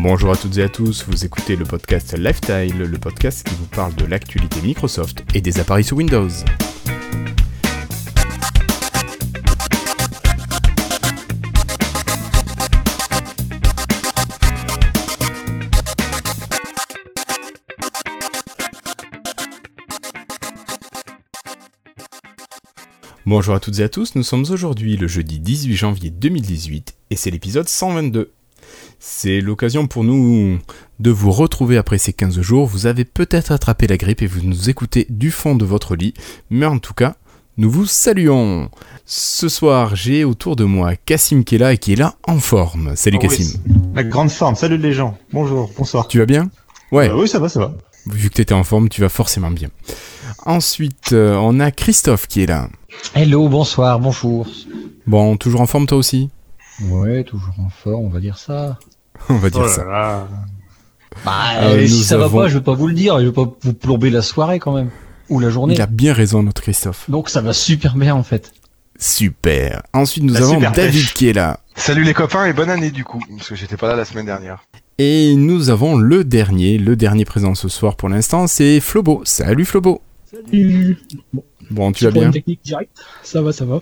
Bonjour à toutes et à tous, vous écoutez le podcast Lifestyle, le podcast qui vous parle de l'actualité Microsoft et des appareils sous Windows. Bonjour à toutes et à tous, nous sommes aujourd'hui le jeudi 18 janvier 2018 et c'est l'épisode 122. C'est l'occasion pour nous de vous retrouver après ces 15 jours. Vous avez peut-être attrapé la grippe et vous nous écoutez du fond de votre lit, mais en tout cas, nous vous saluons. Ce soir, j'ai autour de moi Cassim qui est là et qui est là en forme. Salut Oh Cassim. oui, La grande forme. Salut les gens. Bonjour, bonsoir. Tu vas bien? Ouais, Euh, oui, ça va, ça va. vu que tu étais en forme, tu vas forcément bien. Ensuite, euh, on a Christophe qui est là. Hello, bonsoir, bonjour. Bon, toujours en forme toi aussi? Ouais, toujours en forme, on va dire ça. On va dire Oh là ça. là. Bah, Euh, si ça avons- va pas, je vais pas vous le dire, je vais pas vous plomber la soirée quand même. Ou la journée. Il a bien raison notre Christophe. Donc ça va super bien en fait. Super. Ensuite, nous La avons David pêche. qui est là. Salut les copains et bonne année du coup, parce que j'étais pas là la semaine dernière. Et nous avons le dernier, le dernier présent ce soir pour l'instant, c'est Flobo. Salut Flobo. Salut. Bon, tu vas bien technique. Ça va, ça va.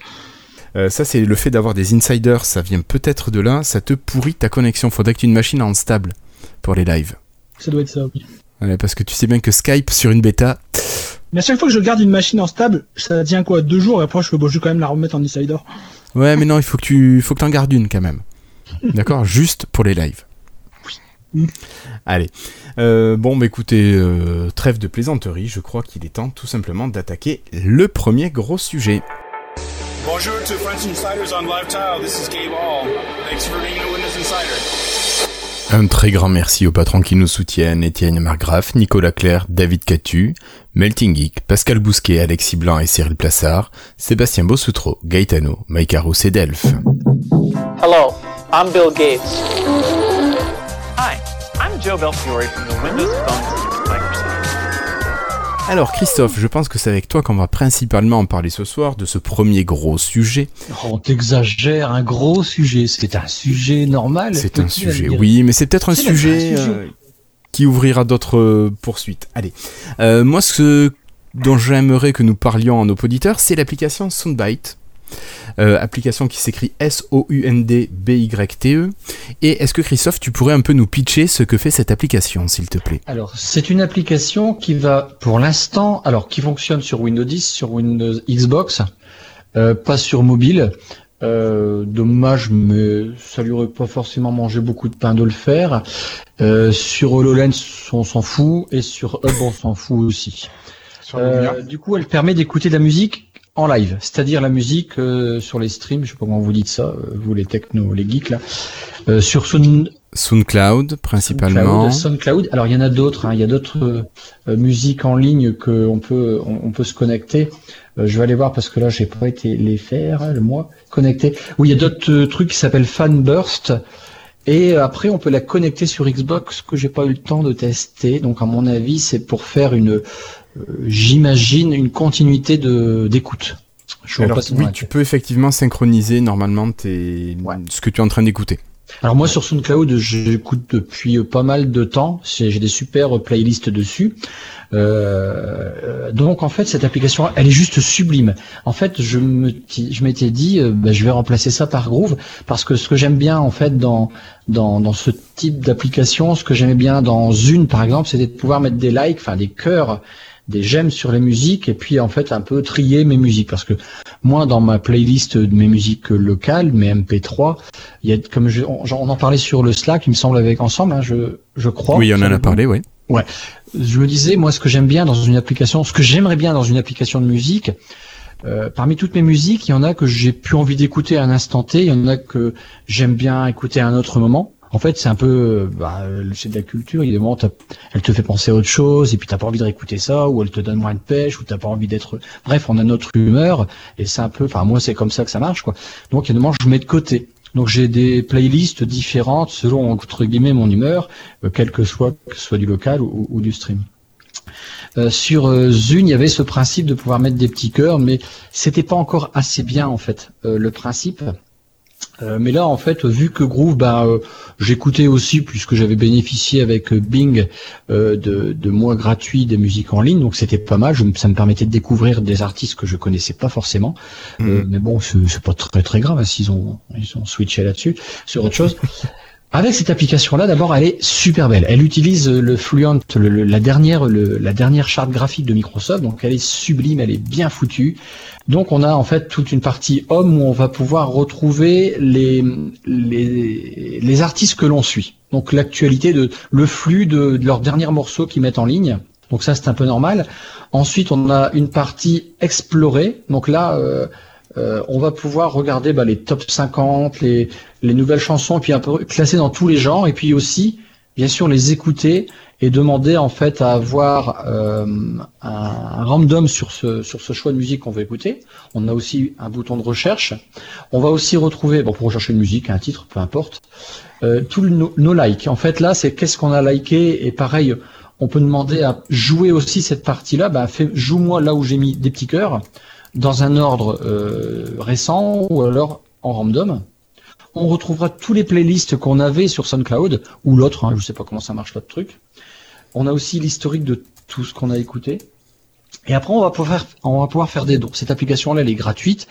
Euh, Ça, c'est le fait d'avoir des insiders, ça vient peut-être de là, ça te pourrit ta connexion. Faudrait que tu aies une machine en stable pour les lives. Ça doit être ça, oui. Ouais, parce que tu sais bien que Skype sur une bêta, Mais à chaque fois que je garde une machine en stable, ça tient quoi Deux jours et après je fais bon, je vais quand même la remettre en insider. ouais, mais non, il faut que tu, faut que t'en gardes une quand même. D'accord, juste pour les lives. Oui. Allez. Euh, bon, bah écoutez, euh, trêve de plaisanterie, je crois qu'il est temps tout simplement d'attaquer le premier gros sujet. Bonjour to French Insiders on Live Tile. This is Gabe Hall. Thanks for being a Windows Insider. Un très grand merci aux patrons qui nous soutiennent, Étienne Margraff, Nicolas Claire, David Catu, Melting Geek, Pascal Bousquet, Alexis Blanc et Cyril Plassard, Sébastien Bossoutreau, Gaetano, Mike Arous et Delphes. Hello, I'm Bill Gates. Hi, I'm Joe Belfiore from the Windows Phone Microsoft. Alors Christophe, je pense que c'est avec toi qu'on va principalement en parler ce soir de ce premier gros sujet. Oh, on t'exagère, un gros sujet. C'est un sujet normal. C'est un sujet, oui, mais c'est peut-être un sujet, pas un sujet. euh, qui ouvrira d'autres euh, poursuites. Allez, Euh, moi ce dont j'aimerais que nous parlions à nos auditeurs, c'est l'application Soundbite. Euh, application qui s'écrit S-O-U-N-D-B-Y-T-E. E. Et est-ce que Christophe, tu pourrais un peu nous pitcher ce que fait cette application, s'il te plaît? Alors, c'est une application qui va, pour l'instant, alors qui fonctionne sur Windows 10, sur Windows Xbox, euh, pas sur mobile. Euh, dommage, mais ça lui aurait pas forcément mangé beaucoup de pain de le faire. Euh, sur HoloLens, on s'en fout, et sur Hub, on s'en fout aussi. Euh, du coup, elle permet d'écouter de la musique en live, c'est-à-dire la musique euh, sur les streams, je sais pas comment vous dites ça, euh, vous les techno, les geeks là, euh, sur Sound, SoundCloud, principalement. SoundCloud, SoundCloud. Alors il y en a d'autres, hein. il y a d'autres euh, euh, musiques en ligne que on peut on, on peut se connecter. Euh, je vais aller voir parce que là j'ai pas été les faire hein, le mois connecté. Oui, il y a d'autres trucs qui s'appellent Fanburst. Et après, on peut la connecter sur Xbox que j'ai pas eu le temps de tester. Donc, à mon avis, c'est pour faire une, j'imagine, une continuité de d'écoute. Alors, oui, tu peux effectivement synchroniser normalement tes... Ouais. ce que tu es en train d'écouter. Alors moi sur SoundCloud, j'écoute depuis euh, pas mal de temps. J'ai des super playlists dessus. Euh, donc en fait cette application, elle est juste sublime. En fait, je me je m'étais dit, euh, bah, je vais remplacer ça par Groove parce que ce que j'aime bien en fait dans dans, dans ce type d'application, ce que j'aimais bien dans une par exemple, c'était de pouvoir mettre des likes, enfin des cœurs des j'aime sur les musiques et puis en fait un peu trier mes musiques parce que moi dans ma playlist de mes musiques locales, mes MP3, il y a comme je, on, on en parlait sur le Slack, il me semble avec ensemble, hein, je je crois. oui, on en a parlé, oui. Je me disais moi ce que j'aime bien dans une application, ce que j'aimerais bien dans une application de musique. euh, parmi toutes mes musiques, il y en a que j'ai plus envie d'écouter à un instant T, il y en a que j'aime bien écouter à un autre moment. En fait, c'est un peu, bah, c'est de la culture. Il t'as- elle te fait penser à autre chose, et puis t'as pas envie de réécouter ça, ou elle te donne moins de pêche, ou t'as pas envie d'être. Bref, on a notre humeur, et c'est un peu. Enfin, moi, c'est comme ça que ça marche, quoi. Donc, il y a des je mets de côté. Donc, j'ai des playlists différentes selon entre guillemets mon humeur, euh, quel que soit que ce soit du local ou, ou du stream. Euh, sur euh, Zune, il y avait ce principe de pouvoir mettre des petits cœurs, mais c'était pas encore assez bien en fait. Euh, le principe, Euh, mais là, en fait, vu que Groove, bah, euh, j'écoutais aussi, puisque j'avais bénéficié avec euh, Bing euh, de, de mois gratuits des musiques en ligne, donc c'était pas mal. Je, ça me permettait de découvrir des artistes que je connaissais pas forcément. Euh, mais bon, c'est c'est pas très très grave hein, s'ils ont ils ont switché là-dessus sur autre chose. Avec cette application-là, d'abord, elle est super belle. Elle utilise euh, le Fluent, le- le- la dernière, le- la dernière charte graphique de Microsoft. Donc, elle est sublime, elle est bien foutue. Donc, on a en fait toute une partie homme où on va pouvoir retrouver les les, les artistes que l'on suit. Donc, l'actualité de le flux de, de leurs derniers morceaux qu'ils mettent en ligne. Donc ça, c'est un peu normal. Ensuite, on a une partie explorée. Donc là, euh, euh, on va pouvoir regarder bah, les top 50, les, les nouvelles chansons, et puis un peu classer dans tous les genres, et puis aussi, bien sûr, les écouter et demander en fait à avoir euh, un, random sur ce sur ce choix de musique qu'on veut écouter. On a aussi un bouton de recherche. On va aussi retrouver, bon pour rechercher une musique, un titre, peu importe, euh, tous nos, nos likes. En fait là, c'est qu'est-ce qu'on a liké et pareil. On peut demander à jouer aussi cette partie-là. Bah, joue-moi là où j'ai mis des petits cœurs dans un ordre euh, récent ou alors en random. On retrouvera tous les playlists qu'on avait sur SoundCloud ou l'autre, hein, je sais pas comment ça marche l'autre truc. On a aussi l'historique de tout ce qu'on a écouté. Et après, on va pouvoir, faire- on va pouvoir faire des dons. Cette application-là, elle est gratuite,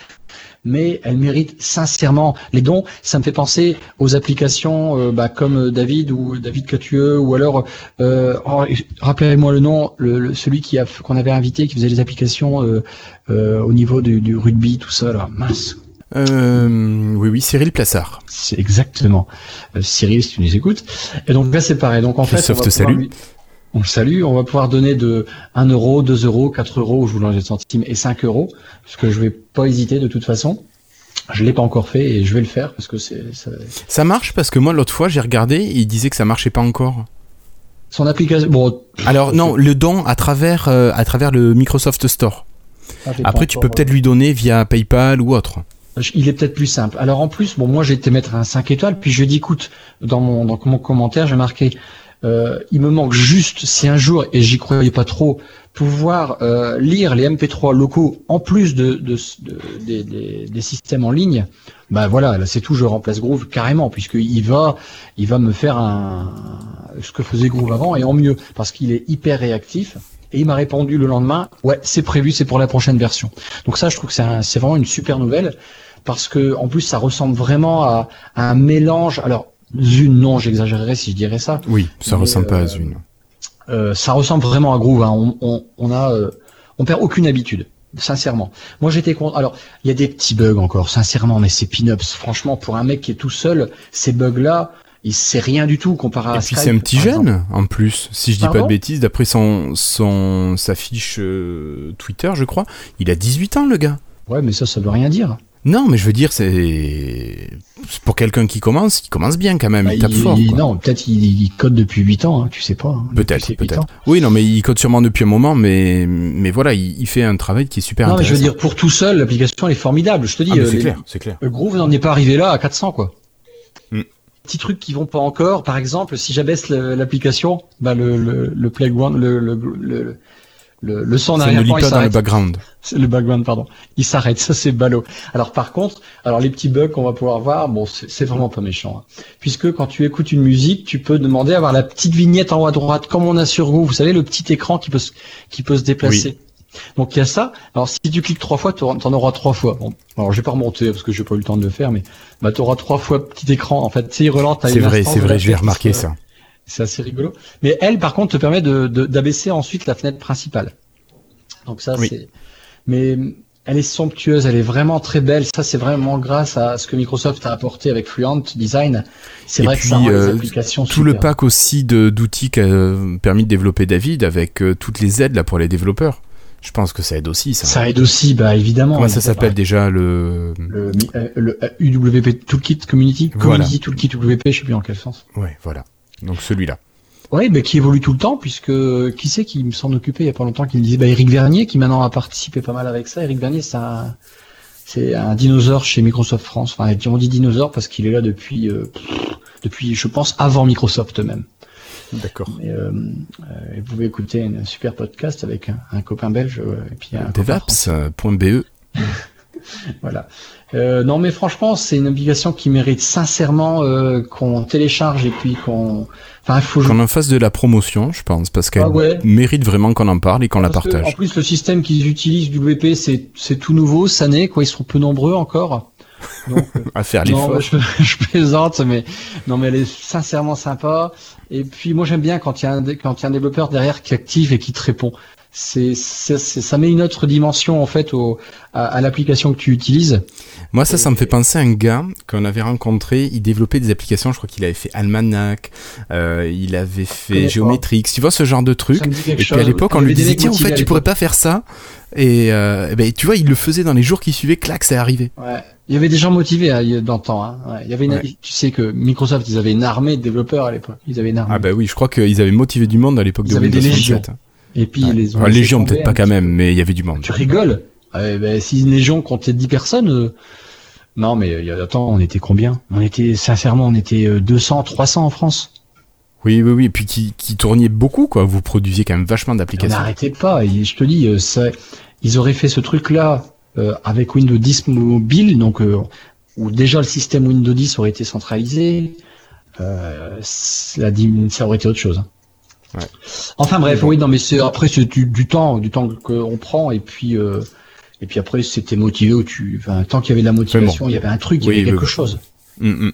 mais elle mérite sincèrement les dons. Ça me fait penser aux applications euh, bah, comme David ou David Catueux ou alors, euh, oh, rappelez-moi le nom, le, le- celui qui a qu'on avait invité, qui faisait les applications euh, euh, au niveau du, du rugby, tout ça là. Mince. Euh, oui, oui, Cyril Plassard. C'est exactement. Euh, Cyril, si tu nous écoutes. Et donc là, c'est pareil. Donc en fait, on va te salue. lui- On le salue. On va pouvoir donner de 1 euro, 2 euros, 4 euros, je vous l'enlève centimes, et 5 euros. Parce que je vais pas hésiter de toute façon. Je l'ai pas encore fait et je vais le faire parce que c'est ça- Ça marche parce que moi, l'autre fois, j'ai regardé et il disait que ça marchait pas encore. son application. Bon, Alors, non, le don à travers, euh, à travers le Microsoft Store. pas Après, tu peux peut-être lui donner via PayPal ou autre. Il est peut-être plus simple. Alors en plus, bon, moi j'ai été mettre un 5 étoiles, puis je lui ai dit, écoute, dans mon, dans mon commentaire, j'ai marqué, euh, il me manque juste, si un jour, et j'y croyais pas trop, pouvoir euh, lire les MP3 locaux en plus de, de, de- des- des- systèmes en ligne. Bah voilà, là c'est tout, je remplace Groove carrément, puisqu'il va, il va me faire un, ce que faisait Groove avant et en mieux, parce qu'il est hyper réactif. Et il m'a répondu le lendemain, ouais, c'est prévu, c'est pour la prochaine version. Donc ça, je trouve que c'est un- vraiment une super nouvelle parce que en plus ça ressemble vraiment à, à un mélange. Alors Zune, non, j'exagérerais si je dirais ça. Oui, ça Mais, ressemble pas euh, à Zune. Euh, ça ressemble vraiment à Groove. hein. On, on, on a, euh, on perd aucune habitude. Sincèrement. Moi, j'étais content. Alors, il y a des petits bugs encore, sincèrement, mais c'est pin-ups. Franchement, pour un mec qui est tout seul, ces bugs-là, il sait rien du tout comparé à Et puis c'est un petit exemple. jeune en plus, si je dis pas de bêtises, d'après son, son sa fiche euh, Twitter, je crois, il a 18 ans le gars. Ouais, mais ça, ça veut rien dire. Non, mais je veux dire, c'est pour quelqu'un qui commence, il commence bien quand même, Bah, il tape il- fort. il- non, peut-être il, il code depuis 8 ans, hein, tu sais pas. hein, Peut-être, peut-être. Oui, non, mais il code sûrement depuis un moment, mais mais voilà, il, fait un travail qui est super Non, mais je intéressant. veux dire, pour tout seul, l'application elle est formidable. Je te dis, Ah, euh, c'est clair, c'est clair. Le Groove n'en est pas arrivé là à 400 quoi. Mm. Petits trucs qui vont pas encore. Par exemple, si j'abaisse l'application, bah le le le playground, le le le, le, le son en arrière-plan, il pas dans le s'arrête. background. C'est Le background, pardon. Il s'arrête. Ça c'est ballot. Alors par contre, alors les petits bugs qu'on va pouvoir voir, bon, c'est vraiment pas méchant, hein. puisque quand tu écoutes une musique, tu peux demander à avoir la petite vignette en haut à droite, comme on a sur Groove. Vous savez, le petit écran qui peut se, qui peut se déplacer. Donc il y a ça. Alors si tu cliques trois fois, t'en t'en auras trois fois. Bon, alors je vais pas remonter parce que j'ai pas eu le temps de le faire, mais bah t'auras trois fois petit écran. En fait, tu il relance. C'est vrai, c'est vrai, je remarqué se- ça. C'est assez rigolo. Mais elle, par contre, te permet de de- d'abaisser ensuite la fenêtre principale. Donc ça, Oui. c'est. Mais elle est somptueuse, elle est vraiment très belle. Ça, c'est vraiment grâce à ce que Microsoft a apporté avec Fluent Design. C'est vrai que ça rend les euh, applications Tout le pack aussi de d'outils qu'a euh, permis de développer David avec euh, toutes les aides là pour les développeurs. Je pense que ça aide aussi ça. Ça aide aussi, bah évidemment. Comment ça s'appelle déjà le le, le UWP Toolkit Community, Voilà. Community Toolkit WP, je sais plus en quel sens. Ouais, voilà. Donc celui-là. Ouais, mais qui évolue tout le temps, puisque qui c'est qui s'en occupait il y a pas longtemps, qui me disait, bah Eric Vernier, qui maintenant a participé pas mal avec ça. Eric Vernier, c'est un, c'est un dinosaure chez Microsoft France. Enfin, on dit dinosaure parce qu'il est là depuis, euh, depuis, je pense, avant Microsoft même. D'accord. Et, euh, euh, vous pouvez écouter un super podcast avec un, un copain belge et puis un. Devaps.be. Voilà. Euh, non, mais franchement, c'est une application qui mérite sincèrement euh, qu'on télécharge et puis qu'on. Enfin, faut. Qu'on en fasse de la promotion, je pense, parce qu'elle Ah ouais. mérite vraiment qu'on en parle et qu'on la que, partage. en plus, le système qu'ils utilisent du WP, c'est c'est tout nouveau, ça naît, quoi. Ils sont peu nombreux encore. Donc, À faire l'effort. je, je plaisante, mais non, mais elle est sincèrement sympa. Et puis, moi, j'aime bien quand il y a un quand il y a un développeur derrière qui active et qui te répond. C'est c'est- c'est- ça met une autre dimension en fait au, à, à l'application que tu utilises. Moi, ça, ça me fait penser à un gars qu'on avait rencontré. Il développait des applications. Je crois qu'il avait fait Almanac. euh, il avait fait pas. Geometrix. Tu vois ce genre de truc. Et puis à l'époque, on lui disait tiens, en fait, tu pourrais pas faire ça. Et, euh, eh ben, tu vois, il le faisait dans les jours qui suivaient. Clac, c'est arrivé. Ouais. Il y avait des gens motivés hein, il y a- dans le temps. Hein. Ouais. Il y avait une, Ouais. Tu sais que Microsoft, ils avaient une armée de développeurs à l'époque. Ils avaient une armée. Ah bah oui, je crois qu'ils avaient motivé du monde à l'époque de Windows des légions. 97. Et puis Ouais. les ont Enfin, Légion, peut-être pas quand même, mais il y avait du monde. Tu rigoles Eh ben, Si une légion comptait 10 personnes, euh, non mais il y a attends, on était combien? On était sincèrement, on était euh, 200, 300 en France. Oui, oui, oui. Et puis qui, qui tourniez beaucoup, quoi. Vous produisiez quand même vachement On d'applications. n'arrêtait pas. Et je te dis, euh, ça, ils auraient fait ce truc-là euh, avec Windows 10 mobile, donc euh, où déjà le système Windows 10 aurait été centralisé. Euh, dim- ça aurait été autre chose. hein. Ouais. Enfin bref, oui, non, mais c'est après c'est du, du temps, du temps qu'on prend, et puis euh, et puis après c'était motivé où tu, enfin, tant qu'il y avait de la motivation, il y avait un truc, il y avait quelque oui. chose. Mm, mm.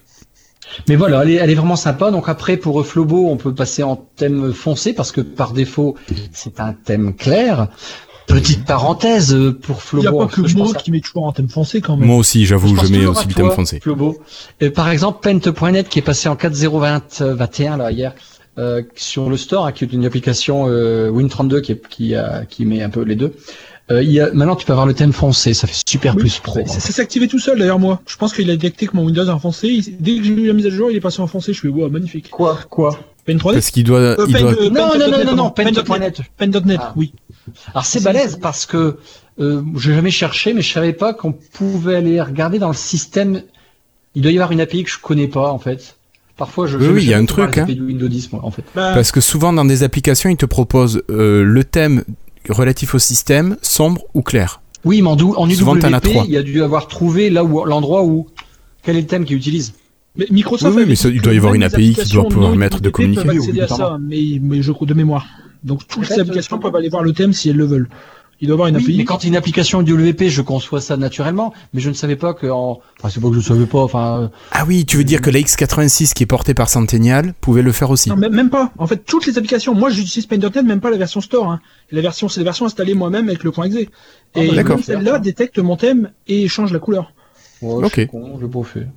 Mais voilà, elle est, elle est vraiment sympa. Donc après, pour euh, Flobo, on peut passer en thème foncé parce que par défaut, c'est un thème clair. Petite parenthèse euh, pour Il n'y Flobo. a pas parce que je moi qui met toujours en thème foncé quand même. Moi aussi, j'avoue, pense je mets aussi le thème foncé. Flobo. Euh, par exemple, Pent.net qui est passé en 4.021 là hier euh, sur le store, hein, qui est une application euh, Win32 qui, est- qui, a- qui met un peu les deux. Euh, il y a, maintenant, tu peux avoir le thème foncé, ça fait super Oui, plus pro. Ça, ça s'est activé tout seul d'ailleurs moi. Je pense qu'il a détecté que mon Windows est en foncé. Il- Dès que j'ai eu la mise à jour, il est passé en foncé. Je fais wow, magnifique. Quoi? Quoi? Pen 3D Parce qu'il doit, Euh, il doit, euh, Non, non, non, non, non, Pen.net. Pen.net, Ah. oui. Alors c'est balèze parce que euh, j'ai jamais cherché, mais je savais pas qu'on pouvait aller regarder dans le système. Il doit y avoir une API que je connais pas en fait. Parfois, je. Oui, il y a un truc, hein. Windows 10, moi, en fait. Bah, Parce que souvent dans des applications, ils te proposent euh, le thème relatif au système, sombre ou clair. Oui, mais en, en UWP, il y a dû avoir trouvé là où l'endroit où quel est le thème qu'ils utilisent. mais Microsoft. Oui, mais ça, il doit y avoir une API qui doit pouvoir non permettre de communiquer. accéder Oui, à ça, mais, mais je de mémoire. Donc toutes les applications peuvent aller voir le thème si elles le veulent. Il doit y avoir une Oui, API. mais quand il y a une application UWP, je conçois ça naturellement, mais je ne savais pas que en... Enfin, c'est pas que je savais pas, enfin... euh, Ah oui, tu veux dire que la X86 qui est portée par Centennial pouvait le faire aussi. Non, même, pas. En fait, toutes les applications. Moi, j'utilise Paint.net, même pas la version store. Hein. La version, c'est la version installée moi-même avec le point .exe. Et bah, d'accord. même celle-là détecte mon thème et change la couleur. ouais, Ok. je suis con, je l'ai pas fait.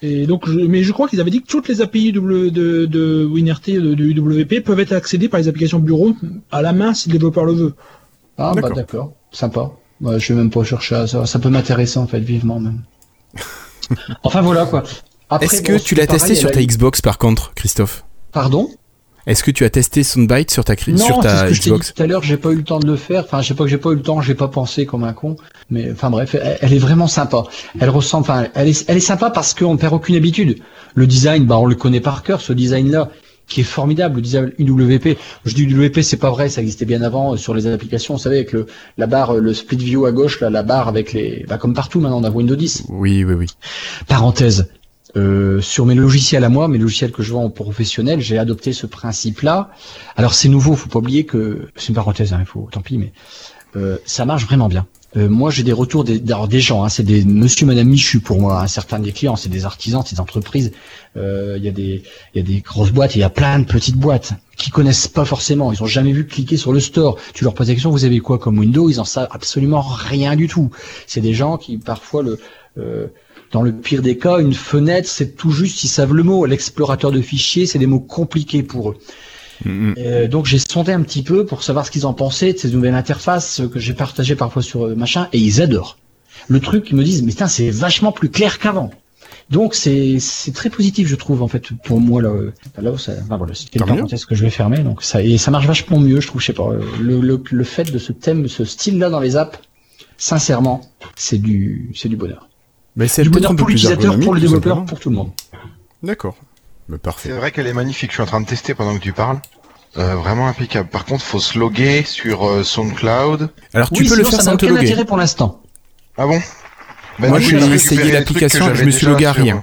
Et donc, je, mais je crois qu'ils avaient dit que toutes les API de, de, de WinRT de, de UWP peuvent être accédées par les applications bureau à la main si le développeur le veut. Ah bah D'accord. sympa. Ouais, je vais même pas chercher à ça. Ça peut m'intéresser en fait, vivement même. enfin voilà quoi. Est-ce que tu l'as testé sur ta Xbox par contre, Christophe? Pardon? Est-ce que tu as testé Soundbite sur ta, Non, sur c'est ce que je t'ai dit Xbox tout à l'heure. J'ai pas eu le temps de le faire. Enfin, je sais pas que j'ai pas eu le temps. J'ai pas pensé comme un con. Mais enfin bref, elle, elle est vraiment sympa. Elle ressemble. Enfin, elle est, elle est sympa parce qu'on perd aucune habitude. Le design, bah on le connaît par cœur. Ce design-là, qui est formidable, le UWP. Je dis UWP, c'est pas vrai. Ça existait bien avant euh, sur les applications. Vous savez, avec le, la barre, euh, le split view à gauche, là, la barre avec les, bah comme partout maintenant, on a Windows 10. Oui, oui, oui. Parenthèse. Euh, sur mes logiciels à moi, mes logiciels que je vends en professionnel, j'ai adopté ce principe-là. Alors c'est nouveau, faut pas oublier que c'est une parenthèse, hein, il faut, tant pis, mais euh, ça marche vraiment bien. Euh, moi, j'ai des retours des, des gens, hein, c'est des Monsieur, Madame Michu pour moi. hein, certains des clients, c'est des artisans, c'est des entreprises. Euh, Il y a des, il y a des grosses boîtes, il y a plein de petites boîtes qui connaissent pas forcément. Ils ont jamais vu cliquer sur le store. Tu leur poses la question, vous avez quoi comme Windows Ils en savent absolument rien du tout. C'est des gens qui parfois le euh, dans le pire des cas, une fenêtre, c'est tout juste, ils savent le mot. L'explorateur de fichiers, c'est des mots compliqués pour eux. Mm, mm. Euh, donc j'ai sondé un petit peu pour savoir ce qu'ils en pensaient de ces nouvelles interfaces que j'ai partagées parfois sur euh, machin, et ils adorent. Le truc, ils me disent, mais putain, c'est vachement plus clair qu'avant. Donc c'est c'est très positif, je trouve, en fait, pour moi là. euh, là où ça, enfin, voilà, une parenthèse que je vais fermer. Donc ça et ça marche vachement mieux, je trouve. Je sais pas. Le, le, le fait de ce thème, ce style-là dans les apps, sincèrement, c'est du c'est du bonheur. Mais c'est Du bonheur pour l'utilisateur, pour le développeur, pour tout le monde. D'accord. Mais parfait. C'est vrai qu'elle est magnifique, je suis en train de tester pendant que tu parles. Euh, vraiment impeccable. Par contre, faut se loguer sur euh, SoundCloud. Alors tu oui, peux le faire ça n'a sans te loguer. intérêt pour l'instant. Ah bon? Bah, Moi, j'ai essayé l'application, je me suis logué à rien.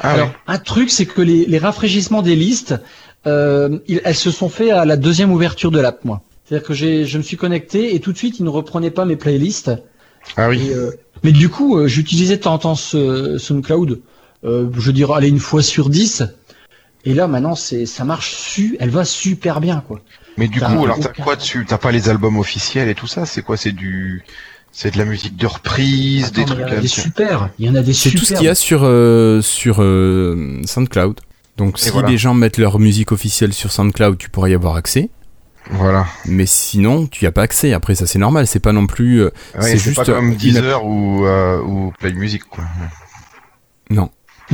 Ah Alors, oui. un truc, c'est que les, les rafraîchissements des listes, euh, ils- elles se sont fait à la deuxième ouverture de l'app, moi. C'est-à-dire que je me suis connecté et tout de suite, ils ne reprenaient pas mes playlists. Ah oui. Et, euh, mais du coup, euh, j'utilisais de temps en temps ce SoundCloud, euh, je dirais, aller une fois sur dix. Et là, maintenant, c'est, ça marche su, elle va super bien, quoi. Mais du coup, alors t'as quoi dessus? T'as pas les albums officiels et tout ça? C'est quoi? C'est du, c'est de la musique de reprise, des mais il y trucs en a des super, il y en a des C'est super. tout ce qu'il y a sur, euh, sur euh, SoundCloud. Donc si voilà. les gens mettent leur musique officielle sur SoundCloud, tu pourras y avoir accès. Voilà. Mais sinon, tu y as pas accès. Après, ça c'est normal. C'est pas non plus. euh, Ouais, C'est c'est juste pas comme une- Deezer ou euh, ou Play Music quoi. non.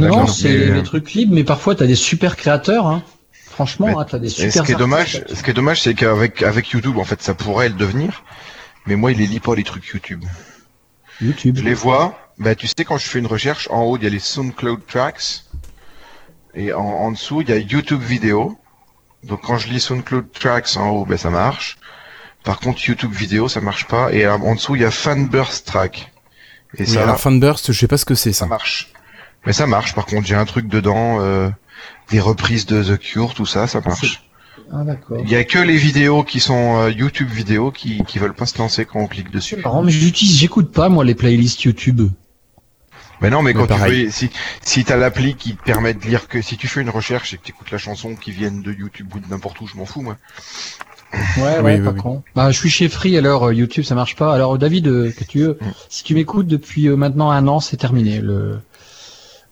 Non, c'est mais- des trucs libres, mais parfois, t'as des super créateurs, hein. Franchement, Mais- hein, t'as des Et super ce qui est dommage, ce qui est dommage, c'est qu'avec avec YouTube, en fait, ça pourrait le devenir. Mais moi, il les lit pas les trucs YouTube. YouTube. Je les vois. Bah, tu sais, quand je fais une recherche, en haut, il y a les SoundCloud Tracks. Et en, en dessous, il y a YouTube Vidéo. Donc, quand je lis SoundCloud Tracks en haut, ben, ça marche. Par contre, YouTube Vidéo, ça marche pas. Et euh, en dessous, il y a Fanburst Track. Et Oui, ça, alors Fanburst, je sais pas ce que c'est ça ça. marche. Mais ça marche. Par contre, j'ai un truc dedans, euh, des reprises de The Cure, tout ça, ça marche. Ah, d'accord. Il y a que les vidéos qui sont euh, YouTube vidéo qui, qui veulent pas se lancer quand on clique dessus. marrant, mais j'utilise, j'écoute pas, moi, les playlists YouTube. Mais non, mais Mais quand tu veux, si, si t'as l'appli qui te permet de lire que si tu fais une recherche et que tu écoutes la chanson qui vienne de YouTube ou de n'importe où, je m'en fous, moi. Ouais, Oui, ouais, oui, pas oui. con. Bah, je suis chez Free, alors euh, YouTube, ça marche pas. Alors, David, euh, que tu veux, Mm. si tu m'écoutes depuis euh, maintenant un an, c'est terminé. Le,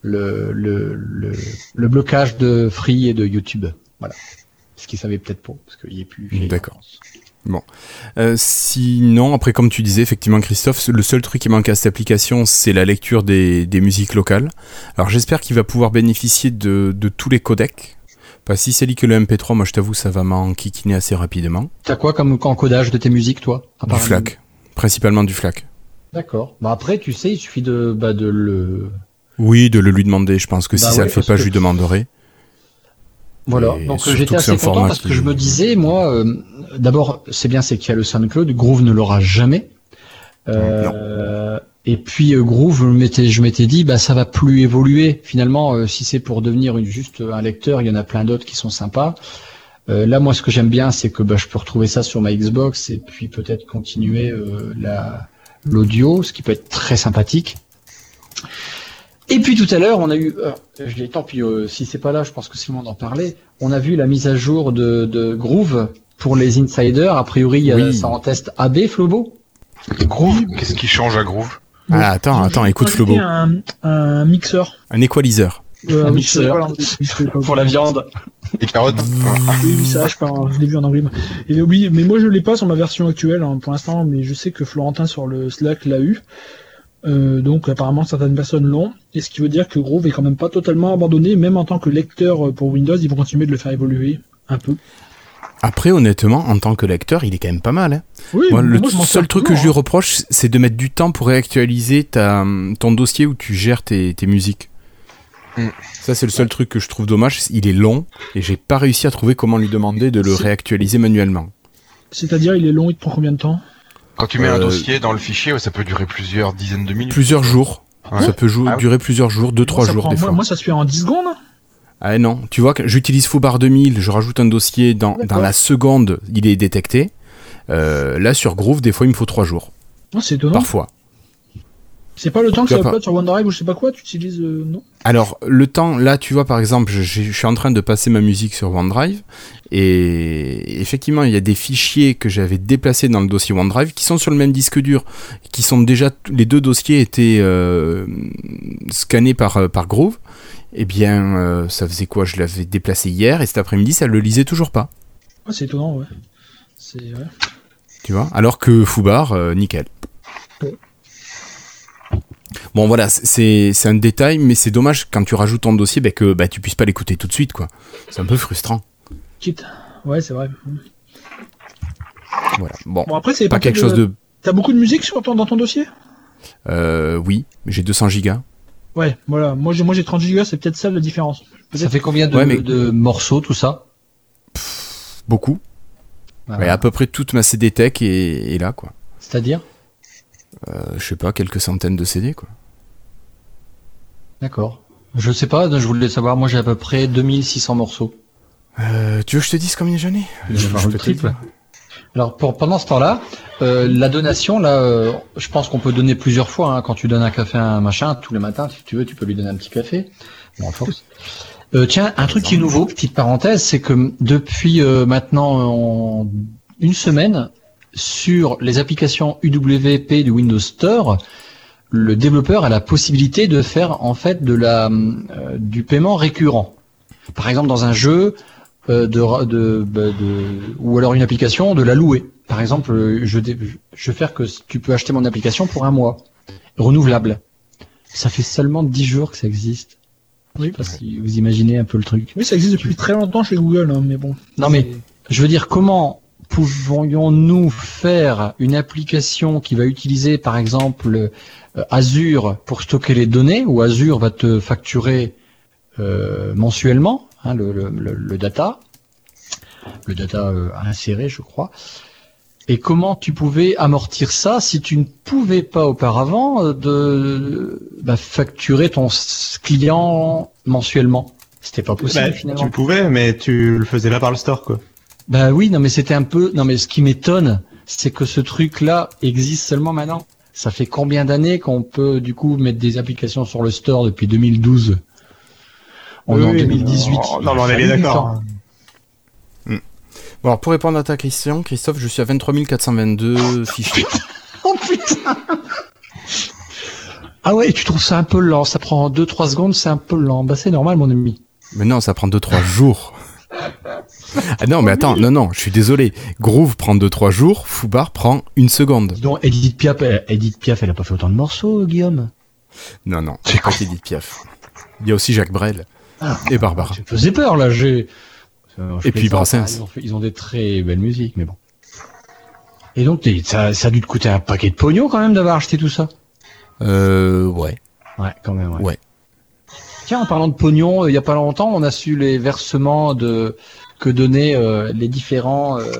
le, le, le, le blocage de Free et de YouTube. Voilà. Ce qu'ils savaient peut-être pas, parce qu'il y est plus. D'accord. Euh, sinon, après, comme tu disais, effectivement, Christophe, le seul truc qui manque à cette application, c'est la lecture des, des musiques locales. Alors, j'espère qu'il va pouvoir bénéficier de, de tous les codecs. Pas si c'est lié que le MP3, moi je t'avoue, ça va m'enquiquiner assez rapidement. T'as quoi comme encodage de tes musiques, toi Du FLAC. Principalement du FLAC. D'accord. Bah après, tu sais, il suffit de, bah, de le. Oui, de le lui demander. Je pense que Bah si ça ouais, le fait pas, que- je lui demanderai. Voilà. Et Donc j'étais assez content parce que qui- je me disais, moi, euh, d'abord, c'est bien, c'est qu'il y a le SoundCloud. Groove ne l'aura jamais. Euh, et puis euh, Groove, je m'étais, dit, bah ça va plus évoluer. Finalement, si c'est pour devenir une, juste un lecteur, il y en a plein d'autres qui sont sympas. Là, moi, ce que j'aime bien, c'est que bah, je peux retrouver ça sur ma Xbox et puis peut-être continuer la l'audio, ce qui peut être très sympathique. Et puis tout à l'heure, on a eu, euh, je l'ai tant pis, euh, si c'est pas là, je pense que Simon en parlait. On a vu la mise à jour de, de Groove pour les insiders. A priori, il y a Oui. ça en test AB, Flobo. Groove, qu'est-ce qui change à Groove? Ah, attends, attends, écoute Flobo. Un, un mixeur. Un equalizer. Euh, Un mixeur. c'est- c'est Pour la viande. Les carottes Oui, oui, ça, je, parle, je l'ai vu en anglais. Et oui, mais moi je l'ai pas sur ma version actuelle hein, pour l'instant, mais je sais que Florentin sur le Slack l'a eu. Euh, donc apparemment certaines personnes l'ont, et ce qui veut dire que Groove est quand même pas totalement abandonné, même en tant que lecteur euh, pour Windows, ils vont continuer de le faire évoluer un peu. Après, honnêtement, en tant que lecteur, il est quand même pas mal. Hein. Oui, Moi, le moi, seul truc que je lui hein. reproche, c'est de mettre du temps pour réactualiser ta, ton dossier où tu gères tes, tes musiques. Mm. Ça, c'est le seul truc que je trouve dommage. Il est long et j'ai pas réussi à trouver comment lui demander de le réactualiser manuellement. C'est-à-dire, il est long, il te prend combien de temps? Quand tu mets un Euh, dossier dans le fichier, ça peut durer plusieurs dizaines de minutes. Plusieurs jours. Ouais. Ça peut Ah durer plusieurs jours, deux, trois Ça jours prend- des moi, fois. moi, ça se fait en 10 secondes. Ah non, tu vois que j'utilise Foobar 2000, je rajoute un dossier dans, la seconde, il est détecté. Euh, là sur Groove, des fois il me faut trois jours, Oh, c'est étonnant. parfois. C'est pas le temps que ça upload sur OneDrive ou je sais pas quoi, tu utilises. euh, non? Alors le temps, là tu vois par exemple, je, je suis en train de passer ma musique sur OneDrive et effectivement il y a des fichiers que j'avais déplacés dans le dossier OneDrive qui sont sur le même disque dur, qui sont déjà les deux dossiers étaient euh, scannés par euh, par Groove. Eh bien euh, ça faisait quoi? Je l'avais déplacé hier et cet après-midi ça le lisait toujours pas. Ah, C'est étonnant, ouais. C'est ouais. Tu vois? Alors que Foubar, nickel. Ouais. Bon voilà, c'est c'est un détail, mais c'est dommage quand tu rajoutes ton dossier bah, que bah, tu puisses pas l'écouter tout de suite, quoi. C'est un peu frustrant. Quitte. Ouais, c'est vrai. Voilà. Bon, Bon, après, c'est pas quelque chose de... T'as beaucoup de musique sur ton, dans ton dossier? Euh, oui, j'ai 200 gigas. Ouais, voilà. Moi, j'ai, moi, j'ai 30 gigas, c'est peut-être ça la différence. Ça fait combien de, Ouais, mais- de morceaux, tout ça? Beaucoup. Ah. Ouais, à peu près toute ma CD Tech est, est là, quoi. C'est-à-dire? Je sais pas, quelques centaines de CD, quoi. D'accord. Je sais pas, je voulais savoir, moi j'ai à peu près 2600 morceaux. Euh, tu veux que je te dise combien j'en ai? Je peux te triple. Alors pour pendant ce temps-là, euh, la donation là, euh, je pense qu'on peut donner plusieurs fois. hein. quand tu donnes un café à un machin, tous les matins, si tu veux, tu peux lui donner un petit café. Bon, à force. Euh, tiens, un truc qui est nouveau, petite parenthèse, c'est que depuis euh, maintenant euh, en une semaine, sur les applications UWP du Windows Store, le développeur a la possibilité de faire en fait de la euh, du paiement récurrent. Par exemple, dans un jeu, euh, de, ra- de, bah, de- ou alors une application, de la louer. Par exemple, euh, je, je vais faire que tu peux acheter mon application pour un mois, renouvelable. Ça fait seulement 10 jours que ça existe. Oui. Je sais pas si vous imaginez un peu le truc. Oui, ça existe depuis très longtemps chez Google, hein, mais bon. Non mais, je veux dire, comment pouvons-nous faire une application qui va utiliser par exemple euh, Azure pour stocker les données, ou Azure va te facturer euh, mensuellement hein, le, le, le- data, le data euh, inséré, je crois. Et comment tu pouvais amortir ça si tu ne pouvais pas auparavant euh, de bah, facturer ton client mensuellement? C'était pas possible Bah, finalement. tu pouvais, mais tu le faisais pas par le store, quoi. Bah oui, non mais c'était un peu. Non mais ce qui m'étonne, c'est que ce truc-là existe seulement maintenant. Ça fait combien d'années qu'on peut du coup mettre des applications sur le store depuis 2012 On est en Oui, 2018. Non, non, mais on est bien d'accord. Bon, alors pour répondre à ta question, Christophe, je suis à 23 422 fichiers. Oh putain Ah ouais, tu trouves ça un peu lent Ça prend 2-3 secondes, c'est un peu lent. Bah c'est normal, mon ami. Mais non, ça prend 2-3 jours. Ah non, mais attends, non, non, je suis désolé. Groove prend 2-3 jours, Foubar prend une seconde. Donc, Edith Piaf, elle, Edith Piaf, elle a pas fait autant de morceaux, Guillaume? Non, non, c'est pas Edith Piaf. Il y a aussi Jacques Brel Ah. et Barbara. Ça me faisait peur là. J'ai. Et puis Brassens. Ils ont, fait- ils ont des très belles musiques, mais bon. Et donc, ça, ça a dû te coûter un paquet de pognon quand même d'avoir acheté tout ça? Euh, ouais. Ouais, quand même. Ouais. Ouais. Tiens, en parlant de pognon, euh, il y a pas longtemps, on a su les versements de que donnaient euh, les différents euh,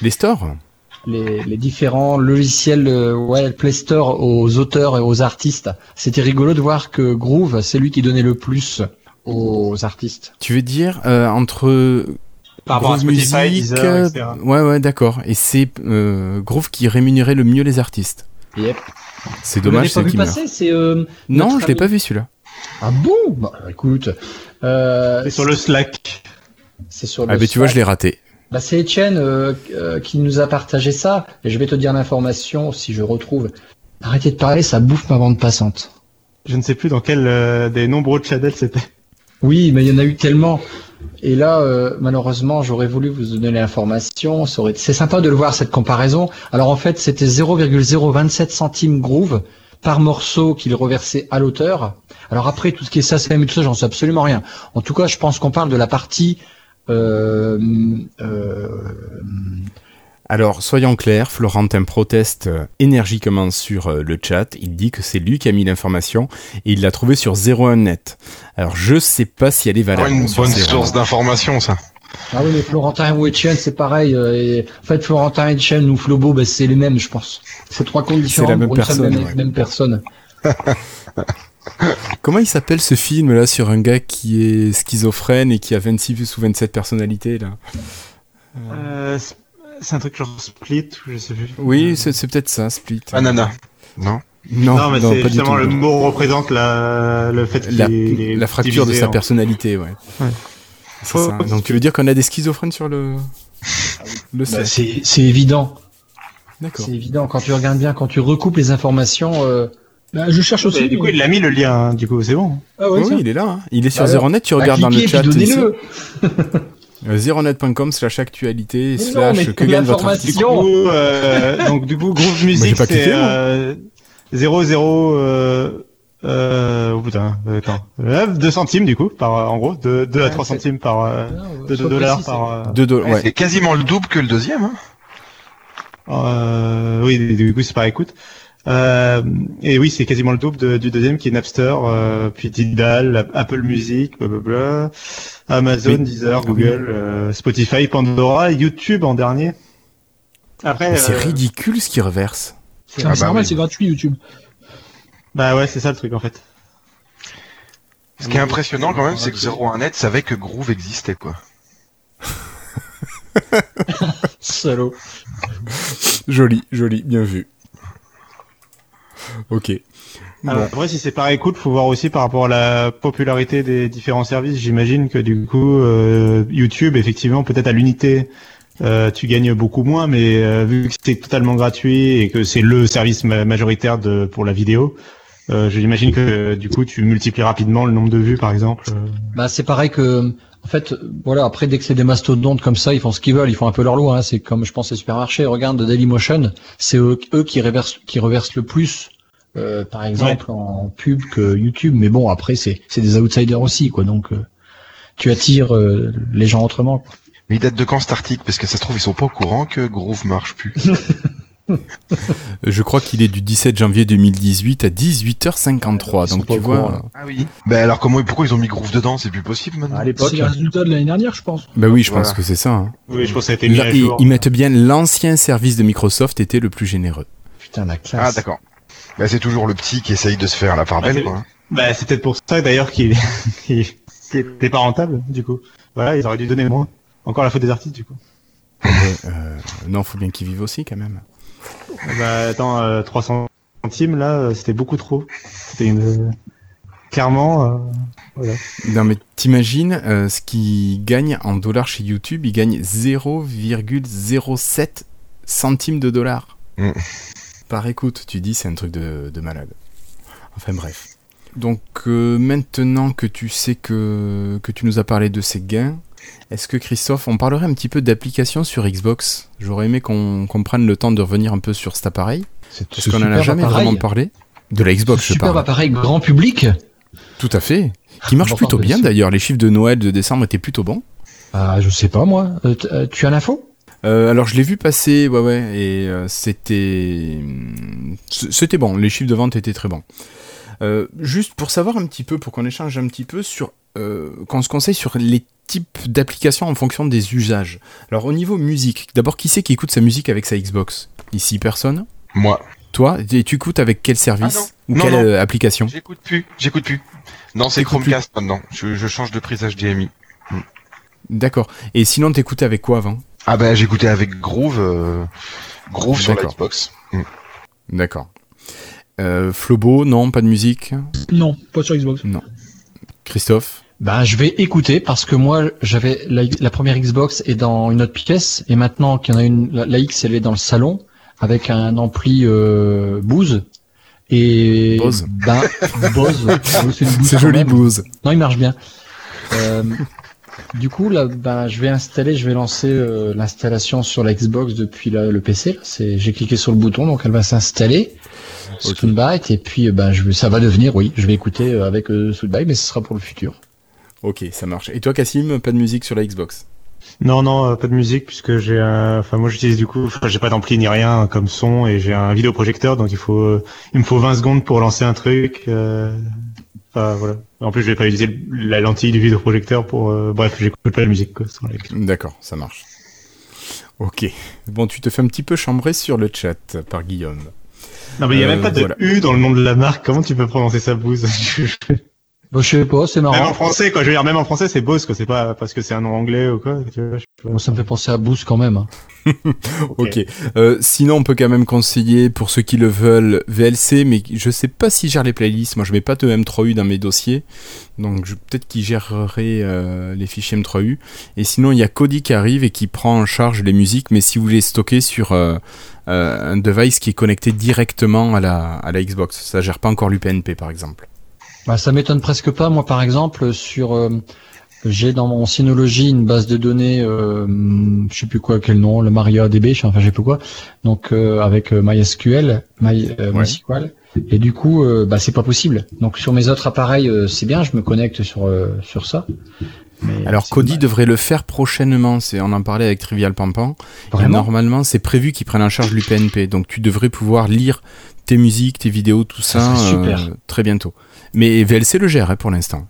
Les stores les, les différents logiciels euh, ouais, Play Store aux auteurs et aux artistes. C'était rigolo de voir que Groove, c'est lui qui donnait le plus aux artistes. Tu veux dire euh, entre Par rapport à Spotify, Music, Deezer, etc. ouais, ouais, d'accord. Et c'est euh, Groove qui rémunérait le mieux les artistes. Yep. C'est dommage, pas c'est qui passer, euh, Non, je l'ai pas vu celui-là. Ah bon? Bah écoute, C'est sur le Slack. c'est sur Ah le ben tu vois, je l'ai raté. Bah, c'est Etienne euh, euh, qui nous a partagé ça, et je vais te dire l'information si je retrouve. Arrêtez de parler, ça bouffe ma bande passante. Je ne sais plus dans quel euh, des nombreux channels c'était. Oui, mais il y en a eu tellement. Et là, euh, malheureusement, j'aurais voulu vous donner l'information. aurait- C'est sympa de le voir cette comparaison. Alors en fait, c'était 0,027 centimes groove par morceau qu'il reversait à l'auteur. Alors après, tout ce qui est ça, c'est même tout ça, j'en sais absolument rien. En tout cas, je pense qu'on parle de la partie. Euh, euh, Alors, soyons clairs, Florentin proteste euh, énergiquement sur le chat. Il dit que c'est lui qui a mis l'information et il l'a trouvé sur 01net. Alors, je sais pas si elle est valable. une sur bonne 01. source d'information, ça. Ah oui, mais Florentin ou Etienne, c'est pareil. euh, et- En fait, Florentin, Etienne ou Flobo, ben, c'est les mêmes, je pense. C'est trois comptes différents la même pour une seule personne, même, ouais. même personne. Comment il s'appelle ce film là sur un gars qui est schizophrène et qui a 26 ou 27 personnalités là? Euh, c'est- un truc genre Split, ou je sais plus. Oui, c'est c'est peut-être ça, Split. Banana. Non? Non, Non, mais non, c'est justement tout. le mot représente la, le fait qu'il la, est la fracture de sa en- personnalité, ouais. Ouais. C'est ça. Donc tu veux dire qu'on a des schizophrènes sur le le Bah, set c'est c'est évident. D'accord. C'est évident. Quand tu regardes bien, quand tu recoupes les informations, euh, Bah, je cherche aussi. Du coup, il l'a mis le lien, hein, du coup, c'est bon. Ah ouais, oui, il est là. hein. Il est sur Alors, Zeronet. Tu bah, regardes dans le chat. Euh, Zeronet.com slash actualité slash que gagne votre l'information- article. Du coup, euh, donc du coup, Groove j'ai Music, pas cliqué, c'est moi. euh, 0, 0, euh, euh, oh putain, euh, attends, euh, 2 centimes du coup, par, euh, en gros, 2, 2 à Ouais, 3 c'est- centimes par, euh, Non, 2 sois dollars précis, par, euh, Deux dollars. Ouais, Ouais. C'est quasiment le double que le deuxième. Hein. euh, oui, du coup, c'est par écoute. Euh, et oui, c'est quasiment le double de- du deuxième qui est Napster, euh, puis Tidal, Apple Music, blablabla, Amazon, Oui. Deezer, Google, euh, Spotify, Pandora, YouTube en dernier. Après, C'est euh, ridicule ce qu'il reverse. C'est Ah c'est bah normal, oui. c'est gratuit YouTube. Bah ouais, c'est ça le truc en fait. Ce qui est impressionnant quand même, c'est que 01net savait que Groove existait, quoi. Salaud. Joli, joli, bien vu. Ok. Alors, Bon. Après, si c'est par écoute, faut voir aussi par rapport à la popularité des différents services. J'imagine que du coup, euh, YouTube, effectivement, peut-être à l'unité, euh, tu gagnes beaucoup moins, mais euh, vu que c'est totalement gratuit et que c'est le service ma- majoritaire de pour la vidéo, euh, j'imagine que du coup, tu multiplies rapidement le nombre de vues, par exemple. euh. Bah c'est pareil que en fait voilà après dès que c'est des mastodontes comme ça ils font ce qu'ils veulent ils font un peu leur loi hein. c'est comme je pense les supermarchés regarde Dailymotion c'est eux, eux qui reversent qui reversent le plus euh, par exemple en pub que YouTube mais bon après c'est c'est des outsiders aussi quoi donc euh, tu attires euh, les gens autrement quoi. Mais il date de quand cet article? Parce que ça se trouve, ils sont pas au courant que Groove marche plus. Je crois qu'il est du 17 janvier 2018 à 18h53. Ils sont Donc tu vois. courant. Ah oui. Ben alors comment, pourquoi ils ont mis Groove dedans? C'est plus possible maintenant. à l'époque C'est le résultat de l'année dernière, je pense. Bah oui, je pense que c'est ça. hein. Oui, je pense que ça a été mis Là, à ils, jour. ils mettent bien l'ancien service de Microsoft était le plus généreux. putain la classe Ah d'accord. Ben c'est toujours le petit qui essaye de se faire la part Ah, belle, c'est- quoi. Bah, c'est peut-être pour ça d'ailleurs qu'il était pas rentable, du coup. Voilà, ils auraient dû donner moins. Encore la faute des artistes, du coup. Euh, non, faut bien qu'ils vivent aussi quand même. Bah, attends, euh, 300 centimes, là, euh, c'était beaucoup trop. C'était une... euh, Clairement, euh, voilà. Non mais t'imagines euh, ce qu'ils gagnent en dollars chez YouTube, ils gagnent 0,07 centimes de dollars. Mm. Par écoute, tu dis c'est un truc de, de malade. Enfin bref. Donc euh, maintenant que tu sais que, que tu nous as parlé de ces gains, est-ce que Christophe, on parlerait un petit peu d'applications sur Xbox? J'aurais aimé qu'on prenne le temps de revenir un peu sur cet appareil, c'est parce qu'on en a jamais vraiment parlé. De la Xbox, je super parle. appareil grand public Tout à fait. Qui marche plutôt bien d'ailleurs. Les chiffres de Noël de décembre étaient plutôt bons. ah je sais pas moi Euh, euh, tu as l'info? Euh, alors je l'ai vu passer, ouais ouais, et euh, c'était c'était bon. Les chiffres de vente étaient très bons. Euh, juste pour savoir un petit peu, pour qu'on échange un petit peu sur, euh, qu'on se conseille sur les types d'applications en fonction des usages. Alors au niveau musique, d'abord qui c'est qui écoute sa musique avec sa Xbox? Ici personne? Moi, Toi, et tu écoutes avec quel service? Ah ou non, quelle non. euh, application? J'écoute plus, j'écoute plus. Non, c'est Chromecast maintenant. Je, je change de prise HDMI. D'accord. Et sinon t'écoutais avec quoi avant? Ah ben j'écoutais avec Groove, euh, Groove sur la. Xbox. D'accord. Euh, Flobo, non, pas de musique? Non, pas sur Xbox. Christophe? Ben, je vais écouter parce que moi, j'avais la, la première Xbox est dans une autre pièce et maintenant qu'il y en a une, la, la X, elle est dans le salon avec un ampli euh, Bose et Bose. Ben, Bose. c'est Bose joli. Blues. Non, il marche bien. Euh, du coup, là, ben, je vais installer, je vais lancer euh, l'installation sur la Xbox depuis la- le PC. C'est, j'ai cliqué sur le bouton, donc elle va s'installer. Ok. Soundbite et puis ben, je ça va devenir, oui, je vais écouter euh, avec euh, Soundbite, mais ce sera pour le futur. Ok, ça marche. Et toi, Cassim, pas de musique sur la Xbox? Non, non, euh, pas de musique puisque j'ai un... Enfin, moi j'utilise du coup... Enfin, j'ai pas d'ampli ni rien comme son et j'ai un vidéoprojecteur donc il faut... euh, Il me faut 20 secondes pour lancer un truc. euh, Enfin, voilà. En plus, je vais pas utiliser la lentille du vidéoprojecteur pour... euh, Bref, j'écoute pas de musique quoi. la. D'accord, ça marche. Ok. Bon, tu te fais un petit peu chambrer sur le chat par Guillaume. Non, mais il y a Euh, même pas de voilà. U dans le nom de la marque. Comment tu peux prononcer ça, Bose Bon, je sais pas, c'est Même en marrant. français, quoi. Je veux dire, même en français, c'est Bose, quoi. C'est pas parce que c'est un nom anglais ou quoi. Tu vois. Bon, ça me fait penser à Boost quand même. hein. Ok. Euh, sinon, on peut quand même conseiller, pour ceux qui le veulent, VLC, mais je sais pas s'il gère les playlists. Moi, je mets pas de M3U dans mes dossiers. Donc, je- peut-être qu'il gérerait euh, les fichiers M3U. Et sinon, il y a Kodi qui arrive et qui prend en charge les musiques, mais si vous les stockez sur euh, euh, un device qui est connecté directement à la, à la Xbox. Ça gère pas encore l'UPnP, par exemple. Bah, ça m'étonne presque pas. Moi, par exemple, sur euh, j'ai dans mon Synology une base de données, euh, je sais plus quoi, quel nom, le MariaDB, enfin, je sais plus quoi. Donc, euh, avec euh, MySQL, My, euh, Ouais. MySQL. Et du coup, bah, c'est pas possible. Donc, sur mes autres appareils, c'est bien, je me connecte sur euh, sur ça. Mais Alors, dommage. devrait le faire prochainement. C'est, on en parlait avec Trivial Pampan. Et normalement, c'est prévu qu'ils prennent en charge l'UPnP. Donc, tu devrais pouvoir lire tes musiques, tes vidéos, tout ça, Ça super. très bientôt. Mais VLC le gère hein, pour l'instant.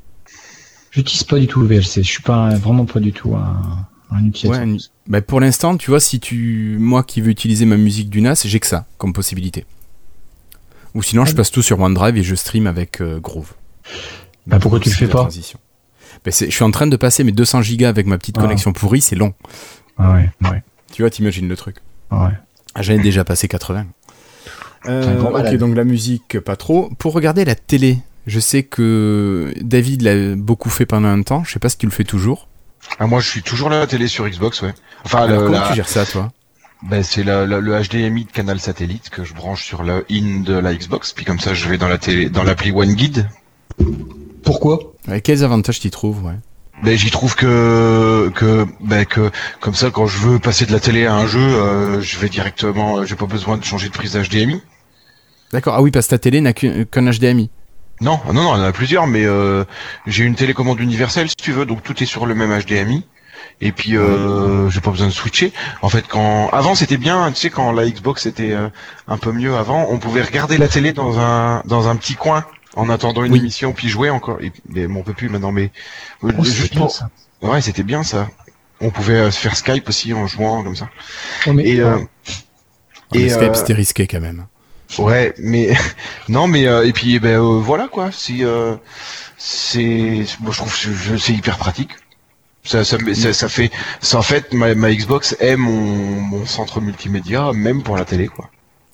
J'utilise pas du tout le VLC. Je suis pas vraiment pas du tout un, un utilisateur. Ouais, bah, pour l'instant, tu vois, si tu, moi qui veux utiliser ma musique du NAS, j'ai que ça comme possibilité. Ou sinon, je Ah. passe tout sur OneDrive et je stream avec euh, Groove. Bah, pourquoi tu le fais pas transition. Ben, je suis en train de passer mes 200 gigas avec ma petite Ah. connexion pourrie, c'est long. Ah ouais, ouais, Tu vois, t'imagines le truc. ouais. Ah, J'en ai déjà passé 80. Euh, ok, donc la musique, pas trop. Pour regarder la télé, je sais que David l'a beaucoup fait pendant un temps. Je sais pas si tu le fais toujours. Ah, moi, je suis toujours à la télé sur Xbox, ouais. Enfin, Alors, le, comment la- tu gères ça, toi ben, c'est la- la- le HDMI de canal satellite que je branche sur le in de la Xbox, puis comme ça, je vais dans la télé, dans l'appli One Guide. Pourquoi? Ouais, Quels avantages t'y trouves ouais. Ben, j'y trouve que que ben, que comme ça, quand je veux passer de la télé à un jeu, euh, je vais directement. euh, J'ai pas besoin de changer de prise HDMI. D'accord. Ah oui, parce que ta télé n'a qu'un qu'un HDMI. Non, ah non, non, il y en a plusieurs, mais euh, j'ai une télécommande universelle si tu veux, donc tout est sur le même HDMI. Et puis euh, j'ai pas besoin de switcher. En fait, quand avant c'était bien, tu sais, quand la Xbox était euh, un peu mieux avant, on pouvait regarder la télé dans un dans un petit coin en attendant une Oui. émission puis jouer encore. Et, mais bon, on peut plus maintenant, mais euh, Oh, c'est juste bien, pour- ça. ouais, c'était bien ça. On pouvait euh, se faire Skype aussi en jouant comme ça. Mais- Et euh, Et Skype, c'était risqué quand même. Ouais, mais non, mais euh, et puis eh ben euh, voilà quoi. Si euh, c'est, moi je trouve que je- c'est hyper pratique. Ça, ça, ça, ça fait, ça en fait ma, ma Xbox est mon, mon centre multimédia, même pour la télé quoi.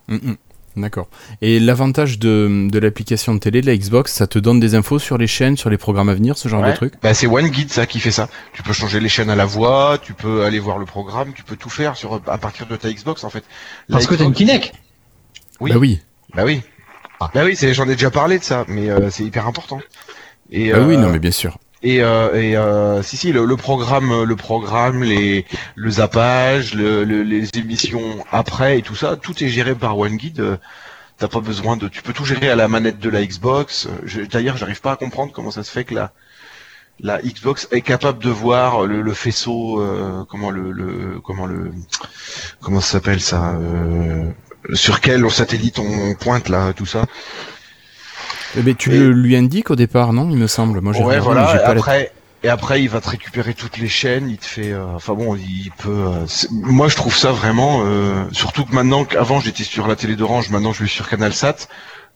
Mm, mm. D'accord. Et l'avantage de, de l'application de télé de la Xbox, ça te donne des infos sur les chaînes, sur les programmes à venir, ce genre Ouais. de trucs Bah c'est One Guide ça qui fait ça. Tu peux changer les chaînes à la voix, tu peux aller voir le programme, tu peux tout faire sur à partir de ta Xbox en fait. La Parce que t'as une Xbox- Kinect. Oui. Bah oui. Bah oui. Bah oui, c'est, j'en ai déjà parlé de ça, mais euh, c'est hyper important. Et, Bah oui, euh, non, mais bien sûr. Et, euh, et euh, si si le, le programme le programme les le zappage le, le- les émissions après et tout ça tout est géré par OneGuide euh, t'as pas besoin de tu peux tout gérer à la manette de la Xbox d'ailleurs j'arrive pas à comprendre comment ça se fait que la la Xbox est capable de voir le, le faisceau euh, comment le, le comment le comment ça s'appelle ça euh, sur quel satellite on pointe là tout ça Eh ben, tu et- le lui indiques au départ, non Il me semble. Moi, j'ai ouais, voilà. Et pas la- après, et après, il va te récupérer toutes les chaînes. Il te fait, euh, enfin bon, il peut. euh, moi, je trouve ça vraiment. euh, surtout que maintenant, qu'avant j'étais sur la télé d'Orange, maintenant je vais sur CanalSat.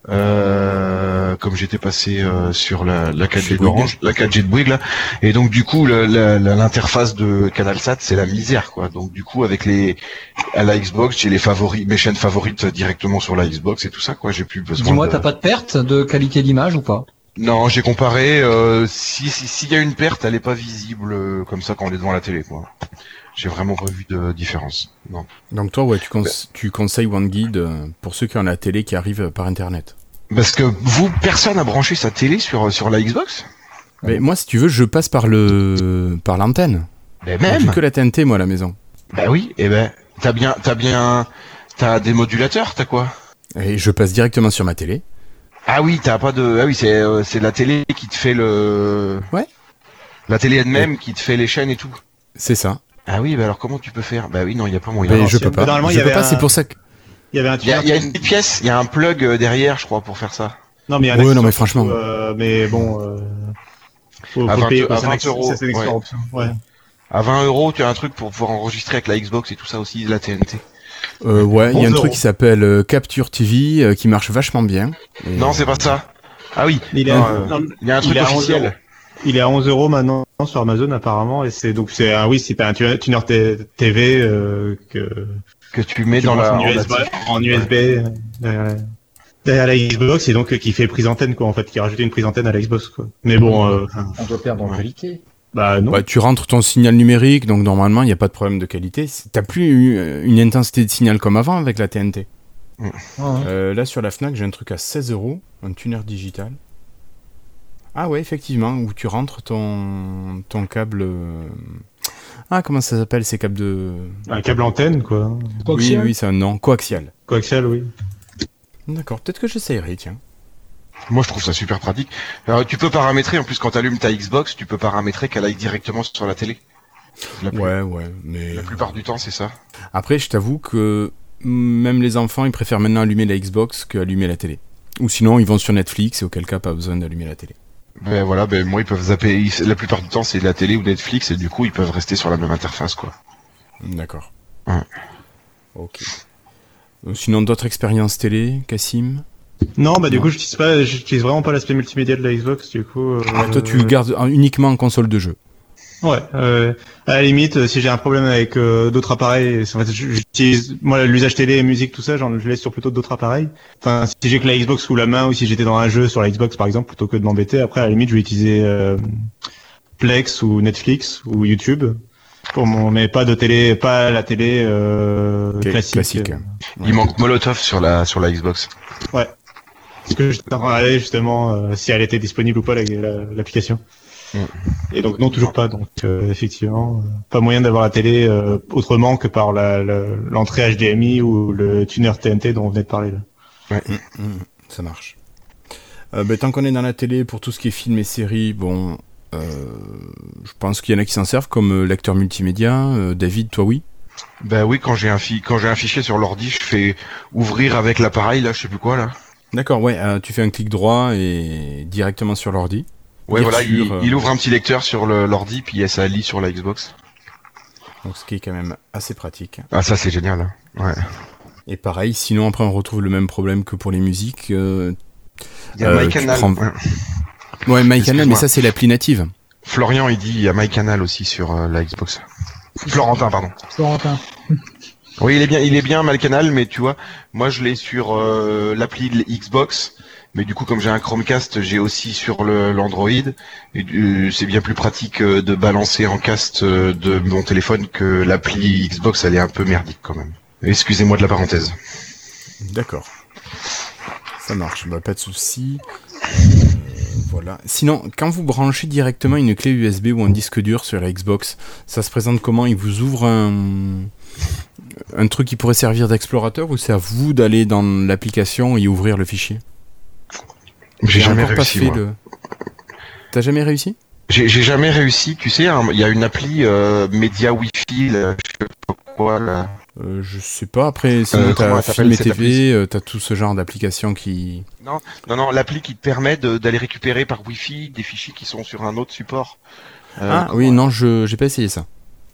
Euh, comme j'étais passé euh, sur la, la 4G Chez d'Orange, la 4G de Bouygues là, et donc du coup le- la- la- l'interface de CanalSat c'est la misère quoi. Donc du coup avec les à la Xbox j'ai les favoris, mes chaînes favorites directement sur la Xbox et tout ça quoi. J'ai plus besoin. Dis-moi, de... t'as pas de perte de qualité d'image ou pas? Non, j'ai comparé. euh, si si- s'il y a une perte, elle est pas visible euh, comme ça quand on est devant la télé, quoi. J'ai vraiment pas vu de différence. Non. Donc toi, ouais, tu, cons- tu conseilles OneGuide euh, pour ceux qui ont la télé qui arrive par Internet. Parce que vous, personne a branché sa télé sur sur la Xbox? Mais moi, si tu veux, je passe par le par l'antenne. Ben J'ai même. que la TNT, moi, à la maison. Bah oui. Et ben, t'as bien, t'as bien, t'as des modulateurs, t'as quoi? Et je passe directement sur ma télé. Ah oui, t'as pas de. Ah oui, c'est euh, c'est la télé qui te fait le. Ouais. La télé elle-même qui te fait les chaînes et tout. C'est ça. Ah oui, bah alors comment tu peux faire? Bah oui, non, il y a pas moyen. Mais je peux pas. normalement, il je y peux pas. un- C'est pour ça que. Il y avait un Il y a, y une petite pièce, il y a un plug euh, derrière, je crois, pour faire ça. Non, mais il y a un Ouais, non, mais franchement. euh, mais bon. Euh... Faut, À faut 20 payer, quoi, à c'est un 20 ex- euros, ça, c'est une extra ouais. option. Ouais. À 20 euros, tu as un truc pour pouvoir enregistrer avec la Xbox et tout ça aussi, la TNT. Euh, ouais, il y a un 11 truc qui s'appelle euh, Capture TV euh, qui marche vachement bien. Et- Non, c'est pas ça. Ah oui, Il est, Non, à- euh, non, il y a un truc est à 11 euros. officiel. Il est à 11 euros maintenant sur Amazon apparemment et c'est donc c'est un oui c'est pas un tuner TV euh, que Que tu mets tu dans la. en en USB, en USB euh, derrière, derrière la Xbox et donc euh, qui fait prise antenne quoi en fait qui a rajouté une prise antenne à la Xbox quoi. Mais bon euh, On doit perdre en qualité. bah non. Ouais, tu rentres ton signal numérique, donc normalement, il n'y a pas de problème de qualité. T'as plus eu, une intensité de signal comme avant avec la TNT. Ouais. Euh, là, sur la Fnac, j'ai un truc à 16 euros, un tuner digital. Ah ouais, effectivement, où tu rentres ton, ton câble... euh, Ah, comment ça s'appelle ces câbles de... Un câble antenne quoi. Oui, Coaxial. oui, c'est un nom, coaxial. Coaxial oui. D'accord, peut-être que j'essayerai, tiens. Moi, je trouve ça super pratique. Alors, tu peux paramétrer, en plus, quand tu allumes ta Xbox, tu peux paramétrer qu'elle aille directement sur la télé. La, plus- Ouais, ouais, mais... la plupart du temps, c'est ça. Après, je t'avoue que même les enfants, ils préfèrent maintenant allumer la Xbox qu'allumer la télé. Ou sinon, ils vont sur Netflix et auquel cas, pas besoin d'allumer la télé. Ben voilà, ben moi, ils peuvent zapper. ils- La plupart du temps, c'est la télé ou Netflix, et du coup, ils peuvent rester sur la même interface, quoi. D'accord. Ouais. Ok. Euh, Sinon, d'autres expériences télé, Cassim Non, bah du Non. coup, j'utilise pas, j'utilise vraiment pas l'aspect multimédia de la Xbox, du coup. euh, Ah, toi, tu gardes en- uniquement en console de jeu. Ouais, euh, à la limite, euh, si j'ai un problème avec euh, d'autres appareils, c'est- en fait, j'utilise moi l'usage télé, musique, tout ça, j'en je laisse sur plutôt d'autres appareils. Enfin, si j'ai que la Xbox sous la main ou si j'étais dans un jeu sur la Xbox par exemple, plutôt que de m'embêter, après à la limite, je vais utiliser euh, Plex ou Netflix ou YouTube pour mon, mais pas de télé, pas la télé euh, Ok, classique. classique. Il manque Molotov sur la sur la Xbox. Parce que j'étais en train de regarder, justement euh, si elle était disponible ou pas la- la- Mm. Et donc non toujours pas. Donc euh, effectivement, pas moyen d'avoir la télé euh, autrement que par la- la- l'entrée HDMI ou le tuner TNT dont on venait de parler. Là. Mm, ça marche. Euh, bah, tant qu'on est dans la télé, pour tout ce qui est films et séries, bon, euh, je pense qu'il y en a qui s'en servent comme lecteur multimédia. Euh, David, toi oui? Bah oui, quand j'ai un fi quand j'ai un fichier sur l'ordi, je fais ouvrir avec l'appareil là, je sais plus quoi là. D'accord, ouais, euh, tu fais un clic droit et directement sur l'ordi. Ouais, voilà, il, sur, euh, il ouvre un petit lecteur sur le- l'ordi, puis ça lit sur la Xbox. Donc ce qui est quand même assez pratique. Ah, ça c'est génial. hein. Ouais. Et pareil, sinon après on retrouve le même problème que pour les musiques. euh, Il y a Euh, tu MyCanal. prends- Ouais. Ouais, MyCanal, mais ça c'est l'appli native. Florian, il dit il y a MyCanal aussi sur euh, la Xbox. Florentin, pardon. Florentin. Oui, il est bien, il est bien MyCanal, mais tu vois, moi je l'ai sur euh, l'appli de Xbox. Mais du coup, comme j'ai un Chromecast, j'ai aussi sur l'Android. Euh, c'est bien plus pratique euh, de balancer en cast euh, de mon téléphone que l'appli Xbox. Elle est un peu merdique quand même. Excusez-moi de la parenthèse. D'accord. Ça marche, bah, pas de souci. Voilà. Sinon, quand vous branchez directement une clé USB ou un disque dur sur la Xbox, ça se présente comment? Il vous ouvre un, un truc qui pourrait servir d'explorateur ou c'est à vous d'aller dans l'application et ouvrir le fichier? J'ai jamais pas réussi. fait le- T'as jamais réussi? J'ai jamais réussi. Tu sais, hein, il y a une appli euh, média Wi-Fi, là, je sais pas quoi là. Euh, Je sais pas. Après, sinon Euh, t'as Film et TV, euh, t'as tout ce genre d'applications qui. Non, non, l'appli qui te permet d'aller récupérer par Wi-Fi des fichiers qui sont sur un autre support. Euh, ah oui, non, je j'ai pas essayé ça.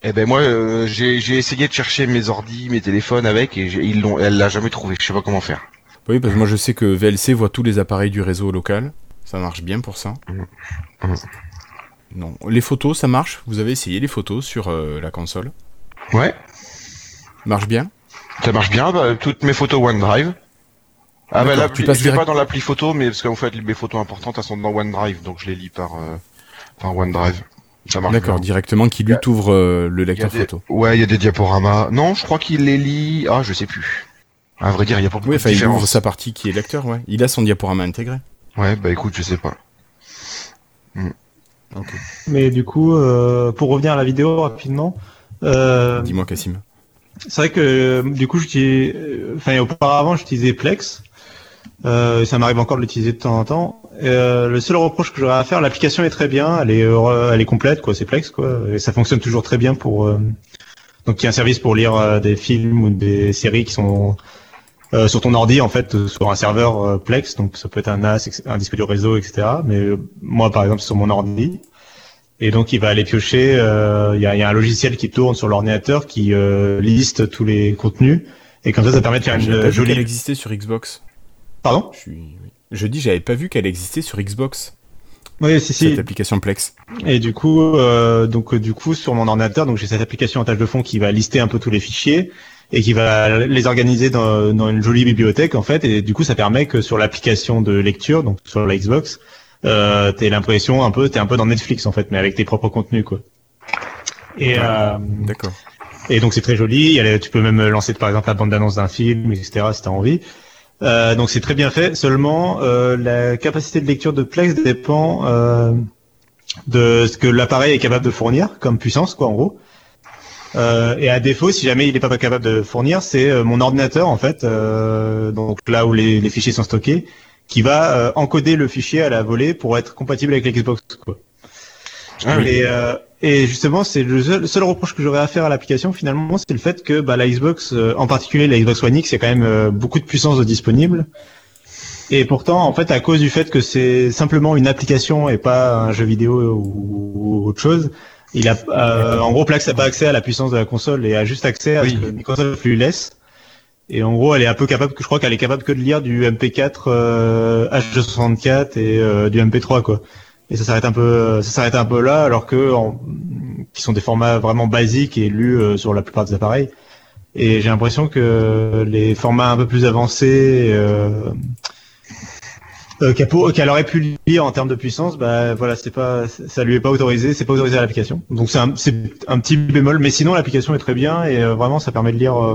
Eh ben moi, euh, j'ai j'ai essayé de chercher mes ordis, mes téléphones avec, et ils l'ont, elle l'a jamais trouvé. Je sais pas comment faire. Oui, parce que moi je sais que VLC voit tous les appareils du réseau local. Ça marche bien pour ça. Mhm. Non. Les photos, ça marche? Vous avez essayé les photos sur euh, la console? Ouais, Marche bien? Ça marche bien. bah, toutes mes photos OneDrive. Ah bah là, tu passes je direct- pas dans l'appli photo, mais parce qu'en fait, mes photos importantes, elles sont dans OneDrive, donc je les lis par euh, par OneDrive. Ça marche D'accord, directement qui lui t'ouvre euh, le lecteur des- photo. Ouais, il y a des diaporamas. Non, je crois qu'il les lit. Ah, je sais plus. À vrai dire, il y a pas beaucoup Oui, de enfin, il ouvre différence. sa partie qui est lecteur, ouais. Il a son diaporama intégré. Ouais, bah écoute, je sais pas. Ok. Mais du coup, euh, pour revenir à la vidéo rapidement, euh, Dis-moi, Cassim. c'est vrai que euh, du coup, j'utilise- enfin auparavant, j'utilisais Plex. Euh, ça m'arrive encore de l'utiliser de temps en temps. Euh, le seul reproche que j'aurais à faire, l'application est très bien, elle est, euh, elle est complète, quoi. C'est Plex, quoi, et ça fonctionne toujours très bien pour. euh, donc, il y a un service pour lire euh, des films ou des séries qui sont euh, sur ton ordi, en fait, euh, sur un serveur euh, Plex. Donc, ça peut être un NAS, un disque dur réseau, etc. Mais euh, moi, par exemple, sur mon ordi. Et donc, il va aller piocher. euh, Il y, a, y a un logiciel qui tourne sur l'ordinateur qui euh, liste tous les contenus. Et comme ça, ça permet de faire une pas vu qu'elle jolie. existait sur Xbox. Pardon? Je, suis... je dis, j'avais pas vu qu'elle existait sur Xbox, Oui, si, si. cette application Plex. Et du coup, euh, donc du coup, sur mon ordinateur, donc j'ai cette application en tâche de fond qui va lister un peu tous les fichiers et qui va les organiser dans, dans une jolie bibliothèque en fait. Et du coup, ça permet que sur l'application de lecture, donc sur la Xbox, euh, t'aies l'impression un peu, t'es un peu dans Netflix en fait, mais avec tes propres contenus quoi. Et euh, D'accord. et donc c'est très joli. Tu peux même lancer par exemple la bande d'annonce d'un film, etc. si t'as envie. Euh, donc c'est très bien fait. Seulement euh, la capacité de lecture de Plex dépend euh, de ce que l'appareil est capable de fournir comme puissance, quoi, en gros. Euh, et à défaut, si jamais il n'est pas capable de fournir, c'est euh, mon ordinateur en fait, euh, donc là où les, les fichiers sont stockés, qui va euh, encoder le fichier à la volée pour être compatible avec l'Xbox. Ah oui. Et, euh, et justement, c'est le seul, le seul reproche que j'aurais à faire à l'application finalement, c'est le fait que bah, la Xbox, euh, en particulier la Xbox One X, il y a quand même euh, beaucoup de puissance de disponible. Et pourtant, en fait, à cause du fait que c'est simplement une application et pas un jeu vidéo ou, ou autre chose, il a, euh, en gros, Plex n'a pas accès à la puissance de la console et a juste accès à Oui. ce que consoles lui laissent. Et en gros, elle est un peu capable, je crois qu'elle est capable que de lire du MP4, euh, H264 et euh, du MP3 quoi. Et ça s'arrête un peu, ça s'arrête un peu là, alors que en- qui sont des formats vraiment basiques et lus euh, sur la plupart des appareils. Et j'ai l'impression que les formats un peu plus avancés, euh, qu'elle aurait pu lire en termes de puissance, bah voilà, c'est pas, ça lui est pas autorisé, c'est pas autorisé à l'application. Donc c'est un, c'est un petit bémol, mais sinon l'application est très bien et euh, vraiment ça permet de lire euh,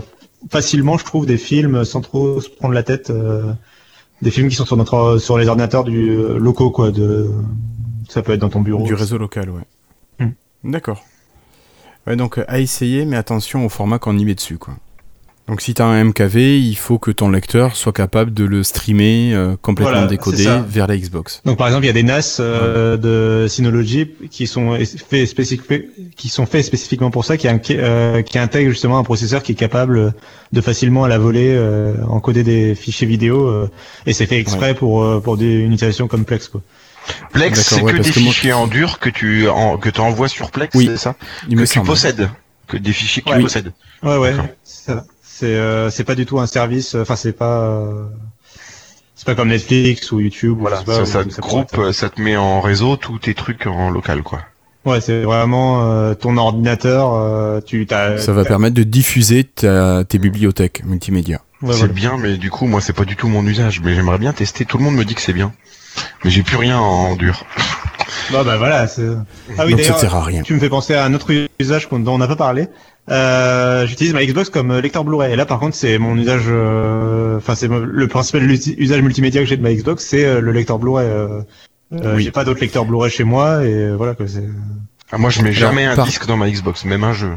facilement, je trouve, des films sans trop se prendre la tête, des films qui sont sur notre, sur les ordinateurs du locaux quoi, de, ça peut être dans ton bureau. Du réseau local, ouais. Hmm. D'accord. Ouais, donc à essayer, mais attention au format qu'on y met dessus, quoi. Donc si t'as un MKV, il faut que ton lecteur soit capable de le streamer euh, complètement Voilà, décodé vers la Xbox. Donc par exemple, il y a des NAS euh, de Synology qui sont faits spécifi- qui sont faits spécifiquement pour ça, qui, euh, qui intègrent justement un processeur qui est capable de facilement à la volée euh, encoder des fichiers vidéo euh, et c'est fait exprès pour euh, pour des, une utilisation comme Plex quoi. Plex, c'est ouais, que des que moi- fichiers en dur que tu en, que tu envoies sur Plex, Oui, c'est ça Il Que me tu semble. possèdes, que des fichiers que Ouais. tu possèdes. Ouais ouais. C'est ça. C'est euh, c'est pas du tout un service. Enfin c'est pas euh, c'est pas comme Netflix ou YouTube. ou Voilà, pas, ça, te groupe, être. euh, ça te met en réseau tous tes trucs en local, quoi. Ouais, c'est vraiment euh, ton ordinateur. euh, tu t'as. Ça va permettre de diffuser ta- tes bibliothèques multimédia. ouais, c'est voilà. bien, mais du coup, moi, c'est pas du tout mon usage. Mais j'aimerais bien tester. Tout le monde me dit que c'est bien. Mais j'ai plus rien en dur. Bah bah voilà. c'est- Ah oui donc ça sert à rien. Tu me fais penser à un autre usage dont on n'a pas parlé. Euh, J'utilise ma Xbox comme lecteur Blu-ray. Et là, par contre, c'est mon usage. euh, Enfin, c'est le principal usage multimédia que j'ai de ma Xbox, c'est euh, le lecteur Blu-ray. Euh, euh, Oui. J'ai pas d'autres lecteurs Blu-ray chez moi et euh, voilà quoi. C'est. Ah, moi, je mets jamais un par- disque dans ma Xbox, même un jeu.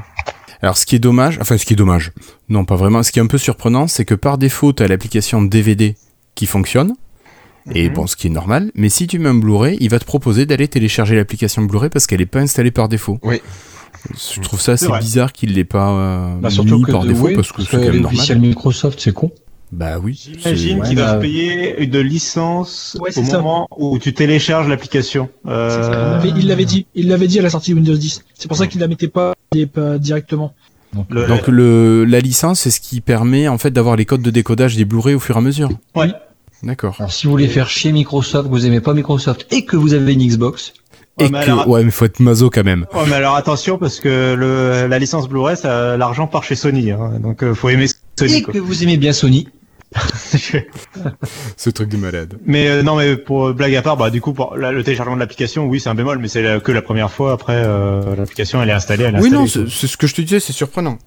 Alors ce qui est dommage, enfin ce qui est dommage, non pas vraiment, ce qui est un peu surprenant, c'est que par défaut tu as l'application DVD qui fonctionne, et Mhm. bon ce qui est normal, mais si tu mets un Blu-ray, il va te proposer d'aller télécharger l'application Blu-ray parce qu'elle n'est pas installée par défaut. Oui. Je trouve ça assez bizarre qu'il l'ait pas euh, Bah, surtout mis que par de- défaut oui, parce que c'est quand même normal. Microsoft, c'est con. Bah oui. J'imagine Ouais, qu'ils bah, doivent payer une licence Ouais, au ça. moment où tu télécharges l'application. Euh. Il l'avait- dit, il l'avait dit à la sortie de Windows 10. C'est pour ça qu'il la mettait pas, pas directement. Donc, le- Donc le, la licence, c'est ce qui permet en fait d'avoir les codes de décodage des Blu-ray au fur et à mesure. Ouais. D'accord. si vous voulez faire chier Microsoft, que vous aimez pas Microsoft et que vous avez une Xbox, Ouais, Et mais que, alors- ouais, mais faut être maso quand même. Ouais, mais alors attention parce que le, la licence Blu-ray, ça, l'argent part chez Sony, hein, donc euh, faut aimer Sony. et Quoi. que vous aimez bien Sony, Ce truc de malade. mais euh, non, mais pour euh, blague à part, bah du coup pour la- le téléchargement de l'application, oui, c'est un bémol, mais c'est la- que la première fois. Après, euh, l'application elle est installée, elle est Oui, installée. non, c'est c'est ce que je te disais, c'est surprenant.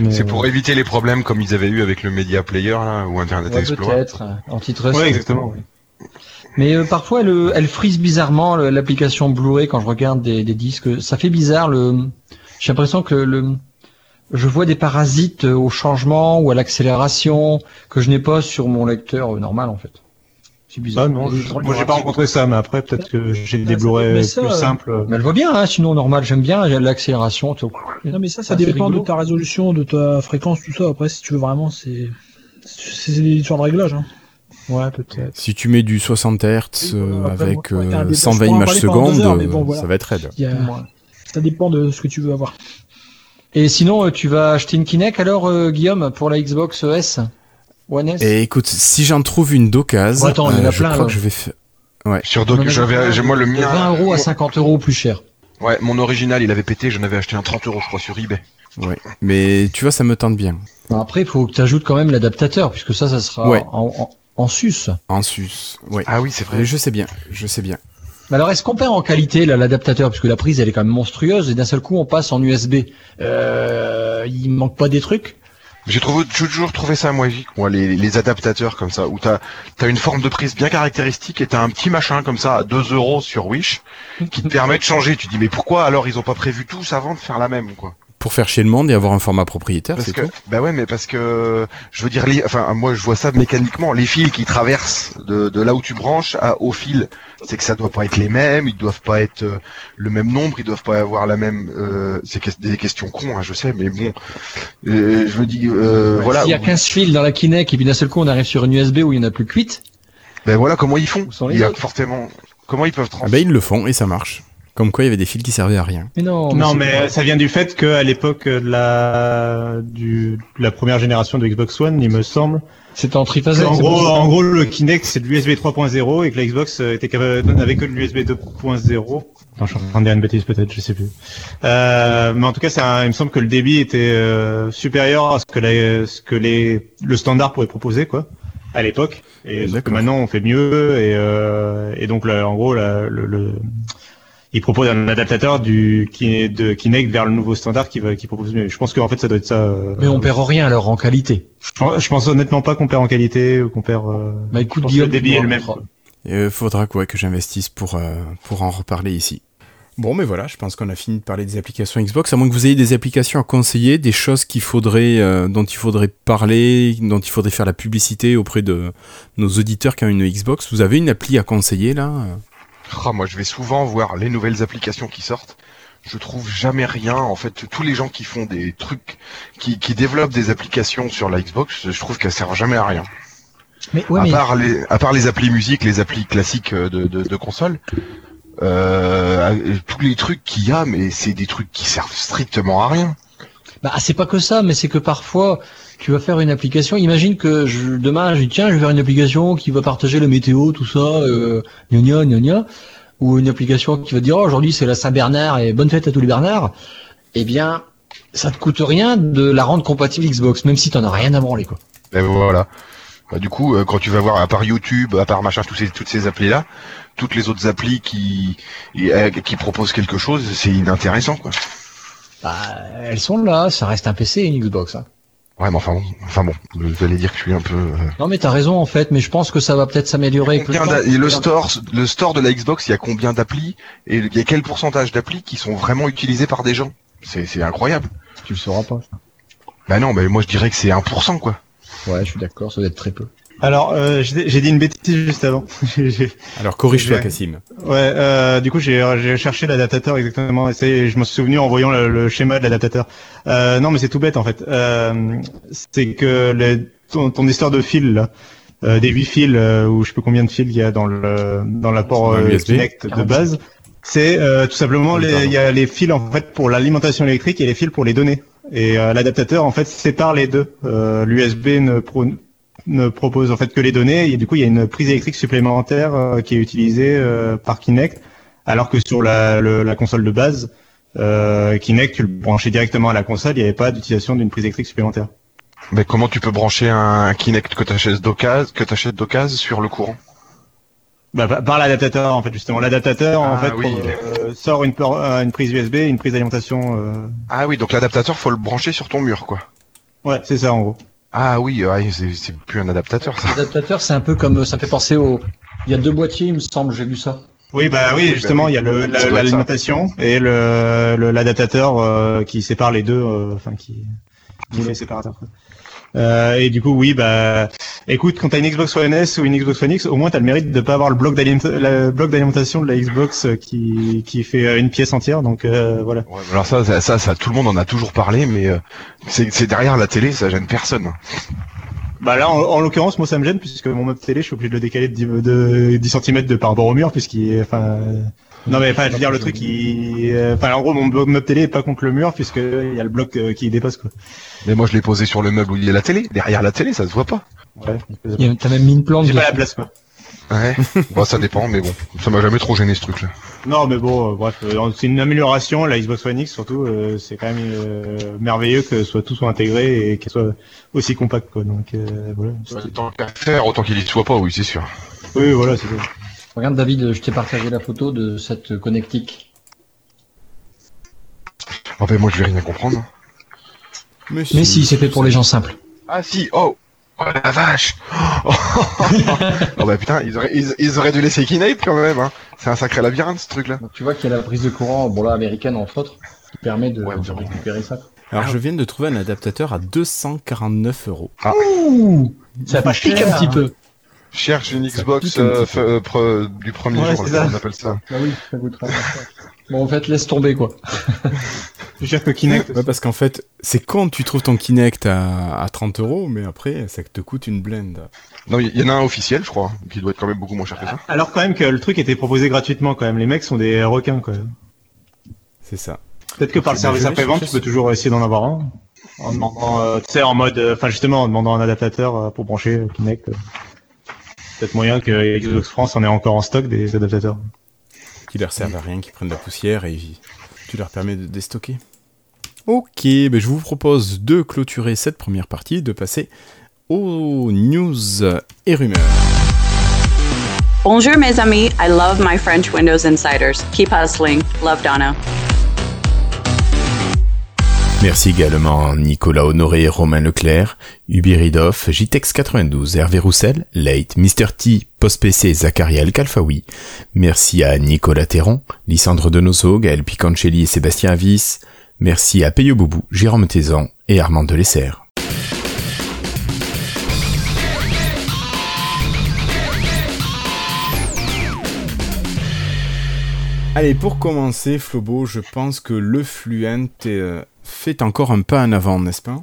Mais, C'est pour éviter les problèmes comme ils avaient eu avec le Media Player, là, ou Internet Ouais, Explorer. peut-être, antitrust. Ouais, exactement. Mais euh, parfois, elle, elle frise bizarrement l'application Blu-ray quand je regarde des, des disques. Ça fait bizarre. Le, j'ai l'impression que le, je vois des parasites euh, au changement ou à l'accélération que je n'ai pas sur mon lecteur euh, normal en fait. C'est bizarre. Ah non, je- moi j'ai pas rencontré ça, mais après peut-être que j'ai des ça- Blu-ray plus ça, euh, simples. Mais elle va bien, hein, sinon normal. J'aime bien l'accélération. tout. Non, mais ça, ça Ah, c'est dépend rigolo. de ta résolution, de ta fréquence, tout ça. Après, si tu veux vraiment, c'est, c'est des histoires de réglage, hein. Ouais, peut-être. Si tu mets du 60 Hz Oui, euh, avec moi, ouais, euh, t'as un débat, je 120 pourrais en images secondes, heures, mais bon, euh, voilà. ça va être raide. A- Ça dépend de ce que tu veux avoir. Et sinon, euh, tu vas acheter une Kinect alors, euh, Guillaume, pour la Xbox S? One S? Et écoute, si j'en trouve une d'occasion, Bon, attends, il y en a je plein, crois là. que je vais faire. Sur en Doc, a j'avais, moi le de mien. 20 euros à 50 euros plus cher. Ouais, mon original, il avait pété, j'en avais acheté un 30 euros, je crois, sur eBay. Ouais. Mais tu vois, ça me tente bien. Après, il faut que tu ajoutes quand même l'adaptateur, puisque ça, ça sera Ouais. en, en, en sus. En sus. Ouais. Ah oui, c'est vrai. Je sais bien, je sais bien. Mais alors, est-ce qu'on perd en qualité là, l'adaptateur? Puisque la prise, elle est quand même monstrueuse, et d'un seul coup, on passe en USB. Euh, il manque pas des trucs? J'ai toujours trouvé ça magique, moi, les, les adaptateurs comme ça, où t'as, t'as une forme de prise bien caractéristique et t'as un petit machin comme ça à 2 euros sur Wish qui te permet de changer. Tu dis, mais pourquoi alors ils ont pas prévu tous avant de faire la même, quoi? Pour faire chier le monde et avoir un format propriétaire, Parce c'est que, tout. bah ouais, mais parce que, je veux dire, les, enfin, moi, je vois ça mécaniquement. Les fils qui traversent de, de là où tu branches à, au fil, c'est que ça doit pas être les mêmes, ils doivent pas être euh, le même nombre, ils doivent pas avoir la même, euh, c'est que- des questions cons, hein, je sais, mais bon, euh, je me dis, euh, voilà, S'il y a 15 fils dans la Kinect, et puis d'un seul coup, on arrive sur une USB où il y en a plus que 8, ben voilà comment ils font. Il y a autres forcément, comment ils peuvent Ah trans. ben ils le font et ça marche. Comme quoi, il y avait des fils qui servaient à rien. Mais non, mais ça vient du fait qu'à l'époque de la, du, de la première génération de Xbox One, il me semble, c'était en triphasé. en gros, ça. en gros, le Kinect c'est de l'USB 3.0 et que la Xbox euh, était capable, n'avait que de l'USB 2.0. Non, je suis en train de dire une bêtise peut-être, je sais plus. Euh, mais en tout cas, c'est un- il me semble que le débit était euh, supérieur à ce que, la, ce que les, le standard pouvait proposer, quoi, à l'époque. Et D'accord. maintenant, on fait mieux et, euh, et donc, là, en gros, le, le, il propose un adaptateur du Kin- de Kinect vers le nouveau standard qui, va, qui propose mieux. Je pense qu'en fait, ça doit être ça. euh, Mais on perd rien alors en qualité. je pense- Je pense honnêtement pas qu'on perd en qualité ou qu'on perd. Euh... Bah écoute, Guillaume, le débit tu est le même. Il Euh, faudra quoi que j'investisse pour, euh, pour en reparler ici. Bon, mais voilà, je pense qu'on a fini de parler des applications Xbox, à moins que vous ayez des applications à conseiller, des choses qu'il faudrait, euh, dont il faudrait parler, dont il faudrait faire la publicité auprès de nos auditeurs qui ont une Xbox. Vous avez une appli à conseiller là? Ah, moi, je vais souvent voir les nouvelles applications qui sortent. Je trouve jamais rien. En fait, tous les gens qui font des trucs, qui, qui développent des applications sur la Xbox, je trouve qu'elles servent jamais à rien. Mais ouais, à, mais part les, à part les applis musique, les applis classiques euh, de, de, de console, euh, tous les trucs qu'il y a, mais c'est des trucs qui servent strictement à rien. bah, c'est pas que ça, mais c'est que parfois tu vas faire une application. Imagine que je, demain je dis tiens je vais faire une application qui va partager le météo, tout ça, euh, gna gna gna gna, ou une application qui va dire oh, aujourd'hui c'est la Saint-Bernard et bonne fête à tous les Bernards. Eh bien, ça te coûte rien de la rendre compatible Xbox, même si t'en as rien à branler quoi. Et voilà. Bah, du coup, euh, quand tu vas voir, à part YouTube, à part machin, tous ces, toutes ces applis-là, toutes les autres applis qui, euh, qui proposent quelque chose, c'est inintéressant, quoi. Bah, elles sont là, ça reste un PC et une Xbox. Hein. Ouais, mais enfin bon, enfin bon, vous allez dire que je suis un peu. euh, Non mais t'as raison en fait, mais je pense que ça va peut-être s'améliorer. avec le et le store, le store de la Xbox, il y a combien d'applis et il y a quel pourcentage d'applis qui sont vraiment utilisés par des gens? C'est c'est incroyable. Tu le sauras pas. Bah non, mais moi je dirais que c'est 1% quoi. Ouais, je suis d'accord, ça doit être très peu. Alors, euh, j'ai j'ai dit une bêtise juste avant. Alors corrige-toi. Cassim. ouais, euh, du coup, j'ai cherché l'adaptateur exactement. Et c'est- je me suis souvenu en voyant le, le schéma de l'adaptateur. Euh, non, mais c'est tout bête en fait. Euh, c'est que le, ton, ton histoire de fil là. euh, des 8 fils euh, ou je sais plus combien de fils il y a dans le dans l'apport. Kinect de base. C'est euh, tout simplement Oui, il y a les fils en fait pour l'alimentation électrique et les fils pour les données. Et euh, l'adaptateur en fait sépare les deux. Euh, L'USB ne, pro- ne propose en fait que les données et du coup il y a une prise électrique supplémentaire euh, qui est utilisée euh, par Kinect, alors que sur la, le- la console de base, euh, Kinect tu le branchais directement à la console, il n'y avait pas d'utilisation d'une prise électrique supplémentaire. Mais comment tu peux brancher un Kinect que t'achètes d'occasion, que t'achètes d'occasion sur le courant? Bah, par- l'adaptateur en fait justement. L'adaptateur en Ah, fait oui. euh, sort une, une prise USB, une prise d'alimentation. euh, Ah oui, donc l'adaptateur faut le brancher sur ton mur quoi. Ouais, c'est ça en gros. Ah oui, ouais, c'est c'est plus un adaptateur ça. L'adaptateur, c'est un peu comme ça fait penser au. Il y a deux boîtiers, il me semble, j'ai vu ça. Oui, bah oui, justement, il y a le- la- l'alimentation et le le- l'adaptateur euh, qui sépare les deux, euh, enfin qui, qui est séparateur. Euh, et du coup, oui, bah, écoute, quand t'as une Xbox One S ou une Xbox One X, au moins t'as le mérite de pas avoir le bloc d'alimentation de la Xbox euh, qui qui fait euh, une pièce entière. Donc euh, voilà. Ouais, alors ça, ça, ça, tout le monde en a toujours parlé, mais euh, c'est derrière la télé, ça gêne personne. Bah là, en, en l'occurrence, moi ça me gêne puisque mon meuble télé, je suis obligé de le décaler de 10, de 10 cm de par rapport au mur puisqu'il est, enfin. euh, Non mais enfin, je veux dire le truc, il, euh, enfin en gros mon meuble télé est pas contre le mur puisque il y a le bloc euh, qui dépasse quoi. Mais moi, je l'ai posé sur le meuble où il y a la télé. Derrière la télé, ça se voit pas. Ouais. T'as même mis une plante. J'ai pas la place quoi. Ouais. bon, ça dépend, mais bon, ça m'a jamais trop gêné ce truc-là. Non mais bon, euh, bref, euh, c'est une amélioration. La Xbox One X surtout, euh, c'est quand même euh, merveilleux que soit tout soit intégré et qu'elle soit aussi compacte quoi. Donc euh, voilà. Tant qu'à faire, autant qu'il y soit pas, oui, c'est sûr. Oui voilà, c'est ça. Regarde David, je t'ai partagé la photo de cette connectique. En fait, moi, je vais rien comprendre. Mais si, c'est fait pour les gens simples. Ah si, oh Oh la vache Oh bah putain, ils auraient, ils, ils auraient dû laisser Kinect quand même, hein. C'est un sacré labyrinthe ce truc-là. Donc, tu vois qu'il y a la prise de courant, bon là américaine entre autres, qui permet de, Ouais, de récupérer ça. Alors je viens de trouver un adaptateur à 249 euros. Ouh, ça pas pique cher, un petit peu. Cherche une Xbox un euh, euh, pre- du premier Ouais, jour, c'est là, ça. on appelle ça. Bah oui, ça coûtera. Bon en fait laisse tomber quoi. Je veux dire que Kinect. Ouais, parce qu'en fait, c'est quand tu trouves ton Kinect à, à 30 euros, mais après, ça te coûte une blende. Non, il y, y en a un officiel, je crois, qui doit être quand même beaucoup moins cher que ça. Alors quand même que le truc était proposé gratuitement quand même. Les mecs sont des requins quoi. C'est ça. Peut-être que par le service après-vente, tu peux toujours essayer d'en avoir un. En demandant, euh, tu sais, en mode, euh, enfin justement, en demandant un adaptateur euh, pour brancher Kinect. euh. Peut-être moyen que Xbox France en ait encore en stock des adaptateurs. Qui leur servent à rien, qui prennent de la poussière et tu leur permets de déstocker. Ok, ben je vous propose de clôturer cette première partie et de passer aux news et rumeurs. Bonjour mes amis, I love my French Windows Insiders. Keep hustling. Love Donna. Merci également Nicolas Honoré, Romain Leclerc, Ubiridoff, JTEX92, Hervé Roussel, Late, Mr. T, PostPC, Zacharia El Kalfaoui. Merci à Nicolas Théron, Lysandre Denoso, Gaël Picancelli et Sébastien Avis. Merci à Peyo Boubou, Jérôme Tézan et Armand Delesser. Allez, pour commencer, Flobo, je pense que le Fluent euh, fait encore un pas en avant, n'est-ce pas?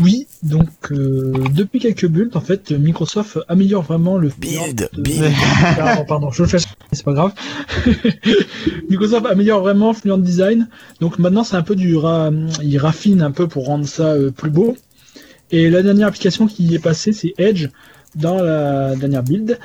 Oui, donc euh, depuis quelques builds, en fait, Microsoft améliore vraiment le Build, build. Pardon, pardon, je le fais, c'est pas grave. Microsoft améliore vraiment Fluent Design. Donc maintenant, c'est un peu du ra... il raffine un peu pour rendre ça euh, plus beau. Et la dernière application qui y est passée, c'est Edge dans la dernière build.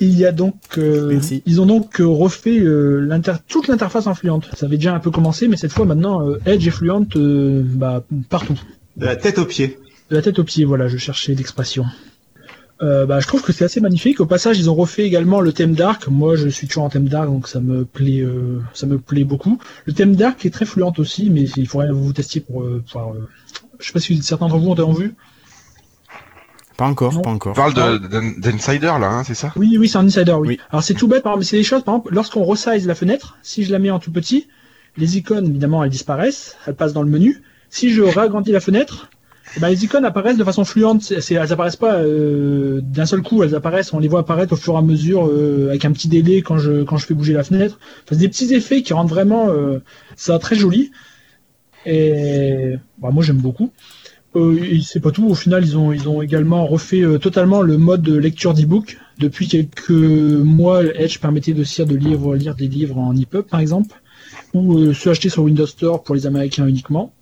Il y a donc, euh, Merci. ils ont donc euh, refait euh, toute l'interface en Fluent. Ça avait déjà un peu commencé, mais cette fois maintenant, euh, Edge et Fluent euh, bah, partout. De la tête aux pieds. De la tête aux pieds, voilà, je cherchais l'expression. Euh, bah, je trouve que c'est assez magnifique. Au passage, ils ont refait également le thème dark. Moi, je suis toujours en thème dark, donc ça me plaît, euh, ça me plaît beaucoup. Le thème dark est très fluent aussi, mais il faudrait que vous testiez pour, euh, pouvoir, euh, je sais pas si certains d'entre vous ont vu. Pas encore, Non. pas On encore. parle de- d'in- d'Insider là, hein, c'est ça? Oui, oui, c'est un insider, oui. Oui. Alors c'est tout bête, par exemple, mais c'est des choses, par exemple, lorsqu'on resize la fenêtre, si je la mets en tout petit, les icônes, évidemment, elles disparaissent, elles passent dans le menu. Si je réagrandis la fenêtre, eh ben, les icônes apparaissent de façon fluente. Elles apparaissent pas euh, d'un seul coup, elles apparaissent, on les voit apparaître au fur et à mesure euh, avec un petit délai quand je quand je fais bouger la fenêtre. Enfin, c'est des petits effets qui rendent vraiment euh, ça très joli. Et bah, moi j'aime beaucoup. Euh, c'est pas tout. Au final, ils ont ils ont également refait euh, totalement le mode de lecture d'e-book. Depuis quelques mois, Edge permettait aussi de lire lire des livres en EPUB par exemple, ou euh, se acheter sur Windows Store pour les Américains uniquement.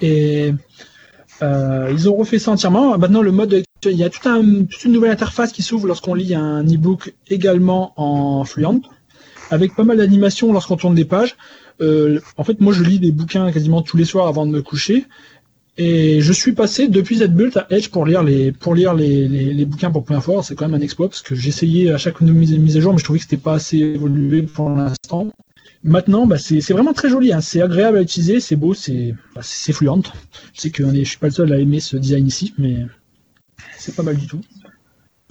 Et euh, ils ont refait ça entièrement. Maintenant, le mode de lecture, il y a toute, toute une nouvelle interface qui s'ouvre lorsqu'on lit un e-book également en Fluent, avec pas mal d'animations lorsqu'on tourne des pages. Euh, en fait, moi, je lis des bouquins quasiment tous les soirs avant de me coucher. Et je suis passé depuis bulle à Edge pour lire les pour lire les, les, bouquins pour première fois. C'est quand même un exploit parce que j'essayais à chaque mise, à jour, mais je trouvais que c'était pas assez évolué pour l'instant. Maintenant, bah, c'est vraiment très joli. Hein. C'est agréable à utiliser, c'est beau, c'est bah. Je sais que je suis pas le seul à aimer ce design ici, mais c'est pas mal du tout.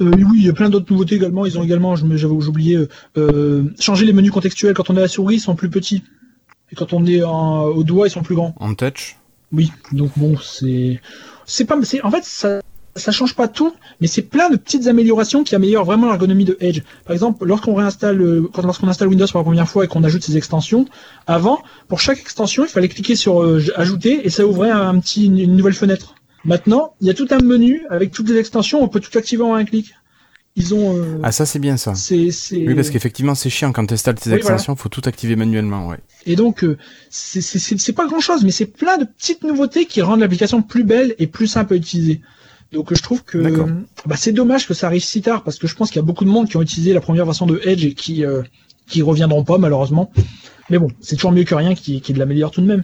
Euh, oui, il y a plein d'autres nouveautés également. Ils ont également, j'avais oublié, euh, euh, changé les menus contextuels. Quand on est à la souris, ils sont plus petits. Et quand on est au doigt, ils sont plus grands. En touch Oui, donc bon, c'est, c'est pas, en fait, ça, ça change pas tout, mais c'est plein de petites améliorations qui améliorent vraiment l'ergonomie de Edge. Par exemple, lorsqu'on réinstalle, lorsqu'on installe Windows pour la première fois et qu'on ajoute ses extensions, avant, pour chaque extension, il fallait cliquer sur euh, ajouter et ça ouvrait un petit, une nouvelle fenêtre. Maintenant, il y a tout un menu avec toutes les extensions, on peut tout activer en un clic. Ils ont, euh, Ah, ça c'est bien ça. Oui, parce qu'effectivement, c'est chiant quand tu installes tes Oui, extensions, faut tout activer manuellement, ouais. Et donc, euh, c'est- pas grand chose, mais c'est plein de petites nouveautés qui rendent l'application plus belle et plus simple à utiliser. Donc, euh, je trouve que D'accord. bah, c'est dommage que ça arrive si tard, parce que je pense qu'il y a beaucoup de monde qui ont utilisé la première version de Edge et qui euh, qui reviendront pas malheureusement. Mais bon, c'est toujours mieux que rien qui, qui l'améliore tout de même.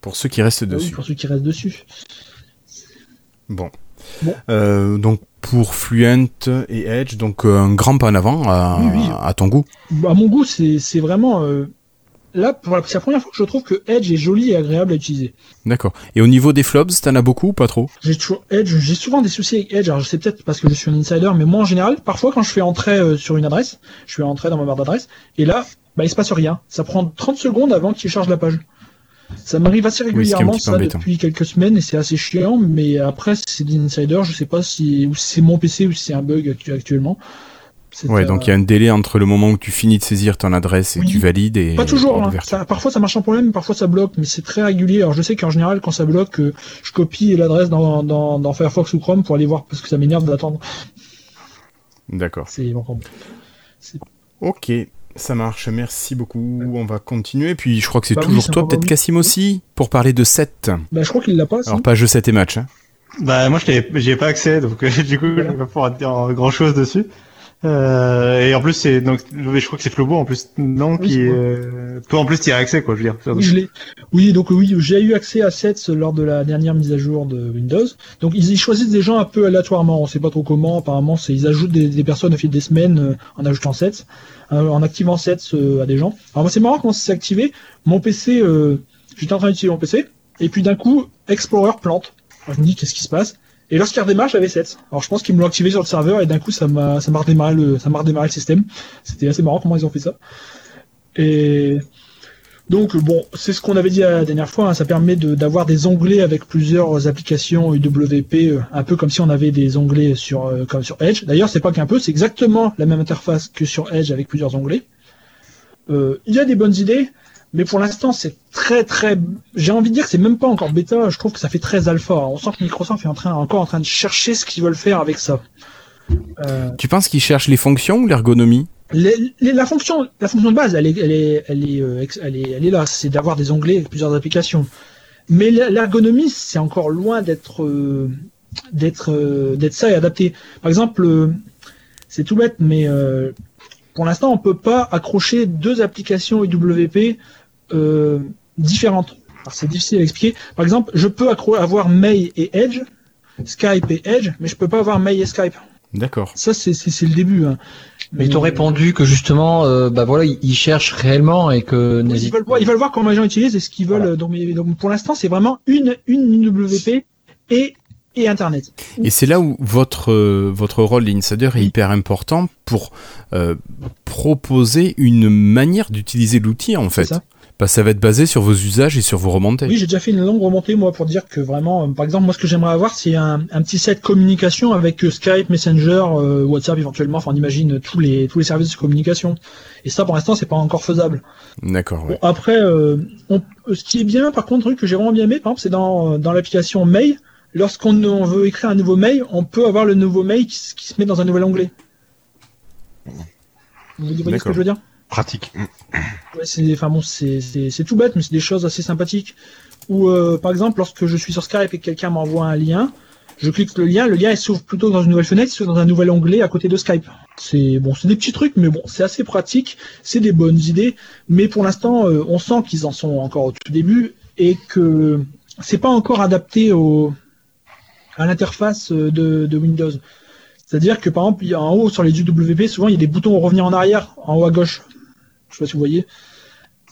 Pour ceux qui restent Ah oui, dessus. pour ceux qui restent dessus. Bon. Bon. Euh, donc pour Fluent et Edge, donc euh, un grand pas en avant à, Oui, oui. à ton goût. À mon goût, c'est vraiment euh, là, pour la- c'est la première fois que je trouve que Edge est joli et agréable à utiliser. D'accord. Et au niveau des flops, t'en as beaucoup ou pas trop? J'ai toujours Edge, j'ai souvent des soucis avec Edge. Alors je sais peut-être parce que je suis un insider, mais moi en général, parfois quand je fais entrer euh, sur une adresse, je fais entrer dans ma barre d'adresse, et là, bah il se passe rien. Ça prend 30 secondes avant qu'il charge la page. Ça m'arrive assez Oui, régulièrement peu ça depuis quelques semaines et c'est assez chiant. Mais après c'est des insiders, je sais pas si c'est mon PC ou si c'est un bug actu- actuellement. Ouais, euh, donc il y a un délai entre le moment où tu finis de saisir ton adresse et Oui. que tu valides et Pas toujours, hein. ça, parfois ça marche en problème, parfois ça bloque, mais c'est très régulier. Alors je sais qu'en général quand ça bloque, je copie l'adresse dans, dans, dans Firefox ou Chrome pour aller voir parce que ça m'énerve d'attendre. D'accord. C'est bon. Ok. Ça marche, merci beaucoup. On va continuer. Puis je crois que c'est Bah toujours toi, peut-être. Cassim aussi, pour parler de 7. Bah, je crois qu'il l'a pas. Alors pas jeu 7 et match. Hein. Bah moi je l'ai- j'y ai pas accès donc du coup je vais pas pouvoir te dire grand chose dessus. Euh, et en plus c'est donc je crois que c'est Flobo en plus non Oui, qui euh, toi en plus tu as accès quoi je veux dire. Oui, je l'ai. Oui, donc oui, j'ai eu accès à Sets lors de la dernière mise à jour de Windows. Donc ils y choisissent des gens un peu aléatoirement, on sait pas trop comment. Apparemment, c'est ils ajoutent des, des personnes au fil des semaines euh, en ajoutant Sets, en activant Sets à des gens. Alors moi, c'est marrant comment ça s'est activé. Mon PC, j'étais en train d'utiliser mon PC, et puis d'un coup, Explorer plante. Alors, je me dis qu'est-ce qui se passe? Et lorsqu'il redémarre, j'avais Sets. Alors je pense qu'ils me l'ont activé sur le serveur, et d'un coup, ça m'a redémarré le redémarré le système. C'était assez marrant comment ils ont fait ça. Et donc bon, c'est ce qu'on avait dit la dernière fois, hein, ça permet d'avoir des onglets avec plusieurs applications UWP, euh, un peu comme si on avait des onglets sur euh, comme sur Edge. D'ailleurs, c'est pas qu'un peu, c'est exactement la même interface que sur Edge avec plusieurs onglets. Euh, il y a des bonnes idées, mais pour l'instant, c'est très très. J'ai envie de dire que c'est même pas encore bêta. Je trouve que ça fait très alpha. On sent que Microsoft est en train, encore en train de chercher ce qu'ils veulent faire avec ça. Euh, Tu penses qu'ils cherchent les fonctions ou l'ergonomie? les- les- la fonction, la fonction de base, elle est, elle est, elle est, ex- elle est, elle est là. C'est d'avoir des onglets avec plusieurs applications. Mais l'ergonomie, c'est encore loin d'être, euh, d'être, euh, d'être ça et adapté. Par exemple, euh, c'est tout bête, mais pour l'instant, on peut pas accrocher deux applications UWP euh, différentes. Alors, C'est difficile à expliquer. Par exemple, je peux avoir Mail et Edge, Skype et Edge, mais je peux pas avoir Mail et Skype. D'accord. Ça, c'est, le début. hein. Mais ils t'ont répondu que justement, euh, bah voilà, ils, ils cherchent réellement et que ils veulent voir, ils veulent voir comment les gens utilisent et ce qu'ils veulent. Donc, pour l'instant, c'est vraiment une une UWP et et Internet. Et c'est là où votre, euh, votre rôle d'insider est hyper important pour euh, proposer une manière d'utiliser l'outil en fait. Ça. Bah, ça va être basé sur vos usages et sur vos remontées. Oui, j'ai déjà fait une longue remontée moi pour dire que vraiment, euh, par exemple, moi ce que j'aimerais avoir, c'est un, un petit set communication avec euh, Skype, Messenger, euh, WhatsApp éventuellement. Enfin, on imagine tous les tous les services de communication. Et ça, pour l'instant, c'est pas encore faisable. D'accord, ouais. Bon, après, on- ce qui est bien, par contre, un truc que j'ai vraiment bien aimé, par exemple, c'est dans, dans l'application Mail. Lorsqu'on on veut écrire un nouveau mail, on peut avoir le nouveau mail qui, se met dans un nouvel onglet. Vous voyez ce que je veux dire? Pratique. Ouais, c'est, enfin bon, c'est, tout bête, mais c'est des choses assez sympathiques. Ou euh, par exemple, lorsque je suis sur Skype et que quelqu'un m'envoie un lien, je clique le lien, le lien s'ouvre plutôt dans une nouvelle fenêtre, il dans un nouvel onglet à côté de Skype. C'est bon, c'est des petits trucs, mais bon, c'est assez pratique, c'est des bonnes idées, mais pour l'instant, euh, on sent qu'ils en sont encore au tout début et que c'est pas encore adapté au à l'interface euh, de, de Windows. C'est-à-dire que par exemple, en haut sur les UWP, souvent il y a des boutons revenir en arrière, en haut à gauche. Je sais pas si vous voyez.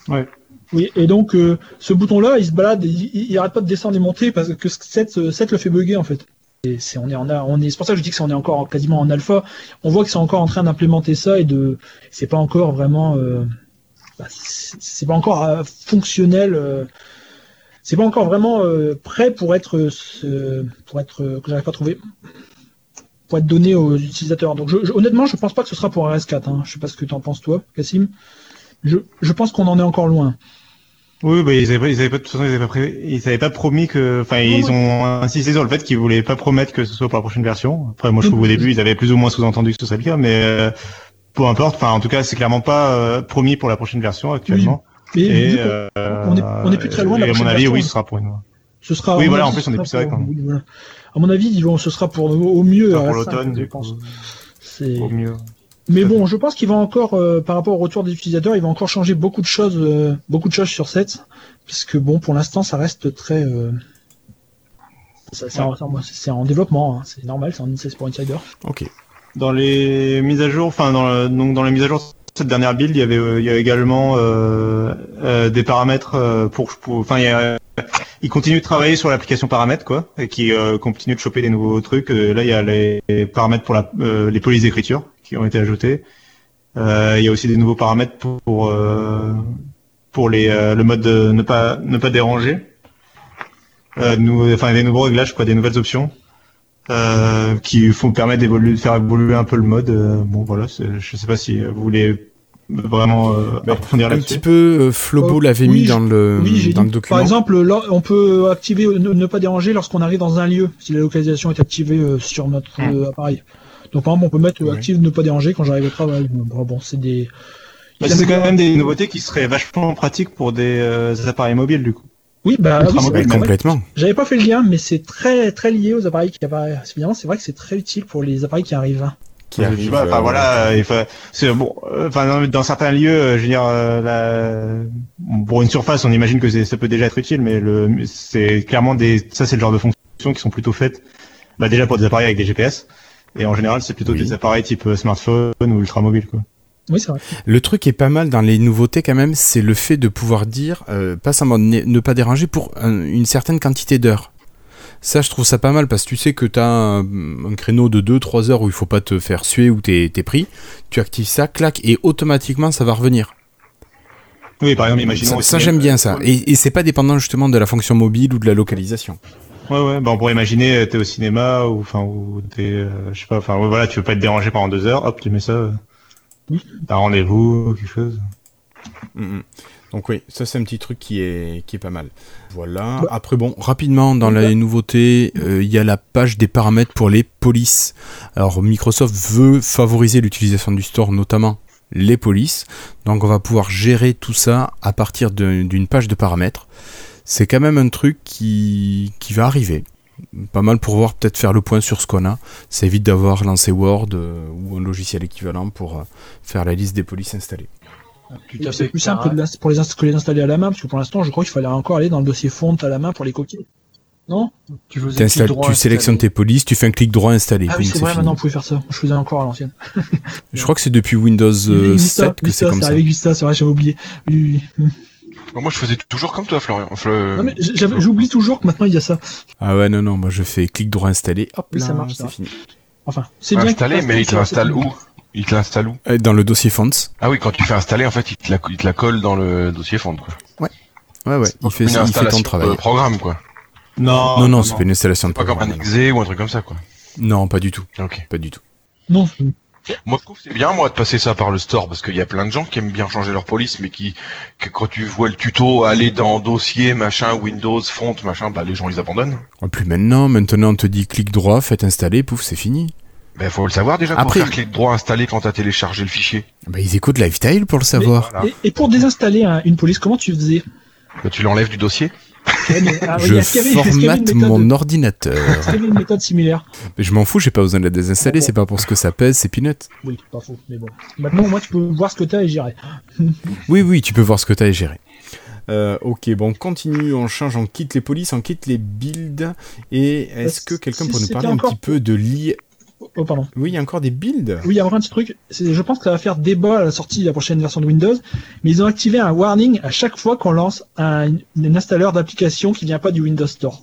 Ouais. Oui, et donc euh, ce bouton-là, il se balade, il, il, il arrête pas de descendre et monter parce que 7, euh, 7 le fait bugger en fait. Et c'est on est en on est c'est pour ça que je dis que c'est on est encore en- quasiment en alpha. On voit qu'ils sont encore en train d'implémenter ça et de c'est pas encore vraiment euh, bah, c'est pas encore euh, fonctionnel. euh, c'est pas encore vraiment euh, prêt pour être pour être que j'arrive pas à trouver pour être donné aux utilisateurs. Donc je, je- honnêtement, je pense pas que ce sera pour RS4. Hein. Je sais pas ce que tu en penses toi, Cassim. Je, je pense qu'on en est encore loin. Oui, bah, ils avaient pas, ils avaient pas, de toute façon, ils avaient pas, pré- ils avaient pas promis que, enfin, ils ouais. ont insisté sur le fait qu'ils voulaient pas promettre que ce soit pour la prochaine version. Après, moi, je trouve au mais- début, ils avaient plus ou moins sous-entendu que ce serait le cas, mais euh, peu importe. Enfin, en tout cas, c'est clairement pas euh, promis pour la prochaine version actuellement. Et euh, on est- on est plus très loin de la et à mon prochaine avis, version. oui, ce sera pour une. ce sera. Oui, voilà, avis, en plus, on est plus serré, pour- voilà. À mon avis, ils vont, ce sera pour au mieux. Enfin, pour RS5, l'automne, je pense. Au mieux. Mais bon, je pense qu'il va encore, euh, par rapport au retour des utilisateurs, il va encore changer beaucoup de choses, euh, beaucoup de choses sur 7, puisque bon, pour l'instant, ça reste très. euh, c'est en- développement, hein, c'est normal, c'est en- c'est pour Insider. Ok. Dans les mises à jour, enfin dans le- donc dans les mises à jour de cette dernière build, il y avait euh, il y a également euh, euh, des paramètres pour enfin il y a ils continuent de travailler sur l'application paramètres quoi et qui euh, continuent de choper des nouveaux trucs. Euh, là il y a les, les paramètres pour la, euh, les polices d'écriture qui ont été ajoutés. Euh, il y a aussi des nouveaux paramètres pour pour, euh, pour les euh, le mode de ne pas ne pas déranger. Euh, nous, enfin des nouveaux réglages quoi, des nouvelles options euh, qui font permettre d'évoluer, de faire évoluer un peu le mode. Euh, bon, voilà, je sais pas si vous voulez vraiment euh, approfondir Un là-dessus. petit peu, Flobo Oh, l'avait oui, mis dans le, Oui, dans dit, le document. par exemple, là, on peut activer ne, ne pas déranger lorsqu'on arrive dans un lieu, si la localisation est activée euh, sur notre euh, appareil. Donc par exemple, on peut mettre Oui. active ne pas déranger quand j'arrive au travail. Bon, bon, c'est des Bah, c'est quand même des nouveautés qui seraient vachement pratiques pour des euh, appareils mobiles du coup. Oui, bah oui, mobile, complètement. J'avais pas fait le lien, mais c'est très très lié aux appareils qui apparaissent. Évidemment, c'est vrai que c'est très utile pour les appareils qui arrivent. Qui Je arrive, sais pas, enfin euh, voilà, il faut, c'est bon, euh, enfin dans, dans certains lieux, euh, je veux dire, euh, la- pour une surface, on imagine que ça peut déjà être utile, mais le, c'est clairement des, ça c'est le genre de fonctions qui sont plutôt faites, bah déjà pour des appareils avec des GPS, et en général c'est plutôt Oui. des appareils type euh, smartphone ou ultramobile quoi. Oui, c'est vrai. Le truc qui est pas mal dans les nouveautés quand même, c'est le fait de pouvoir dire, euh, passe en mode ne ne pas déranger pour un- une certaine quantité d'heures. Ça, je trouve ça pas mal parce que tu sais que tu as un, un créneau de 2-3 heures où il faut pas te faire suer ou t'es t'es pris. Tu actives ça, clac, et automatiquement ça va revenir. Oui, par exemple, imaginons. Ça, ça, j'aime bien ça. Et, et c'est pas dépendant justement de la fonction mobile ou de la localisation. Ouais, ouais, bah on pourrait imaginer, euh, t'es au cinéma ou enfin ou t'es, euh, je sais pas, enfin ouais, voilà, tu veux pas être dérangé pendant deux heures, hop, tu mets ça. T'as un rendez-vous, quelque chose. Mhm. Donc oui, ça c'est un petit truc qui est, qui est pas mal. Voilà. Après bon, rapidement dans les nouveautés, euh, il y a la page des paramètres pour les polices. Alors Microsoft veut favoriser l'utilisation du store, notamment les polices. Donc on va pouvoir gérer tout ça à partir d'une page de paramètres. C'est quand même un truc qui, qui va arriver. Pas mal pour voir peut-être faire le point sur ce qu'on a. Ça évite d'avoir lancé Word euh, ou un logiciel équivalent pour euh, faire la liste des polices installées. C'est plus simple que de pour les, inst- que les installer à la main, parce que pour l'instant, je crois qu'il fallait encore aller dans le dossier font à la main pour les coquilles. Non? Tu, tu sélectionnes tes polices, tu fais un clic droit installé. Ah oui, c'est vrai, fini. maintenant on pouvait faire ça. Je faisais encore à l'ancienne. Je crois que c'est depuis Windows euh, Vista, 7 que Vista, c'est comme ça. avec Vista, c'est vrai, j'avais oublié. Oui, oui. Moi, je faisais toujours comme toi, Florian. Fle- Non, mais j'avais- j'oublie toujours que maintenant il y a ça. Ah ouais, non, non, moi je fais clic droit installé, hop Oui, là, ça marche, c'est ça. fini. Enfin, c'est bien. installé, mais il te l'installe ça, où? Il te l'installe où? Euh, Dans le dossier fonts. Ah oui, quand tu fais installer, en fait, il te la, il te la colle dans le dossier fond, quoi. Ouais, ouais, il fait, Une il fait ton installation travail. de programme, quoi. Non, non, non, c'est pas une installation de Pas comme un programme. exe ou un truc comme ça, quoi. Non, pas du tout. Ok. Pas du tout. Non, Moi, je trouve que c'est bien, moi, de passer ça par le store, parce qu'il y a plein de gens qui aiment bien changer leur police, mais qui, que quand tu vois le tuto aller dans dossier, machin, Windows, font, machin, bah, les gens, ils abandonnent. En plus maintenant, maintenant on te dit clic droit, faites installer, pouf, c'est fini. Ben, faut le savoir déjà pour Après- faire clic droit installé quand t'as téléchargé le fichier. Bah ils écoutent Lifestyle pour le savoir. Voilà. Et, et pour désinstaller un- une police, comment tu faisais? Bah, tu l'enlèves du dossier. Ouais, mais, ah, je formate méthode- mon ordinateur. est-ce qu'il y avait une méthode similaire Mais je m'en fous, j'ai pas besoin de la désinstaller, c'est pas pour ce que ça pèse, c'est peanut. Oui, pas faux, mais bon. Maintenant, moi, tu peux voir ce que t'as et j'irai. Oui, oui, tu peux voir ce que t'as et gérer. Euh, ok, bon, on continue, on change, on quitte les polices, on quitte les builds. Et est-ce que quelqu'un si peut nous parler un petit peu de l'IA Oh, pardon. Oui, il y a encore des builds Oui, il y a encore un petit truc. Je pense que ça va faire débat à la sortie de la prochaine version de Windows. Mais ils ont activé un warning à chaque fois qu'on lance un, un installeur d'application qui vient pas du Windows Store.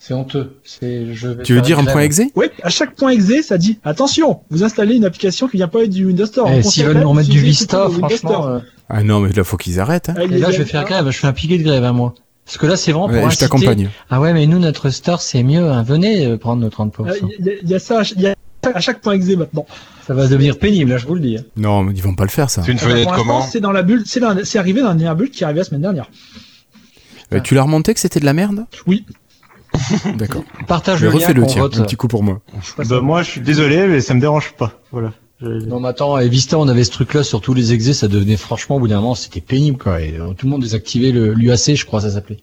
C'est honteux. C'est, je vais Tu veux dire un point exe? Oui, à chaque point exe, ça dit attention, vous installez une application qui vient pas du Windows Store. Eh, S'ils veulent nous remettre du Vista, franchement. Store. euh, Ah non, mais là, faut qu'ils arrêtent. hein. Ah, Et là, je vais faire grève. Je fais un piquet de grève, à moi. Parce que là, c'est vraiment pour Ouais, je t'accompagne. Ah ouais, mais nous, notre store, c'est mieux. hein. Venez euh, prendre nos 30%. Ah, Il y, a- il y a ça, il y a ça à chaque point exe maintenant. Ça va devenir pénible, là, je vous le dis. hein. Non, mais ils vont pas le faire, ça. C'est une Ah fenêtre l'instant, comment C'est dans la bulle, c'est arrivé dans la dernière bulle qui est arrivée la semaine dernière. Euh, tu l'as remonté que c'était de la merde? Oui. D'accord. Partage Mais le lien qu'on tiens, vote. un petit coup pour moi. Bah, moi, je suis désolé, mais ça me dérange pas. Voilà. Non, mais attends, et Vista, on avait ce truc-là sur tous les exés, ça devenait franchement, au bout d'un moment, c'était pénible, quoi. Et, euh, tout le monde désactivait le l'UAC, je crois, ça s'appelait.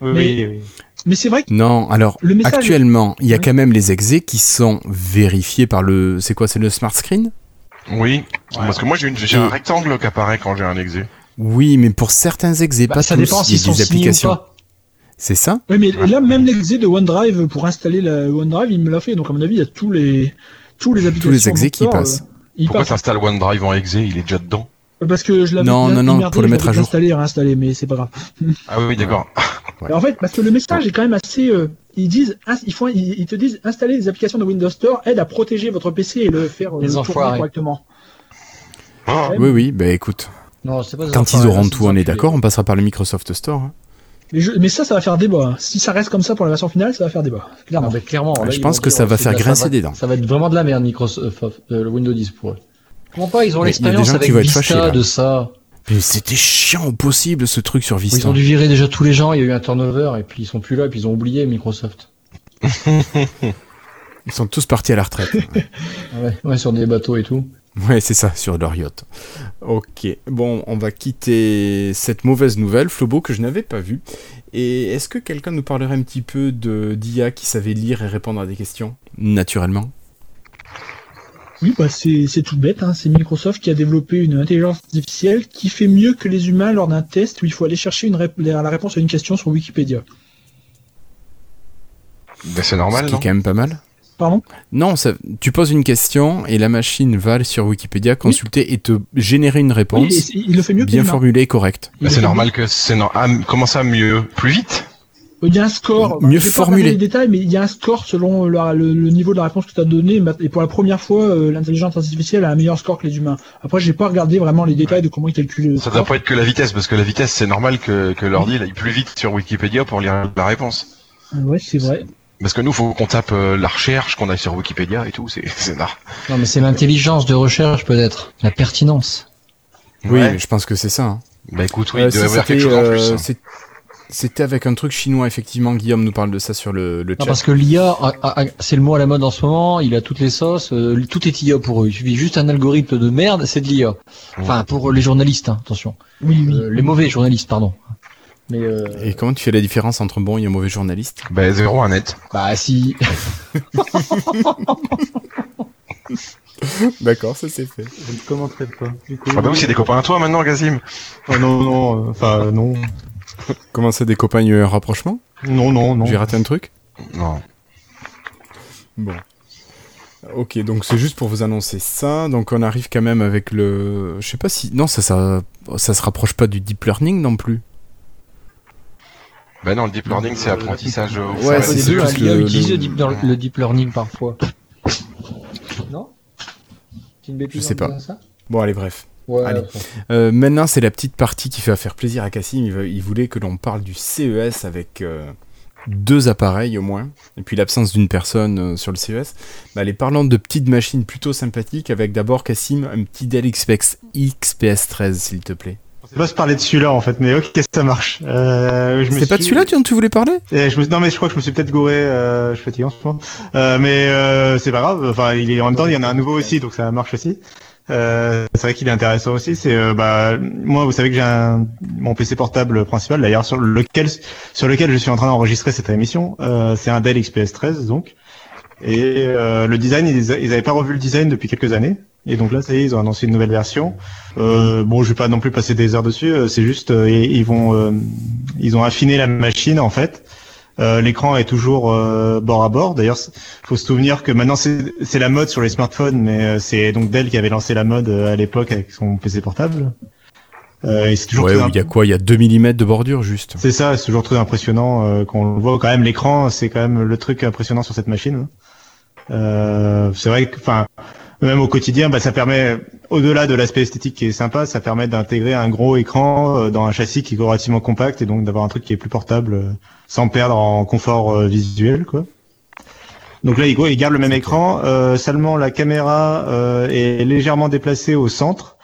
Oui, Mais- oui, oui. Mais c'est vrai que Non, alors, Le message- actuellement, il y a Oui. quand même les exés qui sont vérifiés par le... C'est quoi, c'est le smart screen? Oui. Parce que moi, j'ai une- j'ai Et- un rectangle qui apparaît quand j'ai un exe. Oui, mais pour certains exés, Bah, pas ça tous, dépend il s'ils y a sont des signés ou applications. pas. C'est ça? Oui, mais là, même l'exé de OneDrive pour installer la OneDrive, il me l'a fait. Donc, à mon avis, il y a tous les, tous les applications. Tous les exés qui passent. euh, Pourquoi passent. t'installes OneDrive en exe Il est déjà dedans. Parce que je l'avais Non, non, non, pour le mettre à jour. Installé et réinstallé, mais c'est pas grave. Ah oui, oui, d'accord. Ouais. En fait, parce que le message est quand même assez. euh, ils disent, ils font, ils, te disent, installer des applications de Windows Store aide à protéger votre PC et le faire euh, Les le tourner correctement. Ah, Oui, oui, bah écoute. Non, c'est pas des Quand ils auront tout, on est d'accord, on passera par le Microsoft Store. hein. Mais, je- mais ça, ça va faire débat. hein. Si ça reste comme ça pour la version finale, ça va faire débat. Clairement. Non, mais clairement. Là, je pense que dire, ça va c'est faire grincer va- des dents. Ça va être vraiment de la merde, Microsoft, euh, le Windows 10 pour eux. Comment pas, ils ont Mais il y a des l'expérience gens avec qui vont être Vista fâchés, de ça. Mais c'était chiant au possible ce truc sur Ils Vista. ont dû virer déjà tous les gens, il y a eu un turnover, et puis ils sont plus là, et puis ils ont oublié Microsoft. Ils sont tous partis à la retraite. Ouais, ouais, sur des bateaux et tout. Ouais, c'est ça, sur leur yacht. Ok, bon, on va quitter cette mauvaise nouvelle, Flobo, que je n'avais pas vue. Et est-ce que quelqu'un nous parlerait un petit peu de d'IA qui savait lire et répondre à des questions? Naturellement. Oui, bah c'est tout bête. Hein. C'est Microsoft qui a développé une intelligence artificielle qui fait mieux que les humains lors d'un test où il faut aller chercher une rép- la réponse à une question sur Wikipédia. Ben, c'est normal, Ce qui est quand même pas mal. Pardon? Non, ça, tu poses une question et la machine va sur Wikipédia consulter et te générer une réponse Oui, il le fait mieux que bien les humains. formulée et correcte. Ben, le C'est normal que c'est no- ah, comment ça mieux Plus vite Il y a un score. Mieux pas formulé. les détails, mais il y a un score selon la- le, le niveau de la réponse que tu as donné. Et pour la première fois, euh, l'intelligence artificielle a un meilleur score que les humains. Après, j'ai pas regardé vraiment les détails de comment il calcule le Ça score. doit pas être que la vitesse, parce que la vitesse, c'est normal que, que l'ordi il aille plus vite sur Wikipédia pour lire la réponse. Euh, Ouais, c'est vrai. Parce que nous, faut qu'on tape euh, la recherche, qu'on aille sur Wikipédia et tout, c'est c'est nar. Non, mais c'est l'intelligence de recherche peut-être, la pertinence. Oui, Ouais. je pense que c'est ça. hein. Bah écoute, oui, Euh, il doit y avoir quelque chose en euh, plus. hein. C'était avec un truc chinois, effectivement. Guillaume nous parle de ça sur le, le Non, chat. parce que l'IA, c'est le mot à la mode en ce moment, il a toutes les sauces, euh, tout est IA pour eux. Il suffit juste un algorithme de merde, c'est de l'IA. Enfin, pour les journalistes, hein, attention. Oui, oui. Euh, les mauvais journalistes, pardon. Mais euh, Et comment tu fais la différence entre un bon et un mauvais journaliste? Bah zéro un net. bah si. D'accord, ça c'est fait. Je ne commenterai pas. Du coup, Ah bah oui, c'est des copains à toi maintenant, Gazim. Oh, non, non, euh, enfin non, Comment ça, des copains, il y a eu un rapprochement non, non, non. J'ai raté un truc Non. Bon. Ok, donc c'est juste pour vous annoncer ça. Donc on arrive quand même avec le... Je sais pas si... Non, ça, ça, ça se rapproche pas du deep learning non plus. Bah non, le deep learning, c'est apprentissage. euh, au Ouais, c'est deux, plus l'IA le- utilise le- deep, lear- le deep learning parfois. Non C'est une bêtise Je sais pas. Bon, allez, bref. Ouais, Allez. Euh, maintenant, c'est la petite partie qui fait faire plaisir à Cassim. Il, voulait que l'on parle du CES avec euh, deux appareils au moins, et puis l'absence d'une personne euh, sur le CES. Bah, allez, parlons de petites machines plutôt sympathiques avec d'abord Cassim, un petit Dell XPS, XPS 13, s'il te plaît. Je se parler de celui-là en fait, mais ok, ça marche. Euh, je me C'est pas de celui-là dont tu voulais parler? Eh, je me... Non mais je crois que je me suis peut-être gouré, euh, je suis fatigué en ce moment. Euh, mais euh, c'est pas grave, enfin il est en même temps il y en a un nouveau aussi, donc ça marche aussi. Euh, c'est vrai qu'il est intéressant aussi. C'est euh, bah moi vous savez que j'ai un... mon PC portable principal d'ailleurs sur lequel sur lequel je suis en train d'enregistrer cette émission. Euh, c'est un Dell XPS 13 donc. Et euh, le design ils, ils avaient pas revu le design depuis quelques années. Et donc là ça y est ils ont annoncé une nouvelle version. Euh, bon je vais pas non plus passer des heures dessus. C'est juste ils vont ils ont affiné la machine en fait. Euh, L'écran est toujours euh, bord à bord. D'ailleurs, faut se souvenir que maintenant c'est la mode sur les smartphones, mais euh, c'est donc Dell qui avait lancé la mode euh, à l'époque avec son PC portable. Euh, et c'est toujours Ouais, imp- il y a quoi? Il y a 2 mm de bordure juste. c'est ça, c'est toujours très impressionnant euh, quand on le voit quand même l'écran, c'est quand même le truc impressionnant sur cette machine. Euh, c'est vrai que, enfin, même au quotidien, bah, ça permet, au-delà de l'aspect esthétique qui est sympa, ça permet d'intégrer un gros écran euh, dans un châssis qui est relativement compact et donc d'avoir un truc qui est plus portable euh, sans perdre en confort euh, visuel, quoi. Donc là, il, il garde le même écran, euh, seulement la caméra euh, est légèrement déplacée au centre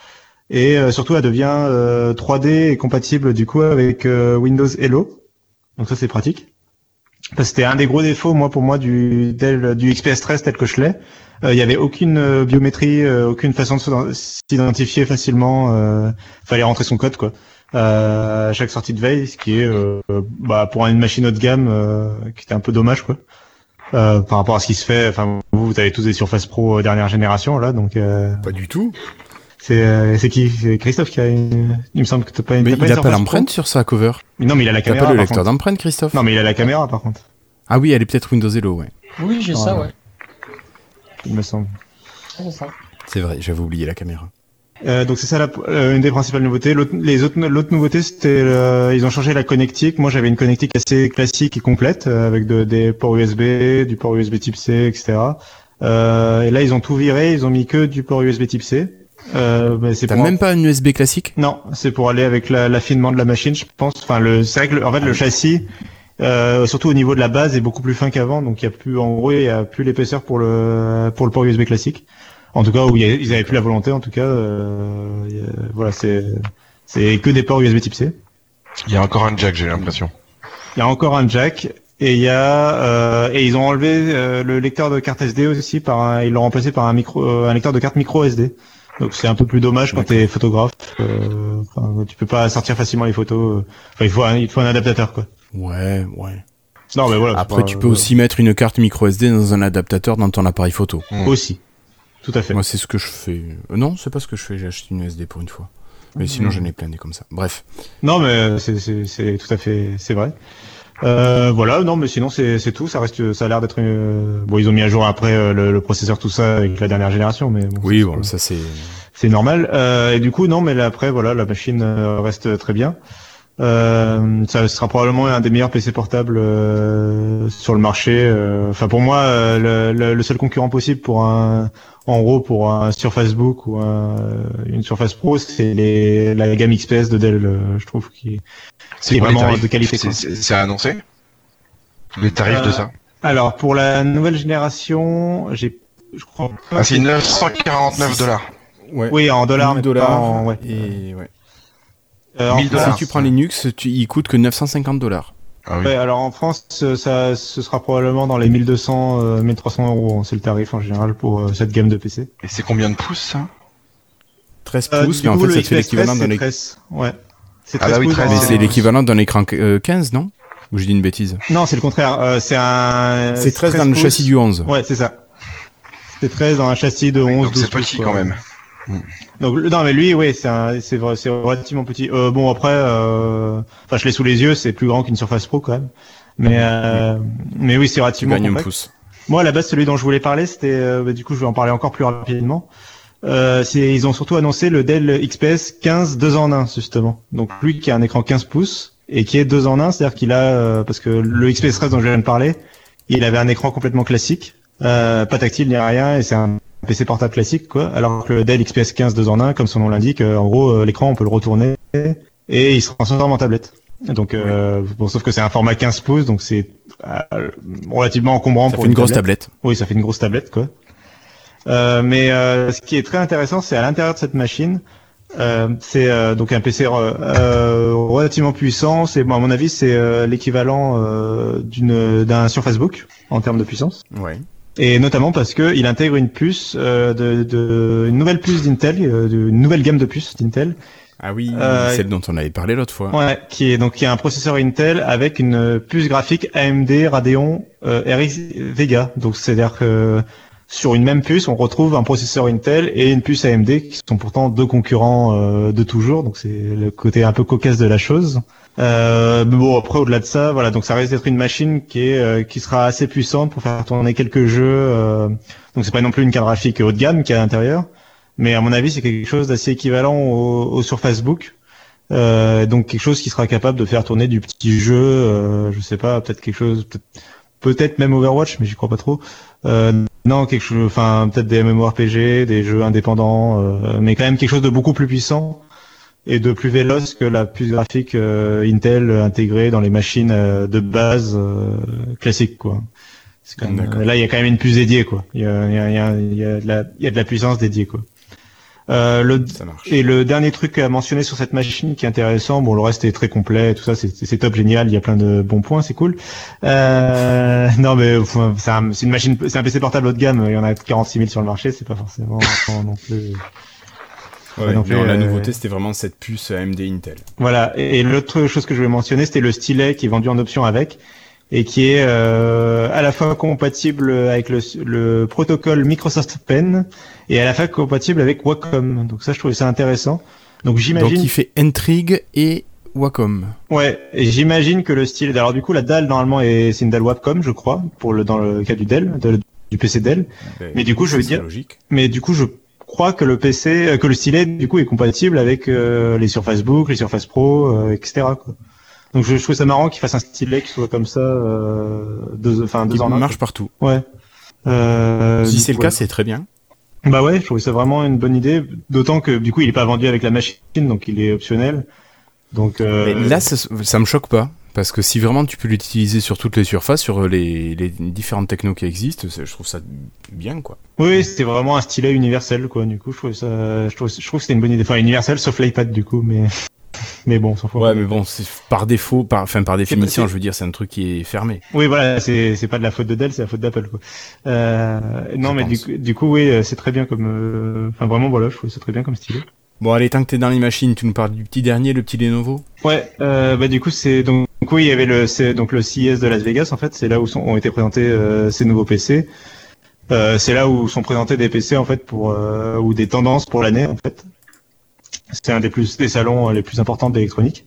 et euh, surtout elle devient euh, 3D et compatible du coup avec Windows Hello. Donc ça c'est pratique. Parce que c'était un des gros défauts moi pour moi du du XPS 13 tel que je l'ai. Euh, Il y avait aucune euh, biométrie, euh, aucune façon de s'ident- s'identifier facilement. Euh, fallait rentrer son code quoi. Euh, à chaque sortie de veille, ce qui est euh, bah, pour une machine haut de gamme euh, qui était un peu dommage quoi. Euh, par rapport à ce qui se fait. Enfin vous vous avez tous des Surface Pro euh, dernière génération là donc. Euh, Pas du tout. c'est euh, c'est qui? C'est Christophe qui a une... Il me semble que t'as pas une. Mais il une a pas l'empreinte sur sa cover. Non, mais il a la Il a caméra. pas le lecteur d'empreinte, Christophe? Non, mais il a la caméra par contre, Ah oui, elle est peut-être Windows Hello, ouais. Oui, j'ai ça, ouais. Il me semble. C'est ça. C'est vrai, j'avais oublié la caméra. Euh, donc c'est ça la, euh, une des principales nouveautés. L'autre, les autres, l'autre nouveauté, c'était euh, ils ont changé la connectique. Moi, j'avais une connectique assez classique et complète euh, avec de- des ports USB, du port USB Type C, etc. Euh, et là, ils ont tout viré. Ils ont mis que du port USB Type C. Euh, mais c'est T'as pour- même pas une USB classique? Non, c'est pour aller avec la- l'affinement de la machine, je pense. Enfin, le, c'est vrai que le- en fait le châssis, euh, surtout au niveau de la base, est beaucoup plus fin qu'avant. Donc il y a plus, en gros, il y a plus l'épaisseur pour le pour le port USB classique. En tout cas, où il y a- ils avaient plus la volonté. En tout cas, euh, a- voilà, c'est c'est que des ports USB Type C. Il y a encore un jack, j'ai l'impression. Il y a encore un jack. Et il y a euh, et ils ont enlevé euh, le lecteur de carte SD aussi par un, ils l'ont remplacé par un micro euh, un lecteur de carte micro SD. Donc c'est un peu plus dommage quand t'es photographe. Euh, enfin, tu peux pas sortir facilement les photos. Enfin, il faut un, il faut un adaptateur quoi. Ouais, ouais. Non mais voilà. Après, tu peux aussi mettre une carte micro SD dans un adaptateur dans ton appareil photo. Mmh. Aussi. Tout à fait. Moi, c'est ce que je fais. Euh, non, c'est pas ce que je fais. J'ai acheté une SD pour une fois. Mais sinon, j'en ai plein des comme ça. Bref. Non, mais c'est c'est c'est tout à fait c'est vrai. Euh, voilà, non, mais sinon c'est c'est tout. Ça reste, ça a l'air d'être. une- Bon, ils ont mis à jour après euh, le, le processeur tout ça avec la dernière génération, mais bon, Oui, c'est- bon, ça c'est. c'est normal. Euh, et du coup, non, mais là, après, voilà, la machine euh, reste très bien. Euh, ça sera probablement un des meilleurs PC portables euh, sur le marché. euh. Enfin, pour moi, euh, le, le- le seul concurrent possible pour un, en gros, pour un Surface Book ou un, une Surface Pro, c'est les, la gamme XPS de Dell. euh, je trouve qui, qui est quoi les vraiment tarifs de qualité. C'est-. C'est c'est annoncé Les tarifs de ça Alors, pour la nouvelle génération, j'ai, je crois. Ah, c'est que- 949 dollars. Ouais. Oui, en dollars, 1000 mais dollars. pas en- ouais. Et ouais. Euh, en 1000 France, dollars. Si tu prends Linux, tu, il coûte que 950 dollars. Ah oui. Ouais, alors en France, ça, ce sera probablement dans les 1200, euh, 1300 euros. hein. C'est le tarif en général pour euh, cette gamme de PC. Et c'est combien de pouces ça? 13 Euh, pouces, mais en fait, ça te fait l'équivalent 13, d'un écran. 13. Ouais. C'est Ah 13 oui, pouces 13, en- Mais c'est l'équivalent d'un écran euh, 15, non? Ou je dis une bêtise Non, c'est le contraire. Euh, c'est un. C'est 13 dans le châssis du 11. Ouais, c'est ça. C'est 13 dans un châssis de 11, Donc 12 c'est petit pouces, quand quoi. même. Donc non, mais lui, oui, c'est un- c'est vrai, c'est relativement petit. Euh, bon après, euh, enfin, je l'ai sous les yeux, c'est plus grand qu'une Surface Pro quand même. Mais euh, mais oui, c'est relativement compact. pouce. Moi, à la base, celui dont je voulais parler, c'était, euh, bah, du coup, je vais en parler encore plus rapidement. Euh, c'est, ils ont surtout annoncé le Dell XPS 15 2 en 1 justement. Donc lui qui a un écran 15 pouces et qui est 2 en 1, c'est-à-dire qu'il a, euh, parce que le XPS 13 dont je viens de parler, il avait un écran complètement classique, euh, pas tactile ni rien, et c'est un PC portable classique quoi. Alors que le Dell XPS 15 2 en 1, comme son nom l'indique, euh, en gros, euh, l'écran on peut le retourner et il se transforme en tablette. Donc, euh, bon, sauf que c'est un format 15 pouces, donc c'est euh, relativement encombrant Ça pour fait une grosse tablette. oui, ça fait une grosse tablette, quoi. Euh, mais euh, ce qui est très intéressant, c'est à l'intérieur de cette machine. Euh, c'est euh, donc un PC relativement puissant. C'est, bon, à mon avis, c'est euh, l'équivalent euh, d'une d'un Surface Book en termes de puissance. Ouais. Et notamment parce que il intègre une puce euh, de, de une nouvelle puce d'Intel, euh, une nouvelle gamme de puces d'Intel, Ah oui, Euh, celle dont on avait parlé l'autre fois. Ouais, qui est donc qui a un processeur Intel avec une puce graphique AMD Radeon euh, RX Vega. Donc c'est-à-dire que sur une même puce, on retrouve un processeur Intel et une puce AMD qui sont pourtant deux concurrents euh, de toujours. Donc c'est le côté un peu cocasse de la chose. Euh, bon après au-delà de ça, voilà, donc ça risque d'être une machine qui est euh, qui sera assez puissante pour faire tourner quelques jeux. euh, donc c'est pas non plus une carte graphique haut de gamme qui est à l'intérieur, mais à mon avis c'est quelque chose d'assez équivalent au, au Surface Book. Euh, donc quelque chose qui sera capable de faire tourner du petit jeu, euh, je sais pas, peut-être quelque chose, peut-être même Overwatch, mais j'y crois pas trop. Euh, non, quelque chose, enfin peut-être des MMORPG, des jeux indépendants, mais quand même quelque chose de beaucoup plus puissant et de plus véloce que la puce graphique euh, Intel intégrée dans les machines euh, de base euh, classiques, quoi. Quand même- D'accord. là, il y a quand même une puce dédiée, quoi. Il y a, y a- y a- y a de la, il y a de la puissance dédiée, quoi. Euh, le, et le dernier truc à mentionner sur cette machine qui est intéressant, bon le reste est très complet, tout ça c'est top génial, il y a plein de bons points, c'est cool. Euh, non mais c'est un- c'est une machine, c'est un PC portable haut de gamme, il y en a 46 000 sur le marché, c'est pas forcément non plus. Ouais, donc, non, la euh, nouveauté, c'était vraiment cette puce AMD Intel. Voilà. Et, et l'autre chose que je voulais mentionner, c'était le stylet qui est vendu en option avec et qui est euh, à la fois compatible avec le, le protocole Microsoft Pen et à la fois compatible avec Wacom. Donc ça, je trouvais ça intéressant. Donc Donc j'imagine. il fait Intrigue et Wacom. Ouais, et j'imagine que le style. Alors du coup, la dalle normalement est c'est une dalle Wacom, je crois, pour le dans le cas du Dell, de- du PC Dell. Mais du coup, je veux dire- logique. Mais du coup, je crois que le PC, euh, que le stylet du coup est compatible avec euh, les Surface Book, les Surface Pro, euh, etc. Quoi. Donc je, je trouve ça marrant qu'il fasse un stylet qui soit comme ça, deux, enfin deux Il en marche partout. Ouais. Si c'est le ouais. cas, c'est très bien. Bah ouais, je trouvais ça vraiment une bonne idée. D'autant que du coup, il est pas vendu avec la machine, donc il est optionnel. Donc euh, Mais là, ça, ça me choque pas. Parce que si vraiment tu peux l'utiliser sur toutes les surfaces, sur les, les différentes technos qui existent, je trouve ça bien, quoi. oui, c'était vraiment un stylet universel, quoi. Du coup, je trouvais ça, je trouve, je trouve que c'était une bonne idée. Enfin, universel sauf l'iPad, du coup, mais Mais bon, fout. Ouais, mais bon, c'est par défaut, par, enfin par définition, je veux dire, c'est un truc qui est fermé. Oui, voilà, c'est c'est pas de la faute de Dell, c'est la faute d'Apple, quoi. Euh, non, Je mais du, pense. coup- du coup, oui, euh, c'est très bien comme. euh, Enfin, vraiment, voilà, je trouve c'est très bien comme style. Bon, allez, tant que t'es dans les machines, tu nous parles du petit dernier, le petit Lenovo. Ouais, euh, bah du coup c'est donc, oui il y avait le donc le CES de Las Vegas en fait c'est là où sont, ont été présentés euh, ces nouveaux PC. Euh, c'est là où sont présentés des PC en fait pour euh, ou des tendances pour l'année en fait. C'est un des plus des salons les plus importants d'électronique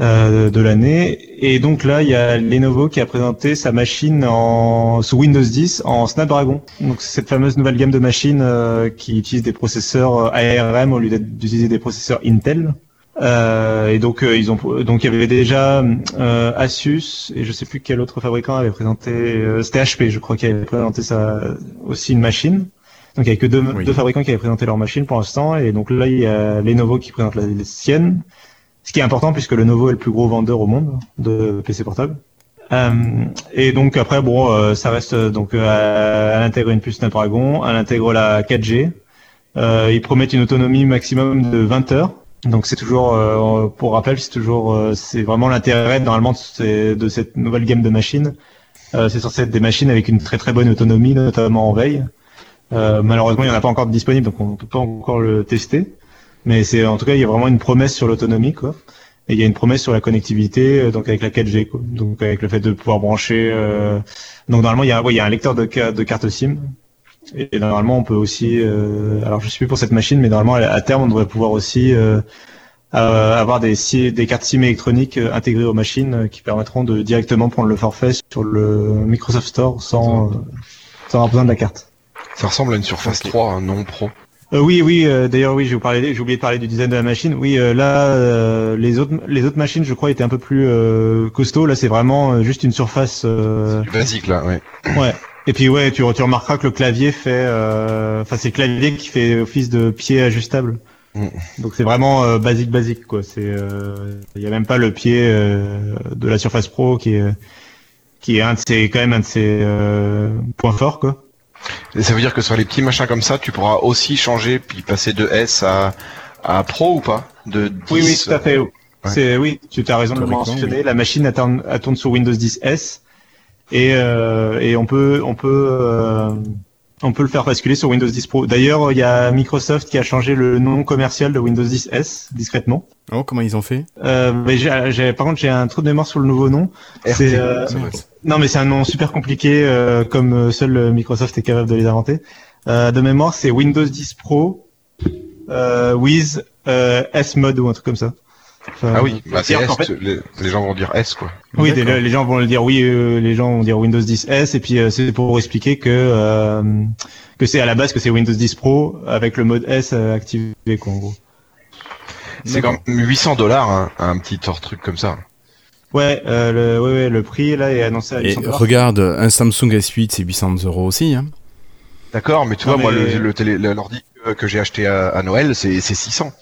euh, de l'année et donc là il y a Lenovo qui a présenté sa machine en sous Windows 10 en Snapdragon. Donc c'est cette fameuse nouvelle gamme de machines euh, qui utilise des processeurs euh, ARM au lieu d'utiliser des processeurs Intel. Euh, et donc euh, ils ont donc il y avait déjà euh, Asus et je sais plus quel autre fabricant avait présenté euh, c'était HP je crois qui avait présenté ça aussi une machine. Donc il y avait que deux, Oui. deux fabricants qui avaient présenté leur machine pour l'instant et donc là il y a Lenovo qui présente la, la sienne. Ce qui est important puisque Lenovo est le plus gros vendeur au monde de PC portables. Euh, et donc après bon euh, ça reste euh, donc euh, elle intègre une puce Snapdragon, elle intègre la 4G. Euh, ils promettent une autonomie maximum de 20 heures. Donc c'est toujours, euh, pour rappel, c'est toujours, c'est vraiment l'intérêt normalement de, cette nouvelle gamme de machines. C'est censé être des machines avec une très très bonne autonomie, notamment en veille. Malheureusement, il n'y en a pas encore disponible, donc on ne peut pas encore le tester. Mais c'est en tout cas, il y a vraiment une promesse sur l'autonomie, quoi. Et il y a une promesse sur la connectivité, euh, donc avec la 4G, quoi. Donc avec le fait de pouvoir brancher. euh, Donc normalement, il y a, ouais, il y a un lecteur de, de carte SIM. Et normalement, on peut aussi. euh, alors, je suis plus pour cette machine, mais normalement, à terme, on devrait pouvoir aussi euh, euh, avoir des, des cartes SIM électroniques intégrées aux machines euh, qui permettront de directement prendre le forfait sur le Microsoft Store sans, euh, sans avoir besoin de la carte. Ça ressemble à une Surface 3, un non pro. Euh, oui, oui. euh, D'ailleurs, oui, j'ai oublié, de parler du design de la machine. Oui, euh, là, euh, les autres, les autres machines, je crois, étaient un peu plus euh, costauds. Là, c'est vraiment juste une surface. euh, basique là, ouais. Ouais. Et puis ouais, tu, tu remarqueras que le clavier fait, euh, enfin c'est le clavier qui fait office de pied ajustable. Mm. Donc c'est vraiment euh, basique basique quoi. C'est, euh, il y a même pas le pied euh, de la Surface Pro qui est, qui est un de ses, quand même un de ses euh, points forts quoi. Et ça veut dire que sur les petits machins comme ça, tu pourras aussi changer puis passer de S à, à Pro ou pas? De 10, Oui oui tout à fait. euh, C'est oui, tu as raison de le mentionner. La machine elle tourne, elle tourne sur Windows 10 S et euh, et on peut on peut euh, on peut le faire basculer sur Windows 10 Pro. D'ailleurs, il y a Microsoft qui a changé le nom commercial de Windows 10 S discrètement. Oh, comment ils ont fait? Euh, mais j'ai, j'ai- par contre, j'ai un trou de mémoire sur le nouveau nom. RT, C'est, euh. Non, mais c'est un nom super compliqué, euh, comme euh, seul Microsoft est capable de les inventer. Euh, de mémoire, c'est Windows 10 Pro euh, with euh, S mode ou un truc comme ça. Enfin, Ah oui, bah c'est S, qu'en fait- les, les gens vont dire S quoi. oui, les, les gens vont le dire. Oui, euh, les gens vont dire Windows 10 S, et puis euh, c'est pour expliquer que euh, que c'est à la base que c'est Windows 10 Pro avec le mode S euh, activé, quoi, en gros. C'est quand même 800 dollars un, un petit hors truc comme ça. Ouais, euh, le, ouais, ouais, le prix là est annoncé à Et 800 dollars. regarde, un Samsung S8, c'est 800 euros aussi. Hein. D'accord, mais tu Non, vois, moi, le, le télé, le- l'ordi que j'ai acheté à, à Noël, c'est c'est 600.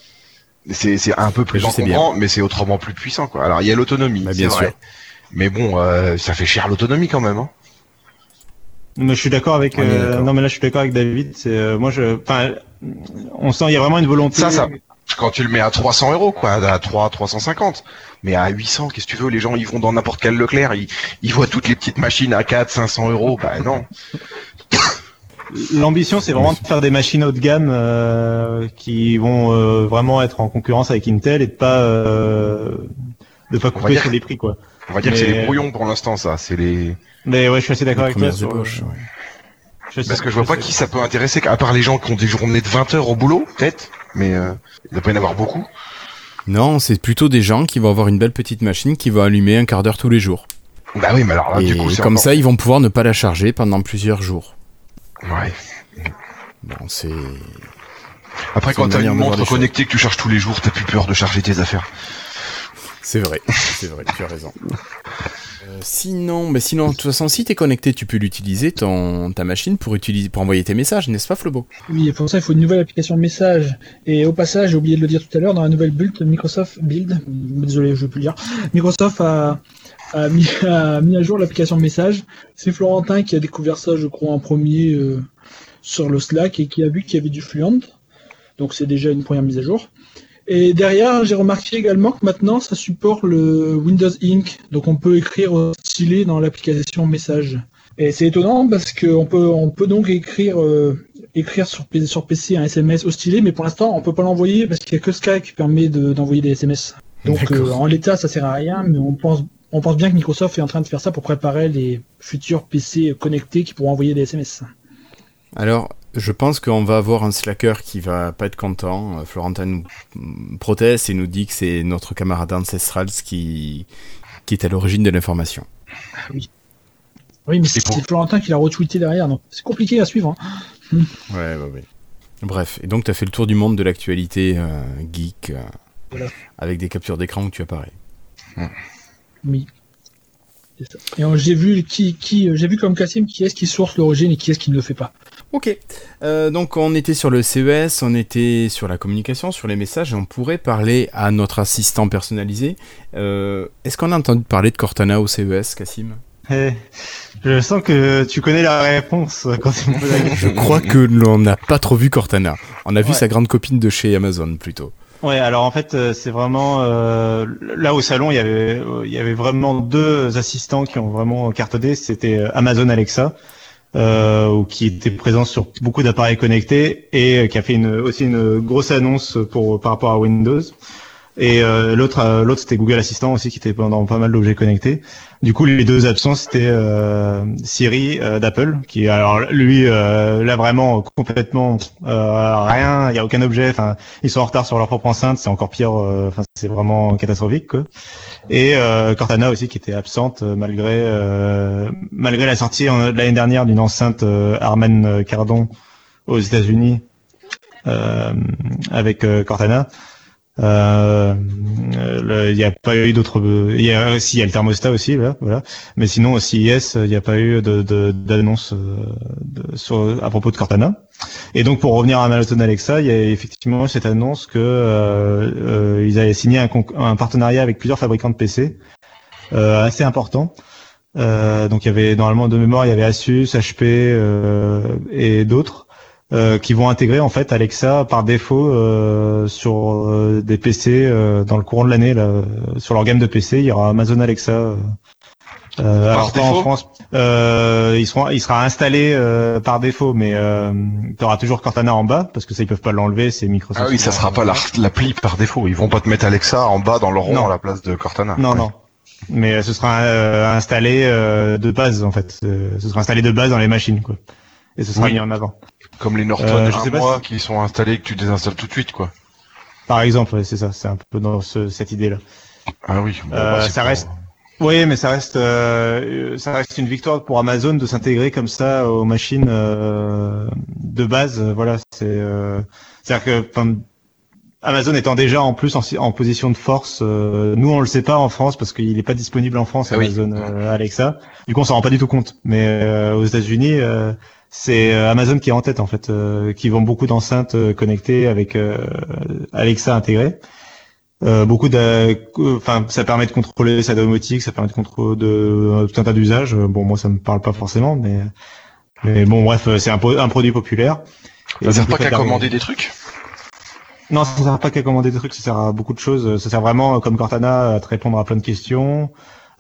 C'est c'est un peu plus encombrant, mais c'est autrement plus puissant, quoi. Alors, il y a l'autonomie, Bah, bien vrai. sûr. Mais bon, euh, ça fait cher l'autonomie quand même. Hein. Mais je suis d'accord avec. Euh, non, mais là, je suis d'accord avec David. C'est euh, moi, je. Enfin, on sent il y a vraiment une volonté. Ça, ça. Quand tu le mets à 300 euros, quoi, à 3, 350. Mais à 800, qu'est-ce que tu veux? Les gens, ils vont dans n'importe quel Leclerc, ils, ils voient toutes les petites machines à 4, 500 euros. Bah non. L'ambition, c'est vraiment de faire des machines haut de gamme euh, qui vont euh, vraiment être en concurrence avec Intel et de pas euh, de pas couper sur les prix, quoi. On va dire que c'est les brouillons pour l'instant, ça. C'est les. Mais ouais, je suis assez d'accord avec toi. sur- ouais. je Parce que je vois pas qui ça peut intéresser, à part les gens qui ont des journées de 20 heures au boulot, peut-être. Mais euh, il doit pas y en avoir beaucoup. Non, c'est plutôt des gens qui vont avoir une belle petite machine qui va allumer un quart d'heure tous les jours. Bah oui, mais alors là, et du coup, c'est comme encore- ça, ils vont pouvoir ne pas la charger pendant plusieurs jours. Ouais. Bon, c'est... Après, quand t'as une de montre connectée que tu charges tous les jours, t'as plus peur de charger tes affaires. C'est vrai, c'est vrai, tu as raison. Euh, sinon, mais sinon, de toute façon, si t'es connecté, tu peux l'utiliser, ton, ta machine, pour, utiliser, pour envoyer tes messages, n'est-ce pas, Flobo? Oui, et pour ça, il faut une nouvelle application message. Et au passage, j'ai oublié de le dire tout à l'heure, dans la nouvelle build, Microsoft Build, désolé, je vais plus le dire, Microsoft a, a, mis, a mis à jour l'application message. C'est Florentin qui a découvert ça, je crois, en premier euh, sur le Slack et qui a vu qu'il y avait du Fluent. Donc c'est déjà une première mise à jour. Et derrière, j'ai remarqué également que maintenant, ça supporte le Windows Ink. Donc, on peut écrire au stylet dans l'application message. Et c'est étonnant parce qu'on peut, on peut donc écrire, euh, écrire sur, sur PC un SMS au stylet, mais pour l'instant, on peut pas l'envoyer parce qu'il y a que Skype qui permet de- d'envoyer des SMS. Donc, euh, en l'état, ça sert à rien, mais on pense, on pense bien que Microsoft est en train de faire ça pour préparer les futurs PC connectés qui pourront envoyer des SMS. Alors, je pense qu'on va avoir un slacker qui va pas être content. Euh, Florentin nous proteste et nous dit que c'est notre camarade Ancestrals qui, qui est à l'origine de l'information. Oui, mais c'est pour- Florentin qui l'a retweeté derrière, donc c'est compliqué à suivre. hein. Ouais, ouais, ouais. Bref, et donc tu as fait le tour du monde de l'actualité euh, geek euh, Voilà. avec des captures d'écran où tu apparais. Oui. C'est ça. Et j'ai vu qui, qui, euh, j'ai vu comme Cassim qui est-ce qui source l'origine et qui est-ce qui ne le fait pas. Ok, Euh, donc on était sur le CES, on était sur la communication, sur les messages, et on pourrait parler à notre assistant personnalisé. Euh, Est-ce qu'on a entendu parler de Cortana au CES, Cassim Eh, je sens que tu connais la réponse quand tu me poses la question. Je crois que l'on n'a pas trop vu Cortana. On a vu sa grande copine de chez Amazon plutôt. Ouais, alors en fait, euh, c'est vraiment euh, là au salon, il y avait il y avait vraiment deux assistants qui ont vraiment cartonné. C'était euh, Amazon Alexa, euh, qui était présent sur beaucoup d'appareils connectés et euh, qui a fait une, aussi une grosse annonce pour par rapport à Windows. Et euh, l'autre, l'autre c'était Google Assistant aussi qui était pendant pas mal d'objets connectés. Du coup, les deux absents c'était euh, Siri euh, d'Apple, qui alors lui euh, là vraiment complètement euh, rien, il y a aucun objet. Enfin, ils sont en retard sur leur propre enceinte, c'est encore pire. euh, Enfin, c'est vraiment catastrophique. Et Cortana aussi qui était absente malgré malgré la sortie l'année dernière d'une enceinte Harman Kardon aux États-Unis avec Cortana. Euh, Il n'y a pas eu d'autres. Il y a aussi y a le thermostat aussi là, voilà. Mais sinon au CIS, il n'y a pas eu de de- d'annonce euh, de- sur à propos de Cortana. Et donc pour revenir à Amazon Alexa, il y a effectivement cette annonce que euh, euh, ils avaient signé un, un partenariat avec plusieurs fabricants de PC euh, assez important. Euh, donc il y avait normalement de mémoire, il y avait Asus, HP euh, et d'autres euh, qui vont intégrer en fait Alexa par défaut euh, sur euh, des PC euh, dans le courant de l'année là, euh, sur leur gamme de PC, il y aura Amazon Alexa. Euh, alors pas en France, euh, ils seront, il sera installé euh, par défaut, mais euh, tu auras toujours Cortana en bas parce que ça ils peuvent pas l'enlever, c'est Microsoft. Ah oui, ça sera pas la- l'appli par défaut. Ils vont pas te mettre Alexa en bas dans le rond Non. à la place de Cortana. Non, Ouais. non. Mais euh, ce sera euh, installé euh, de base en fait. Euh, ce sera installé de base dans les machines quoi. Et ce sera Oui. mis en avant. Comme les Norton Euh, je sais pas mois qui sont installés et que tu désinstalles tout de suite, quoi. Par exemple, c'est ça. C'est un peu dans ce- cette idée là. Ah oui. bon, Euh, bah, ça pour- reste- Oui, mais ça reste, euh, ça reste une victoire pour Amazon de s'intégrer comme ça aux machines euh, de base. Voilà, c'est, c'est-à-dire que Amazon étant déjà en plus en, si- en position de force, euh, nous on le sait pas en France parce qu'il n'est pas disponible en France Ah oui. Amazon euh, Alexa. Du coup, on s'en rend pas du tout compte. Mais euh, aux États-Unis, c'est euh, Amazon qui est en tête en fait, euh, qui vend beaucoup d'enceintes euh, connectées avec euh, Alexa intégré. Euh, beaucoup de, enfin, ça permet de contrôler sa domotique, ça permet de contrôler de euh, tout un tas d'usages. Bon, moi, ça me parle pas forcément, mais, mais bon, bref, c'est un, produit populaire. Et Ça sert pas qu'à commander des trucs? Non, ça sert pas qu'à commander des trucs, ça sert à beaucoup de choses. Ça sert vraiment, comme Cortana, à te répondre à plein de questions,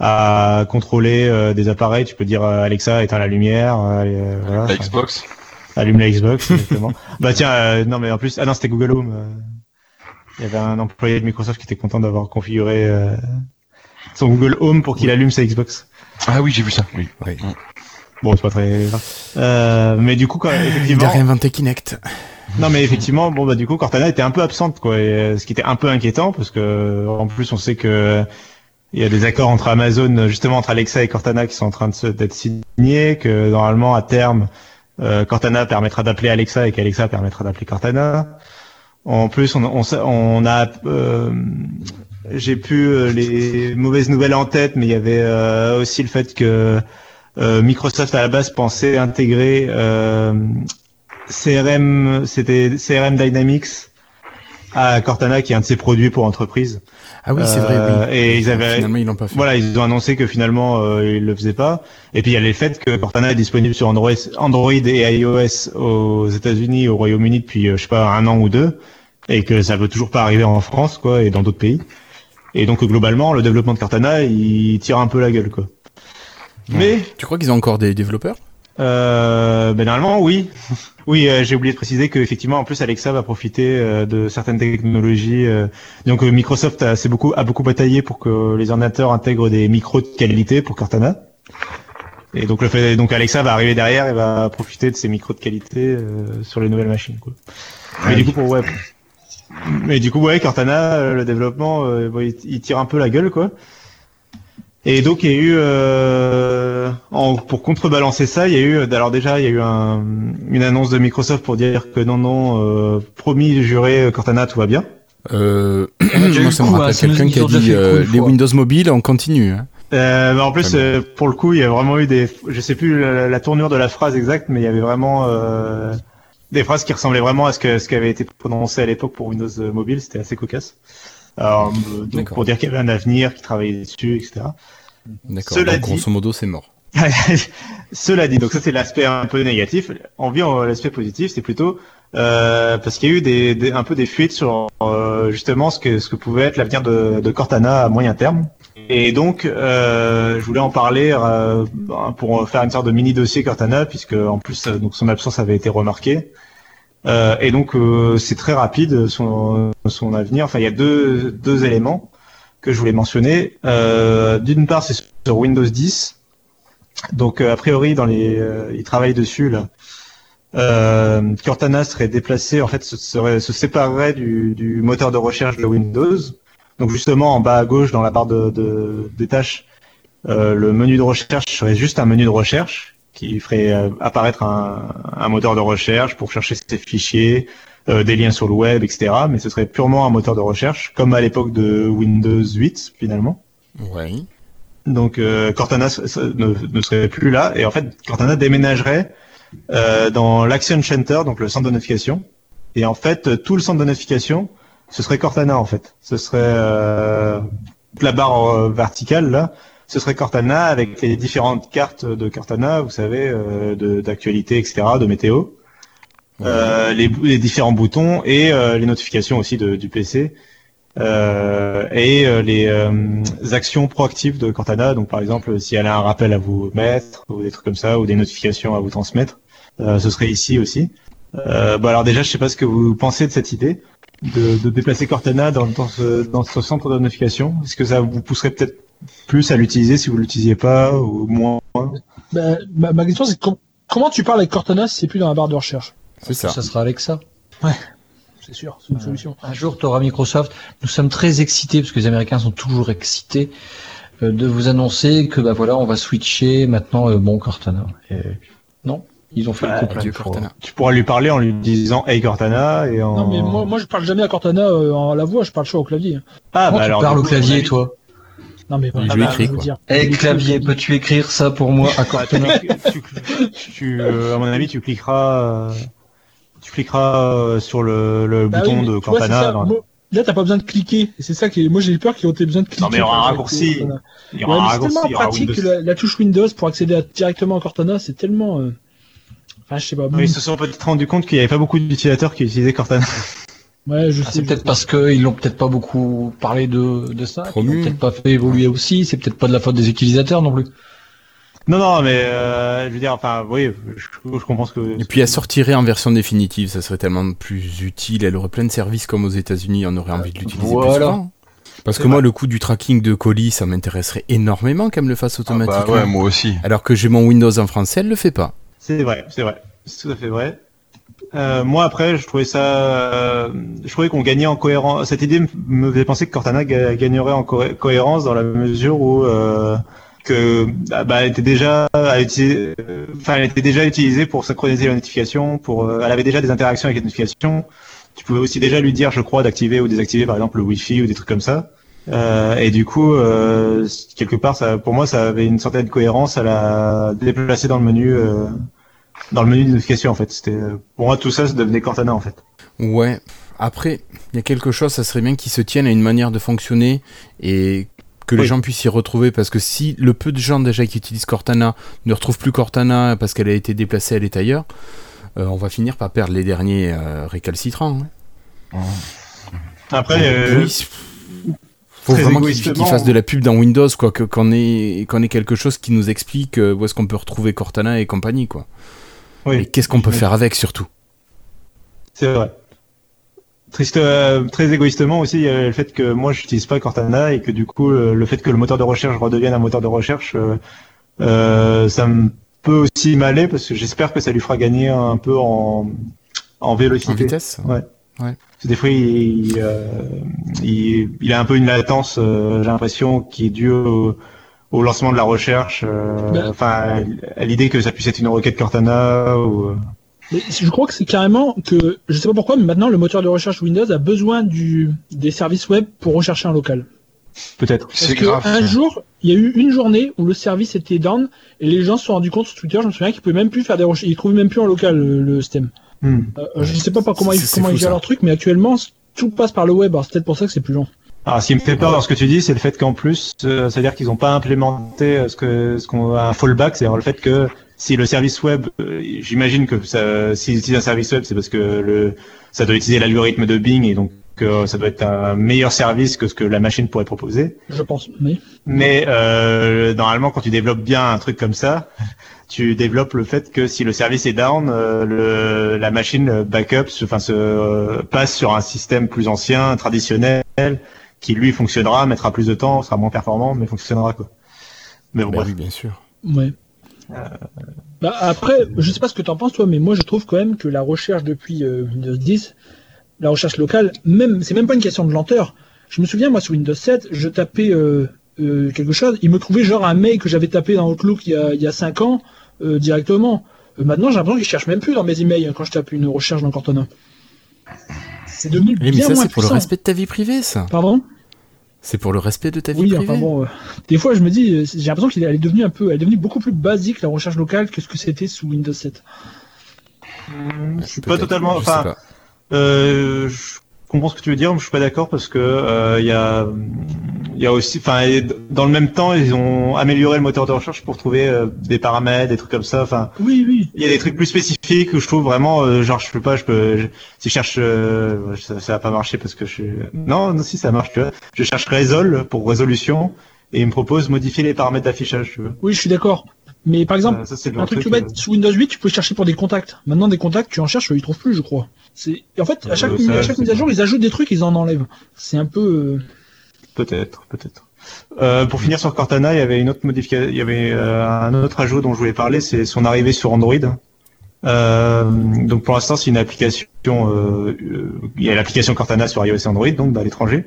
à contrôler euh, des appareils. Tu peux dire euh, Alexa, éteins la lumière, euh, voilà. La Enfin, Xbox Allume la Xbox, exactement. bah tiens, euh, non mais en plus, ah non, c'était Google Home. Il y avait un employé de Microsoft qui était content d'avoir configuré euh, son Google Home pour qu'il allume sa Xbox. Ah oui, j'ai vu ça. Oui. Bon, c'est pas très grave. Euh, mais du coup, quand, Il effectivement, a réinventé Kinect. non mais effectivement, bon bah du coup, Cortana était un peu absente, quoi, et, ce qui était un peu inquiétant parce que en plus, on sait que il y a des accords entre Amazon, justement entre Alexa et Cortana, qui sont en train d'être signés, que normalement à terme, euh, Cortana permettra d'appeler Alexa et qu'Alexa permettra d'appeler Cortana. En plus, on, on, on a, euh, j'ai plus euh, les mauvaises nouvelles en tête, mais il y avait euh, aussi le fait que euh, Microsoft à la base pensait intégrer euh, CRM, c'était CRM Dynamics à Cortana, qui est un de ses produits pour entreprise. Ah oui, c'est vrai, Euh, oui. et ils avaient- Finalement, ils l'ont pas fait. Voilà, ils ont annoncé que finalement euh, ils le faisaient pas. Et puis il y a le fait que Cortana est disponible sur Android, Android et iOS aux États-Unis, au Royaume-Uni depuis euh, je sais pas un an ou deux. et que ça veut toujours pas arriver en France, quoi, et dans d'autres pays. Et donc globalement, le développement de Cortana, il tire un peu la gueule, quoi. Mais Tu crois qu'ils ont encore des développeurs? Euh, ben normalement, oui. Oui, euh, j'ai oublié de préciser qu'effectivement, en plus, Alexa va profiter euh, de certaines technologies. euh, donc, Microsoft a, beaucoup, a beaucoup bataillé pour que les ordinateurs intègrent des micros de qualité pour Cortana. Et donc, le fait, donc Alexa va arriver derrière et va profiter de ces micros de qualité euh, sur les nouvelles machines. Quoi. Mais du coup, pour ouais. Mais du coup, ouais, Cortana, le développement, euh, il tire un peu la gueule, quoi. Et donc il y a eu, euh, en- pour contrebalancer ça, il y a eu, alors déjà il y a eu un- une annonce de Microsoft pour dire que non non, euh, promis, juré, Cortana tout va bien. euh, Moi, ça le me coup, rappelle hein, quelqu'un qui a dit euh, les. Windows Mobile, on continue. Hein. Euh, mais en plus, euh, pour le coup, il y a vraiment eu des, je sais plus la, la tournure de la phrase exacte, mais il y avait vraiment euh, des phrases qui ressemblaient vraiment à ce que ce qui avait été prononcé à l'époque pour Windows euh, Mobile. C'était assez cocasse. Alors, euh, donc D'accord. pour dire qu'il y avait un avenir, qu'ils travaillaient dessus, etc. D'accord. Cela Donc, dit- grosso modo, c'est mort. Cela dit, donc ça c'est l'aspect un peu négatif. En vient l'aspect positif, c'est plutôt euh, parce qu'il y a eu des, des- un peu des fuites sur euh, justement ce que ce que pouvait être l'avenir de, de Cortana à moyen terme. Et donc, euh, je voulais en parler euh, pour faire une sorte de mini dossier Cortana, puisque en plus euh, donc son absence avait été remarquée. Euh, et donc euh, c'est très rapide son, son avenir. Enfin, il y a deux, deux éléments que je voulais mentionner. Euh, D'une part, c'est sur Windows 10. Donc euh, a priori dans les euh, ils travaillent dessus là. Cortana serait déplacé en fait se, séparerait du, moteur de recherche de Windows. Donc justement en bas à gauche dans la barre de, de- des tâches, le menu de recherche serait juste un menu de recherche qui ferait apparaître un moteur de recherche pour chercher ses fichiers, euh, des liens sur le web, etc. Mais ce serait purement un moteur de recherche comme à l'époque de Windows 8 finalement. Ouais. Donc euh, Cortana ne, ne serait plus là et en fait Cortana déménagerait euh, dans l'Action Center, donc le centre de notification. Et en fait tout le centre de notification, ce serait Cortana en fait. Ce serait euh, la barre euh, verticale là, ce serait Cortana avec les différentes cartes de Cortana, vous savez, euh, d'actualité, etc., de météo, euh, les, les différents boutons et euh, les notifications aussi de- du PC. Euh, et euh, les euh, actions proactives de Cortana, donc par exemple si elle a un rappel à vous mettre ou des trucs comme ça ou des notifications à vous transmettre, euh, ce serait ici aussi. Euh, bon alors déjà je sais pas ce que vous pensez de cette idée de, de déplacer Cortana dans, dans, ce, dans ce centre de notification. Est-ce que ça vous pousserait peut-être plus à l'utiliser si vous l'utilisiez pas ou moins? Bah, ma, ma question c'est com- comment tu parles avec Cortana si c'est plus dans la barre de recherche? C'est ça. Ça sera Alexa. C'est sûr, c'est une solution. Un jour, tu auras Microsoft. Nous sommes très excités, parce que les Américains sont toujours excités, euh, de vous annoncer que bah voilà, on va switcher maintenant euh, bon Cortana. Et non, ils ont fait Bah, le coup fois. Cortana. Tu pourras lui parler en lui disant Hey Cortana et en... Non mais moi, moi je parle jamais à Cortana euh, en la voix, je parle chaud au clavier. hein. ah, Comment tu alors, parles au coup, clavier, toi Non mais lui bah, écrit, je quoi. dire. Eh Il écrit clavier, peux-tu écrire ça pour moi à Bah, Cortana tu, tu- tu- euh, à mon avis, tu cliqueras, euh, tu cliqueras euh, sur le, le Bah bouton oui, de tu vois, dans- Là, t'as pas besoin de cliquer. Et c'est ça qui est... Moi, j'ai peur qu'ils aient besoin de cliquer. Non, mais il y aura un raccourci. Cortana. Il y Ouais, aura un mais c'est tellement pratique que la, la touche Windows pour accéder à- directement à Cortana, c'est tellement. euh, Enfin, je sais pas. Oui, Ils se sont peut-être rendu compte qu'il n'y avait pas beaucoup d'utilisateurs qui utilisaient Cortana. Ouais, je Ah, sais. C'est peut-être parce qu'ils l'ont peut-être pas beaucoup parlé de, de ça, Promu. l'ont peut-être pas fait évoluer aussi, c'est peut-être pas de la faute des utilisateurs non plus. Non, non, mais euh, je veux dire, enfin, oui, je, je comprends ce que. Et puis elle sortirait en version définitive, ça serait tellement plus utile. Elle aurait plein de services comme aux États-Unis, on aurait envie de l'utiliser plus souvent. Parce que moi, le coup du tracking de colis, ça m'intéresserait énormément qu'elle me le fasse Ah automatiquement. bah ouais, moi aussi. Alors que j'ai mon Windows en français, elle le fait pas. C'est vrai, c'est vrai, c'est tout à fait vrai. Euh, moi après, je trouvais ça, euh, je trouvais qu'on gagnait en cohérence. Cette idée me- faisait penser que Cortana ga- gagnerait en cohé- cohérence dans la mesure où euh, que ah, bah, elle était déjà, à euh, enfin, elle était déjà utilisée pour synchroniser les notifications. Pour, euh, elle avait déjà des interactions avec les notifications. Tu pouvais aussi déjà lui dire, je crois, d'activer ou désactiver par exemple le Wi-Fi ou des trucs comme ça. Euh, et du coup, quelque part, pour moi, ça avait une certaine cohérence à la déplacer dans le menu, euh, dans le menu de notification en fait. C'était, pour moi, tout ça, ça devenait Cortana en fait. Ouais. Après, il y a quelque chose, ça serait bien qu'ils se tiennent à une manière de fonctionner et que les gens puissent s'y retrouver parce que si le peu de gens déjà qui utilisent Cortana ne retrouvent plus Cortana parce qu'elle a été déplacée, elle est ailleurs, euh, on va finir par perdre les derniers euh, récalcitrants. hein. Après, euh, oui, faut vraiment qu'il égoïstement- qu'il fasse de la pub dans Windows, quoi, qu'on ait, quelque chose qui nous explique où est-ce qu'on peut retrouver Cortana et compagnie, quoi. oui, Et qu'est-ce qu'on peut faire avec, surtout. c'est vrai. Triste, euh, très égoïstement aussi, il y a le fait que moi j'utilise pas Cortana et que du coup euh, le fait que le moteur de recherche redevienne un moteur de recherche, euh, euh, ça me peut aussi m'aller parce que j'espère que ça lui fera gagner un peu en, en vélocité. En vitesse Ouais. Ouais. Parce que des fois, il, euh, il, il a un peu une latence, euh, j'ai l'impression, qui est due au, au lancement de la recherche. euh, Ben- Enfin, à l'idée que ça puisse être une requête Cortana ou. Euh, Mais je crois que c'est carrément que, je sais pas pourquoi, mais maintenant le moteur de recherche Windows a besoin du, des services web pour rechercher un local. Peut-être. Parce C'est que grave. un jour, il y a eu une journée où le service était down et les gens se sont rendus compte sur Twitter, je me souviens qu'ils pouvaient même plus faire des recherches, ils trouvaient même plus en local le, le système. Hmm. Euh, je sais pas, pas comment ils, comment fou, ils gèrent ça. leur truc, mais actuellement tout passe par le web. Alors c'est peut-être pour ça que c'est plus long. Alors, ce qui me fait peur dans ce que tu dis, c'est le fait qu'en plus, euh, c'est-à-dire qu'ils n'ont pas implémenté euh, ce que ce qu'on a un fallback, c'est-à-dire le fait que si le service web, euh, j'imagine que ça, s'ils utilisent un service web, c'est parce que le ça doit utiliser l'algorithme de Bing et donc euh, ça doit être un meilleur service que ce que la machine pourrait proposer. Je pense. Mais Mais euh, normalement, quand tu développes bien un truc comme ça, tu développes le fait que si le service est down, euh, le, la machine backup, se- enfin, se euh, passe sur un système plus ancien, traditionnel, qui lui fonctionnera, mettra plus de temps, sera moins performant, mais fonctionnera quoi. Mais bon, Bah bref. oui, bien sûr. ouais. Bah, après, je sais pas ce que t'en penses toi, mais moi je trouve quand même que la recherche depuis euh, Windows 10, la recherche locale, même c'est même pas une question de lenteur. Je me souviens moi sur Windows 7, je tapais euh, euh, quelque chose, il me trouvait genre un mail que j'avais tapé dans Outlook il y a, il y a 5 ans euh, directement. Euh, maintenant j'ai l'impression qu'il cherche même plus dans mes emails quand je tape une recherche dans Cortana. C'est devenu Oui, mais bien ça, moins c'est pour le respect de ta vie privée, ça. Pardon? C'est pour le respect de ta vie Oui, privée. enfin bon, euh, des fois je me dis, j'ai l'impression qu'elle est devenue un peu, elle est devenue beaucoup plus basique la recherche locale que ce que c'était sous Windows 7. Je suis pas totalement. Enfin. Euh, je comprends ce que tu veux dire, mais je suis pas d'accord parce que euh, il y a, il y a aussi, enfin, dans le même temps, ils ont amélioré le moteur de recherche pour trouver euh, des paramètres, des trucs comme ça. Enfin, Oui, oui. il y a des trucs plus spécifiques où je trouve vraiment, euh, genre, je sais pas, je peux, je- si je cherche, euh, ça, ça va pas marcher parce que je suis, non, non, si ça marche, tu vois. Je cherche résol pour résolution et il me propose modifier les paramètres d'affichage. Oui, je suis d'accord. Mais par exemple, Euh, ça le un truc tout bête, sous Windows 8, tu peux chercher pour des contacts. Maintenant, des contacts, tu en cherches, ils trouvent plus, je crois. C'est, en fait, à chaque, Euh, ça, à chaque c'est mise à jour, ils ajoutent des trucs, ils en enlèvent. C'est un peu, euh, Peut-être, peut-être. Euh, pour finir sur Cortana, il y avait une autre modification, il y avait euh, un autre ajout dont je voulais parler, c'est son arrivée sur Android. Euh, donc pour l'instant, c'est une application. euh, euh, il y a l'application Cortana sur iOS et Android, donc à l'étranger.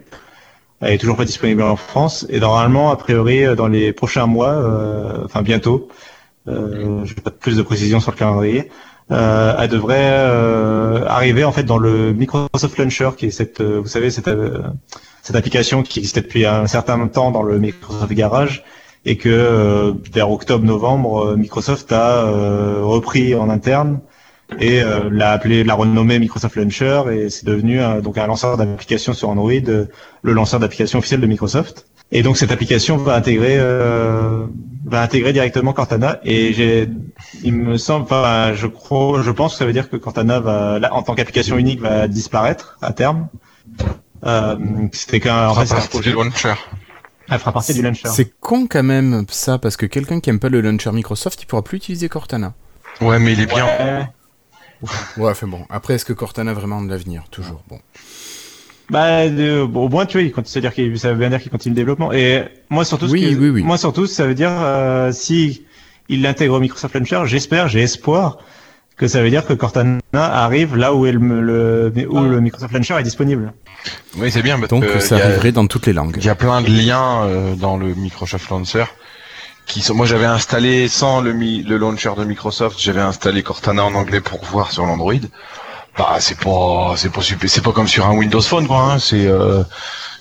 Elle est toujours pas disponible en France et normalement, a priori, euh, dans les prochains mois, euh, enfin bientôt, euh, je n'ai pas plus de précision sur le calendrier. Euh, elle devrait euh, arriver en fait dans le Microsoft Launcher, qui est cette, euh, vous savez, cette, euh, cette application qui existait depuis un certain temps dans le Microsoft Garage et que euh, vers octobre-novembre, Microsoft a euh, repris en interne et euh, l'a appelé, l'a renommé Microsoft Launcher et c'est devenu un- donc un lanceur d'applications sur Android, euh, le lanceur d'applications officiel de Microsoft. Et donc cette application va intégrer euh, va intégrer directement Cortana et j'ai il me semble enfin je crois je pense que ça veut dire que Cortana va là, en tant qu'application unique va disparaître à terme. Euh, c'était qu'un en fait, c'est un partie projet du launcher. elle fera partie du launcher. C'est con quand même ça, parce que quelqu'un qui aime pas le launcher Microsoft, il pourra plus utiliser Cortana. Ouais, mais il est bien. Ouais. Ouais, enfin bon. Après, est-ce que Cortana a vraiment de l'avenir? Toujours. Bon. Bah, bon, au moins, tu vois, il continue- c'est-à-dire qu'il, ça veut bien dire qu'il continue le développement. Et moi, surtout, Oui, que- oui, oui. moi, surtout, ça veut dire, euh, si il l'intègre au Microsoft Launcher, j'espère, j'ai espoir que ça veut dire que Cortana arrive là où, est le, où Ah. le Microsoft Launcher est disponible. Oui, c'est bien. Parce Donc, que ça a- arriverait dans toutes les langues. Il y a plein de liens euh, dans le Microsoft Launcher qui sont. Moi, j'avais installé sans le, mi- le launcher de Microsoft, j'avais installé Cortana en anglais pour voir sur l'Android. Bah, c'est pas, c'est pas super, c'est pas comme sur un Windows Phone, quoi. Hein. C'est, euh,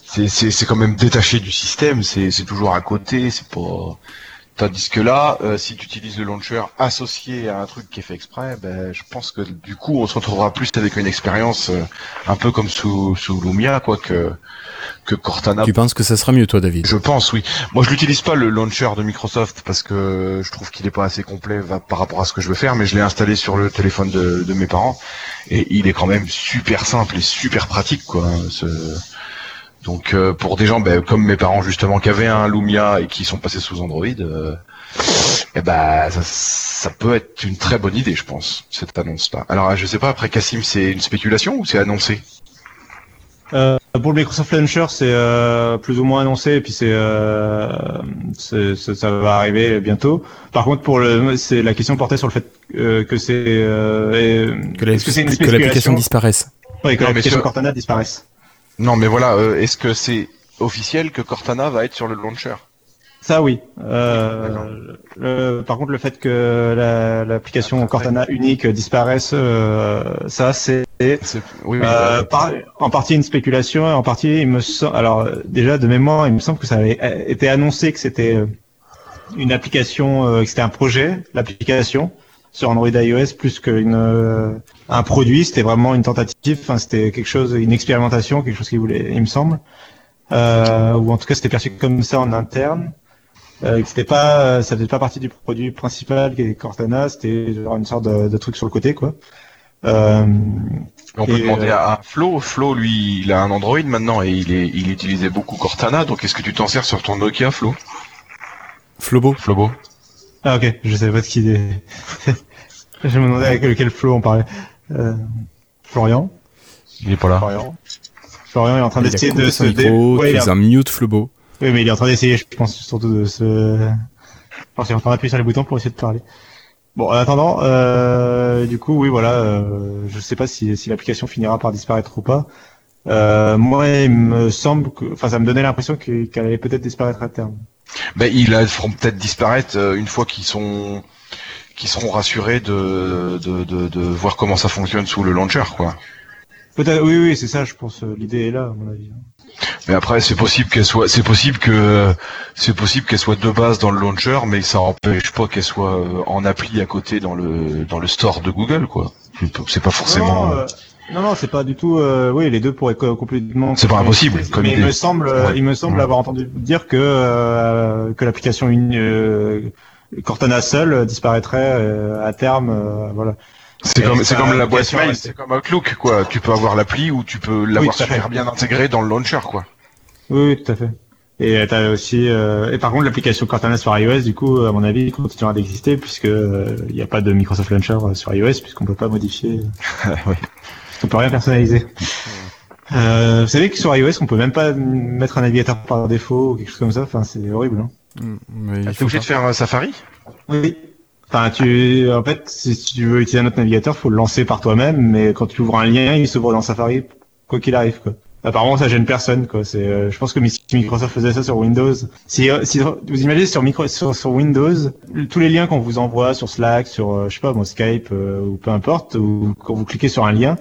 c'est, quand même détaché du système. C'est, c'est toujours à côté. C'est pas. Tandis que là, euh, si tu utilises le launcher associé à un truc qui est fait exprès, ben, je pense que du coup, on se retrouvera plus avec une expérience euh, un peu comme sous, sous Lumia, quoi, que, que Cortana. Tu penses que ça sera mieux, toi, David? Je pense, oui. Moi, je l'utilise pas le launcher de Microsoft parce que je trouve qu'il est pas assez complet va- par rapport à ce que je veux faire, mais je l'ai installé sur le téléphone de, de mes parents et il est quand même super simple et super pratique, quoi. Ce... Donc, euh, pour des gens ben, comme mes parents justement qui avaient un Lumia et qui sont passés sous Android, euh, eh ben, ça, ça peut être une très bonne idée, je pense, cette annonce-là. Alors, je sais pas. Après, Cassim, c'est une spéculation ou c'est annoncé? Euh, pour le Microsoft Launcher, c'est euh, plus ou moins annoncé, et puis c'est, euh, c'est- c'est- ça va arriver bientôt. Par contre, pour le, c'est la question portait sur le fait euh, que c'est euh, Que la- est-ce que c'est une que l'application disparaisse. Oui, que Non, l'application sur- Cortana disparaisse. Non, mais voilà. euh, Est-ce que c'est officiel que Cortana va être sur le launcher? Ça, oui. Euh, le- par contre, le fait que la- l'application Cortana unique disparaisse, euh, ça, c'est C'est- Oui, oui. Euh, par- en partie une spéculation, en partie il me semble. Alors déjà de mémoire, il me semble que ça avait été annoncé que c'était une application, que c'était un projet, l'application sur Android iOS plus qu'une euh, un produit. C'était vraiment une tentative. Enfin, c'était quelque chose, une expérimentation, quelque chose qu'il voulait, il me semble. Euh, ou en tout cas, c'était perçu comme ça en interne. Euh, que c'était pas, ça faisait pas partie du produit principal qui est Cortana. C'était genre une sorte de, de truc sur le côté, quoi. Euh, On peut demander euh, à Flo. Flo, lui, il a un Android maintenant et il, est, il utilisait beaucoup Cortana. Donc, est-ce que tu t'en sers sur ton Nokia, Flo? Flobo Flobo Ah ok, je savais pas de qui est. je me demandais avec lequel Flo on parlait. Euh, Florian. Il est pas là. Florian. Florian est en train Il d'essayer de se dé- micro, Ouais, il est en- un mute Flobo. Oui, mais il est en train d'essayer, je pense surtout de se. Je pense qu'il est en train d'appuyer sur les boutons pour essayer de parler. Bon, en attendant, euh, du coup, oui, voilà, euh, je sais pas si, si l'application finira par disparaître ou pas. Euh, moi, il me semble que, enfin, ça me donnait l'impression que- qu'elle allait peut-être disparaître à terme. Ben, ils la feront peut-être disparaître euh, une fois qu'ils sont qu'ils seront rassurés de, de, de, de voir comment ça fonctionne sous le launcher, quoi. Peut-être, oui, oui, c'est ça, je pense. euh, L'idée est là, à mon avis. Mais après, c'est possible qu'elle soit, c'est possible que, c'est possible qu'elle soit de base dans le launcher, mais ça empêche pas qu'elle soit euh, en appli à côté dans le, dans le store de Google, quoi. C'est pas forcément. Non, euh, non, non, c'est pas du tout. euh, oui, les deux pourraient co- complètement. C'est pas impossible, comme mais il idée. me semble, euh, Ouais. il me semble Ouais. avoir entendu dire que euh, que l'application une euh, Cortana seule euh, disparaîtrait euh, à terme. euh, voilà. C'est comme, c'est comme la boîte mail, c'est comme Outlook, quoi. Tu peux avoir l'appli ou tu peux l'avoir fait. super bien intégré dans le launcher, quoi. Oui, oui, tout à fait. Et euh, t'as aussi. euh, et par contre, l'application Cortana sur iOS, du coup, à mon avis, continuera d'exister puisque euh, il n'y a pas de Microsoft Launcher euh, sur iOS puisqu'on peut pas modifier. Oui. On peut rien personnaliser. Euh, vous savez que sur iOS, on peut même pas mettre un navigateur par défaut ou quelque chose comme ça. Enfin, c'est horrible. Hein. Mm, mais il T'es obligé de faire un Safari? Oui. Enfin, tu, en fait, si tu veux utiliser un autre navigateur, faut le lancer par toi-même, mais quand tu ouvres un lien, il s'ouvre dans Safari, quoi qu'il arrive, quoi. Apparemment, ça gêne personne, quoi. C'est, euh, je pense que Microsoft faisait ça sur Windows, si, euh, si vous imaginez sur micro, sur, sur Windows, tous les liens qu'on vous envoie sur Slack, sur, euh, je sais pas, Skype euh, ou peu importe, ou quand vous cliquez sur un lien,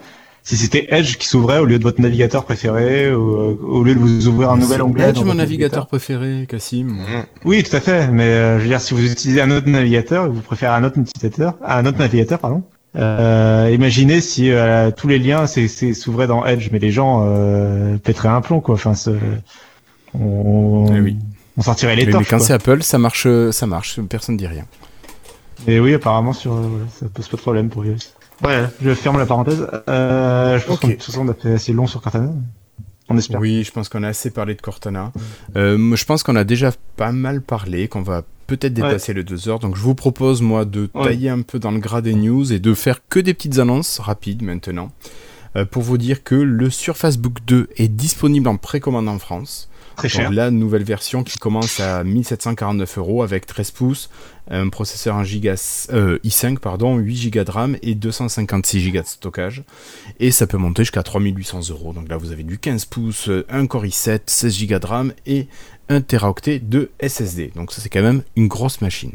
si c'était Edge qui s'ouvrait au lieu de votre navigateur préféré, ou euh, au lieu de vous ouvrir un nouvel C'est onglet. Edge, mon navigateur préféré, Cassim. Mmh. oui, tout à fait. Mais euh, je veux dire, si vous utilisez un autre navigateur, et vous préférez un autre navigateur, un autre navigateur, pardon. Euh, imaginez si euh, tous les liens s'ouvraient dans Edge, mais les gens euh, pèteraient un plomb, quoi. Enfin, ce- on, Eh oui. on sortirait les Mais, mais torches. quand c'est Apple, ça marche, euh, ça marche, personne dit rien. Et oui, apparemment, sur, euh, ça pose pas de problème pour iOS. Ouais, je ferme la parenthèse. Euh, je pense Ok. que de toute façon, on a fait assez long sur Cortana. On espère. Oui, je pense qu'on a assez parlé de Cortana. Euh, je pense qu'on a déjà pas mal parlé, qu'on va peut-être dépasser les deux heures. Donc, je vous propose, moi, de Ouais. tailler un peu dans le gras des news et de faire que des petites annonces rapides maintenant. euh, pour vous dire que le Surface Book 2 est disponible en précommande en France. Très Donc, cher. la nouvelle version qui commence à 1749 euros avec 13 pouces, un processeur 1 giga, euh, i5, pardon, 8 Go de RAM et 256 Go de stockage. Et ça peut monter jusqu'à 3800 euros. Donc là, vous avez du 15 pouces, un Core i7, 16 Go de RAM et 1 Teraoctet de SSD. Donc ça, c'est quand même une grosse machine.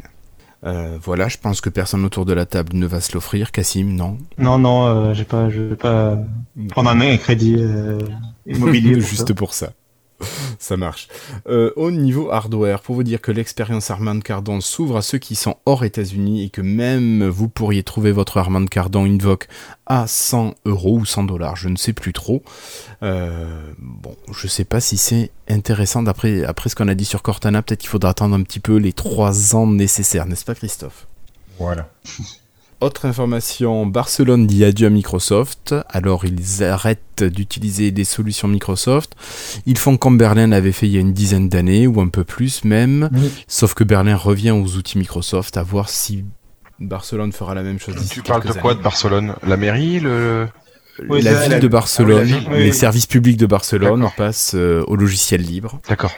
Euh, voilà, je pense que personne autour de la table ne va se l'offrir. Cassim, non? Non, non, euh, j'ai pas, je vais pas prendre un crédit euh, immobilier. pour ça. Juste pour ça. Ça marche. Euh, au niveau hardware, pour vous dire que l'expérience Armand Cardon s'ouvre à ceux qui sont hors États-Unis et que même vous pourriez trouver votre Armand Cardon Invoke à 100 euros ou 100 dollars, je ne sais plus trop. Euh, bon, je sais pas si c'est intéressant d'après après ce qu'on a dit sur Cortana, peut-être qu'il faudra attendre un petit peu les 3 ans nécessaires, n'est-ce pas Christophe? Voilà. Autre information, Barcelone dit adieu à Microsoft. Alors ils arrêtent d'utiliser des solutions Microsoft. Ils font comme Berlin l'avait fait il y a une dizaine d'années ou un peu plus même. Sauf que Berlin revient aux outils Microsoft à voir si Barcelone fera la même chose. Tu parles de quoi de Barcelone? La mairie le... Oui, la ville de Barcelone, les services publics de Barcelone passent euh, au logiciel libre. D'accord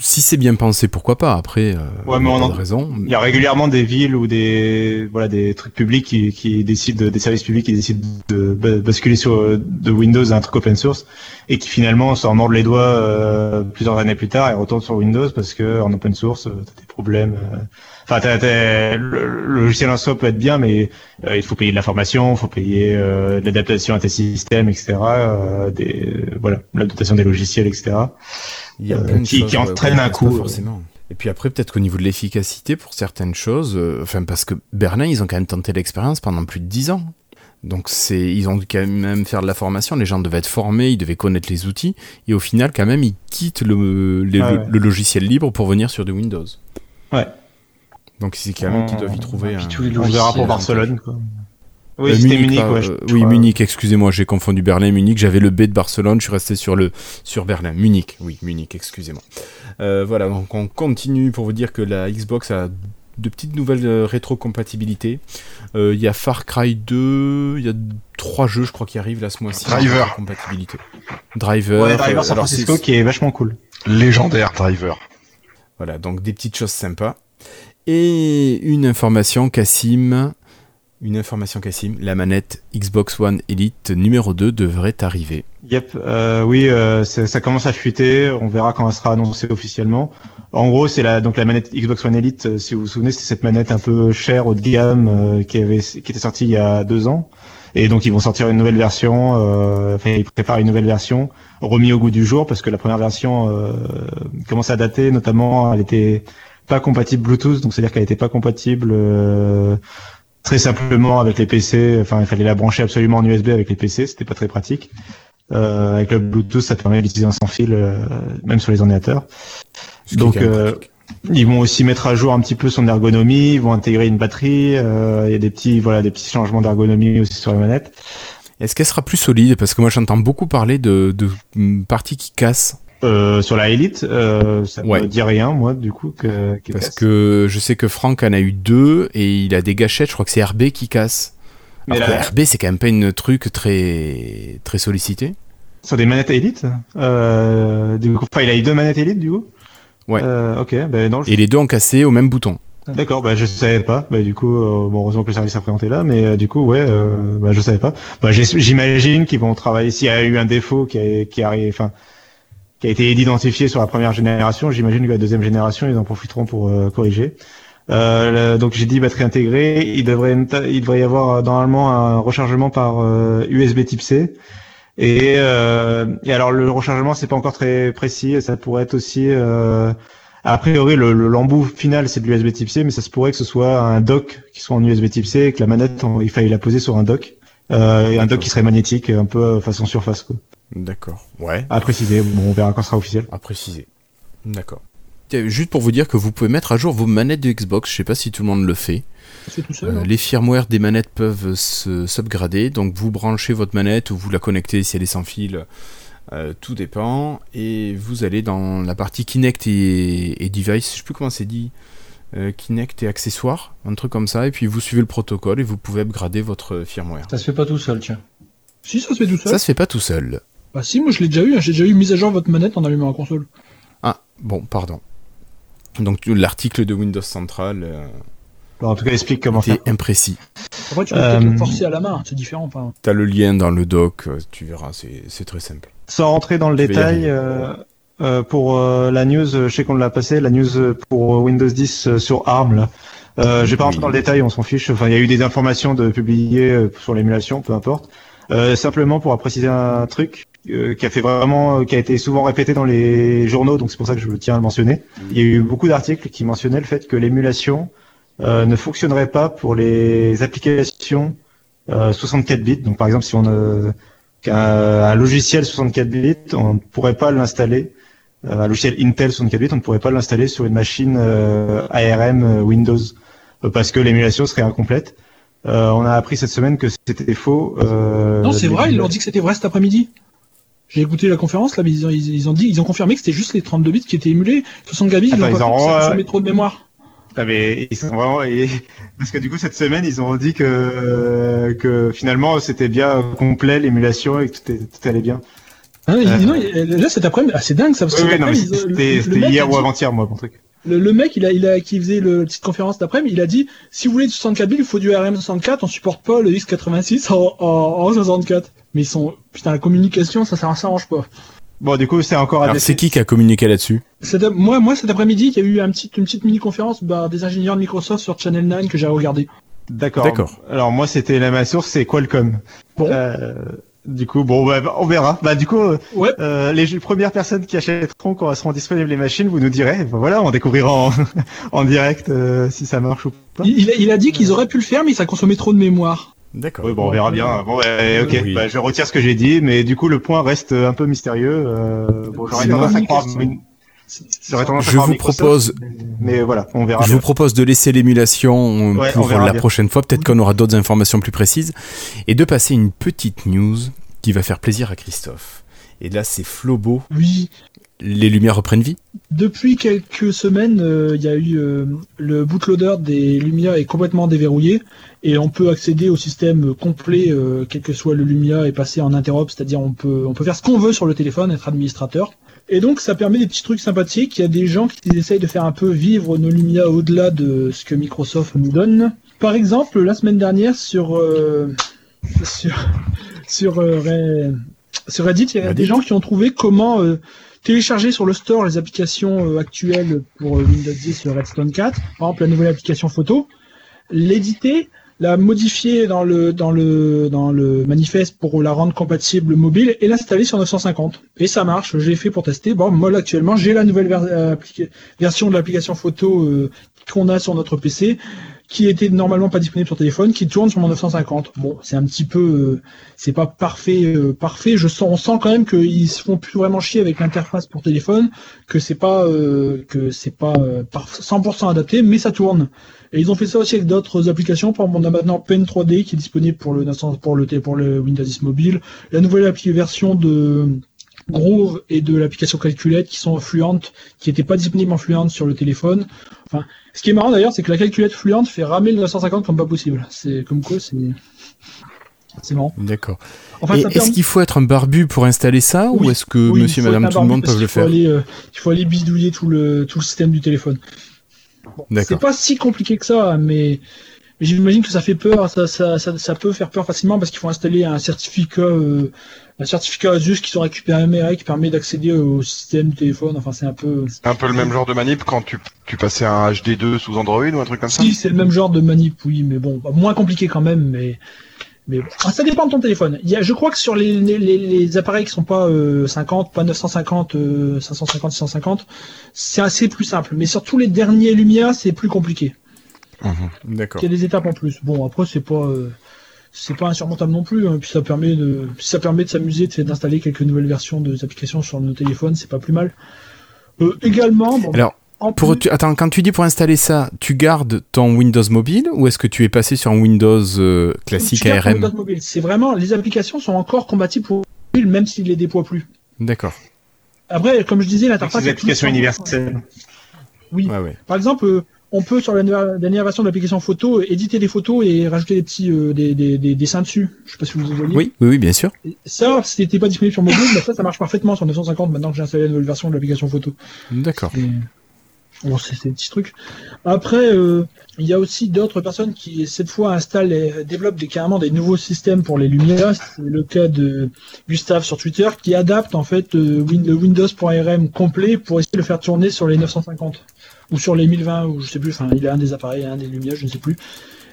si c'est bien pensé, pourquoi pas Après, euh, ouais, mais on a raison. Il y a régulièrement des villes ou des voilà des trucs publics qui, qui décident des services publics qui décident de basculer sur de Windows à un truc open source et qui finalement s'en mordent les doigts euh, plusieurs années plus tard et retournent sur Windows parce que en open source euh, t'as des problèmes. Euh, enfin, le, logiciel en soi peut être bien, mais il faut payer de la formation, il faut payer de l'adaptation à tes systèmes, etc. des voilà, la dotation des logiciels, etc. Il y a plein de qui, choses, qui entraîne un coup. Forcément. Et puis après, peut-être qu'au niveau de l'efficacité pour certaines choses, euh, enfin parce que Berlin, ils ont quand même tenté l'expérience pendant plus de 10 ans. Donc c'est, ils ont quand même faire de la formation. Les gens devaient être formés, ils devaient connaître les outils, et au final, quand même, ils quittent le, le, logiciel libre pour venir sur de Windows. Ouais. Donc c'est quand même qu'ils doivent y trouver. Un, on verra pour Barcelone. Quoi. Oui, euh, Munich, euh, oui, Munich, excusez-moi, j'ai confondu Berlin, Munich. J'avais le B de Barcelone, je suis resté sur le sur Berlin. Munich, oui, Munich, excusez-moi. Euh, voilà, donc on continue pour vous dire que la Xbox a de petites nouvelles rétrocompatibilités. Il y a Far Cry 2, il y a trois jeux, je crois, qui arrivent là ce mois-ci. Driver. Compatibilité. Driver. Ouais, Driver San Francisco qui est vachement cool. Légendaire Driver. Voilà, donc des petites choses sympas. Et une information, Cassim, une information Cassim, la manette Xbox One Elite numéro 2 devrait arriver. Yep, euh, oui, euh, ça commence à fuiter, on verra quand elle sera annoncée officiellement. En gros, c'est la donc la manette Xbox One Elite, euh, si vous vous souvenez, c'est cette manette un peu chère haut de gamme euh, qui avait qui était sortie il y a deux ans. Et donc ils vont sortir une nouvelle version, euh, enfin ils préparent une nouvelle version remis au goût du jour parce que la première version commence à dater, notamment elle était pas compatible Bluetooth, donc c'est-à-dire qu'elle était pas compatible très simplement avec les PC. Enfin, il fallait la brancher absolument en USB avec les PC, c'était pas très pratique. Euh, avec le Bluetooth, ça permet d'utiliser un sans fil, euh, même sur les ordinateurs. Donc, euh, ils vont aussi mettre à jour un petit peu son ergonomie. Ils vont intégrer une batterie. Euh, il y a des petits, voilà, des petits changements d'ergonomie aussi sur la manette. Est-ce qu'elle sera plus solide? Parce que moi, j'entends beaucoup parler de, de parties qui cassent. Euh, sur la Elite, euh, ça me dit rien, moi, du coup. Que, Parce que je sais que Franck en a eu deux et il a des gâchettes. Je crois que c'est RB qui casse. Mais RB, c'est quand même pas une truc très très sollicité. Sur des manettes Elite euh, du coup, enfin, il a eu deux manettes Elite, du coup. Ouais. Euh, ok. Ben non. Et les deux ont cassé au même bouton. D'accord, bah je savais pas. Bah du coup, euh, bon heureusement que le service a présenté là, mais euh, du coup ouais, euh, bah je savais pas. Bah j'imagine qu'ils vont travailler s'il y a eu un défaut qui, a, qui arrive, enfin qui a été identifié sur la première génération. J'imagine que la deuxième génération, ils en profiteront pour euh, corriger. Euh, donc j'ai dit batterie intégrée. Il devrait, il devrait y avoir euh, normalement un rechargement par USB Type C. Et, et, alors le rechargement, c'est pas encore très précis. Ça pourrait être aussi, a priori, le, l'embout final, c'est de l'USB Type C, mais ça se pourrait que ce soit un dock qui soit en USB Type C et que la manette, il faille la poser sur un dock. et un dock qui serait magnétique, un peu façon surface. Quoi. D'accord. Ouais. À préciser. Bon, on verra quand ce sera officiel. À préciser. D'accord. Juste pour vous dire que vous pouvez mettre à jour vos manettes de Xbox. Je sais pas si tout le monde le fait. Tout seul, euh, les firmware des manettes peuvent s'upgrader. Donc vous branchez votre manette ou vous la connectez si elle est sans fil. Euh, tout dépend. Et vous allez dans la partie Kinect et, device. Je sais plus comment c'est dit. Euh, Kinect et accessoires, un truc comme ça. Et puis vous suivez le protocole et vous pouvez upgrader votre firmware. Ça se fait pas tout seul, tiens. Si, ça se fait tout seul. Ça se fait pas tout seul. Bah si, moi je l'ai déjà eu, hein. j'ai déjà eu mise à jour votre manette en allumant la console. Ah, bon, pardon. Donc l'article de Windows Central... Euh, en tout cas, explique comment c'est imprécis. Après, tu peux peut-être le euh, forcer à la main, c'est différent. Enfin... T'as le lien dans le doc, euh, tu verras, c'est très simple. Sans rentrer dans le détail, pour la news, je sais qu'on l'a passé, la news pour Windows 10 sur ARM, là. Euh, je vais pas rentrer dans le détail, on s'en fiche. Enfin, il y a eu des informations de publier sur l'émulation, peu importe. Euh, simplement pour préciser un truc, euh, qui a fait vraiment, qui a été souvent répété dans les journaux, donc c'est pour ça que je tiens à le mentionner. Il y a eu beaucoup d'articles qui mentionnaient le fait que l'émulation euh, ne fonctionnerait pas pour les applications euh, 64 bits. Donc par exemple, si on a un, un logiciel 64 bits, on ne pourrait pas l'installer. Euh, un logiciel Intel 64 bits, on ne pourrait pas l'installer sur une machine euh, ARM euh, Windows euh, parce que l'émulation serait incomplète. Euh, on a appris cette semaine que c'était faux. euh, Non, c'est vrai, ils l'ont dit que c'était vrai cet après-midi. J'ai écouté la conférence, là, mais ils ont, ils, ils ont dit, ils ont confirmé que c'était juste les 32 bits qui étaient émulés. 60 bits, ils Attends, ont ils pas fait, trop de mémoire. Ah, mais ils sont vraiment parce que du coup cette semaine ils ont dit que que finalement c'était bien complet l'émulation et que tout, est- tout allait bien. Ils- Euh. non, là, cet après-midi, ah, c'est dingue, ça. parce Oui, oui, non, mais c'était hier ou avant-hier moi mon truc. Le, le mec, il a, il a, qui faisait le petite conférence d'après-midi, il a dit, si vous voulez du 64 bits, il faut du RM64, on supporte pas le X86 en, en, en 64. Mais ils sont, putain, la communication, ça, ça s'arrange pas. Bon du coup c'est encore à Alors, c'est qui qui a communiqué là-dessus moi, moi, cet après-midi, il y a eu un petit, une petite mini-conférence bah, des ingénieurs de Microsoft sur Channel 9 que j'ai regardé. D'accord. D'accord. Alors moi c'était la ma source c'est Qualcomm. Bon. Euh, du coup bon bah, on verra. Bah du coup euh, Ouais. euh, les premières personnes qui achèteront quand seront disponibles les machines vous nous direz. Bah, voilà on découvrira en, en direct euh, si ça marche ou pas. Il, il a, il a dit qu'ils auraient pu le faire, mais ça consommait trop de mémoire. D'accord. Oui, bon, on verra bien. Bon, ouais, ok, Oui. bah, je retire ce que j'ai dit, mais du coup, le point reste un peu mystérieux. Euh, bon, j'aurais tendance à une croire, question. mais- j'aurais tendance à Je croire vous propose- mais, voilà, on verra. Je bien. vous propose de laisser l'émulation Ouais, pour la bien. prochaine fois. Peut-être qu'on aura d'autres informations plus précises. Et de passer une petite news qui va faire plaisir à Christophe. Et là, c'est Flobo. Oui. Les lumières reprennent vie Depuis quelques semaines, euh, il y a eu euh, le bootloader des Lumia est complètement déverrouillé et on peut accéder au système complet, euh, quel que soit le Lumia, et passer en interop, c'est-à-dire on peut on peut faire ce qu'on veut sur le téléphone, être administrateur. Et donc ça permet des petits trucs sympathiques. Il y a des gens qui essayent de faire un peu vivre nos Lumia au-delà de ce que Microsoft nous donne. Par exemple, la semaine dernière sur sur sur Re- sur Reddit, il y a Reddit. des gens qui ont trouvé comment télécharger sur le store les applications euh, actuelles pour euh, Windows 10 sur Redstone 4, par exemple la nouvelle application photo, l'éditer, la modifier dans le dans le dans le manifeste pour la rendre compatible mobile et l'installer sur 950. Et ça marche, j'ai fait pour tester. Bon, moi actuellement, j'ai la nouvelle euh, version de l'application photo qu'on a sur notre PC qui était normalement pas disponible sur téléphone, qui tourne sur mon 950. Bon, c'est un petit peu, euh, c'est pas parfait, euh, parfait. Je sens, on sent quand même qu'ils se font plus vraiment chier avec l'interface pour téléphone, que c'est pas, euh, que c'est pas euh, par 100% adapté, mais ça tourne. Et ils ont fait ça aussi avec d'autres applications. Par exemple, on a maintenant Pen 3D qui est disponible pour le 900 pour le pour le Windows 10 mobile. La nouvelle version de Groove et de l'application Calculate qui sont fluentes, qui n'étaient pas disponibles en fluente sur le téléphone. Enfin, ce qui est marrant d'ailleurs, c'est que la calculette fluente fait ramer le 950 comme pas possible. C'est comme quoi, c'est c'est marrant. D'accord. Enfin, est-ce permet- qu'il faut être un barbu pour installer ça ou est-ce que Oui, monsieur et madame tout le monde peuvent le faire aller, euh, Il faut aller bidouiller tout le tout le système du téléphone. C'est D'accord. pas si compliqué que ça, mais, mais j'imagine que ça fait peur, ça, ça, ça, ça peut faire peur facilement parce qu'il faut installer un certificat, euh, un certificat Asus qui sont récupérés qui permet d'accéder au système du téléphone. Enfin, c'est un peu. C'est un peu le même genre de manip quand tu, tu passais un HD2 sous Android ou un truc comme ça Si, c'est le même genre de manip, oui, mais bon, bah, moins compliqué quand même, mais. Mais bon. Ah, ça dépend de ton téléphone. Il y a, je crois que sur les, les, les, les appareils qui sont pas euh, 50, pas 950, euh, 550, 650, c'est assez plus simple. Mais sur tous les derniers Lumia, c'est plus compliqué. D'accord. Il y a des étapes en plus. Bon, après, c'est pas, euh, c'est pas insurmontable non plus. hein. Puis ça permet de, ça permet de s'amuser, de- d'installer quelques nouvelles versions de applications sur nos téléphones. C'est pas plus mal. Euh, également, bon, Alors, en Pour, plus- tu- attends, quand tu dis pour installer ça, tu gardes ton Windows mobile ou est-ce que tu es passé sur un Windows euh, classique Tu ARM Windows mobile. C'est vraiment, les applications sont encore compatibles pour mobile, même s'ils les déploient plus. D'accord. Après, comme je disais, C'est l'interface. des est applications universelles. Oui. Ouais, ouais. Par exemple, euh, on peut sur la dernière version de l'application photo éditer des photos et rajouter des petits euh, des, des, des dessins dessus. Je sais pas si vous voyez. Oui, oui, oui, bien sûr. Et Ça, c'était pas disponible sur mobile, mais ça, ça marche parfaitement sur 950 maintenant que j'ai installé la nouvelle version de l'application photo. D'accord. Bon, c'est des petits trucs. Après, euh, il y a aussi d'autres personnes qui, cette fois, installent et développent des, carrément des nouveaux systèmes pour les Lumia. C'est le cas de Gustave sur Twitter, qui adapte en fait euh, Windows.rm complet pour essayer de le faire tourner sur les 950 ou sur les 1020 ou je sais plus. Enfin, il a un des appareils, un des Lumia, je ne sais plus.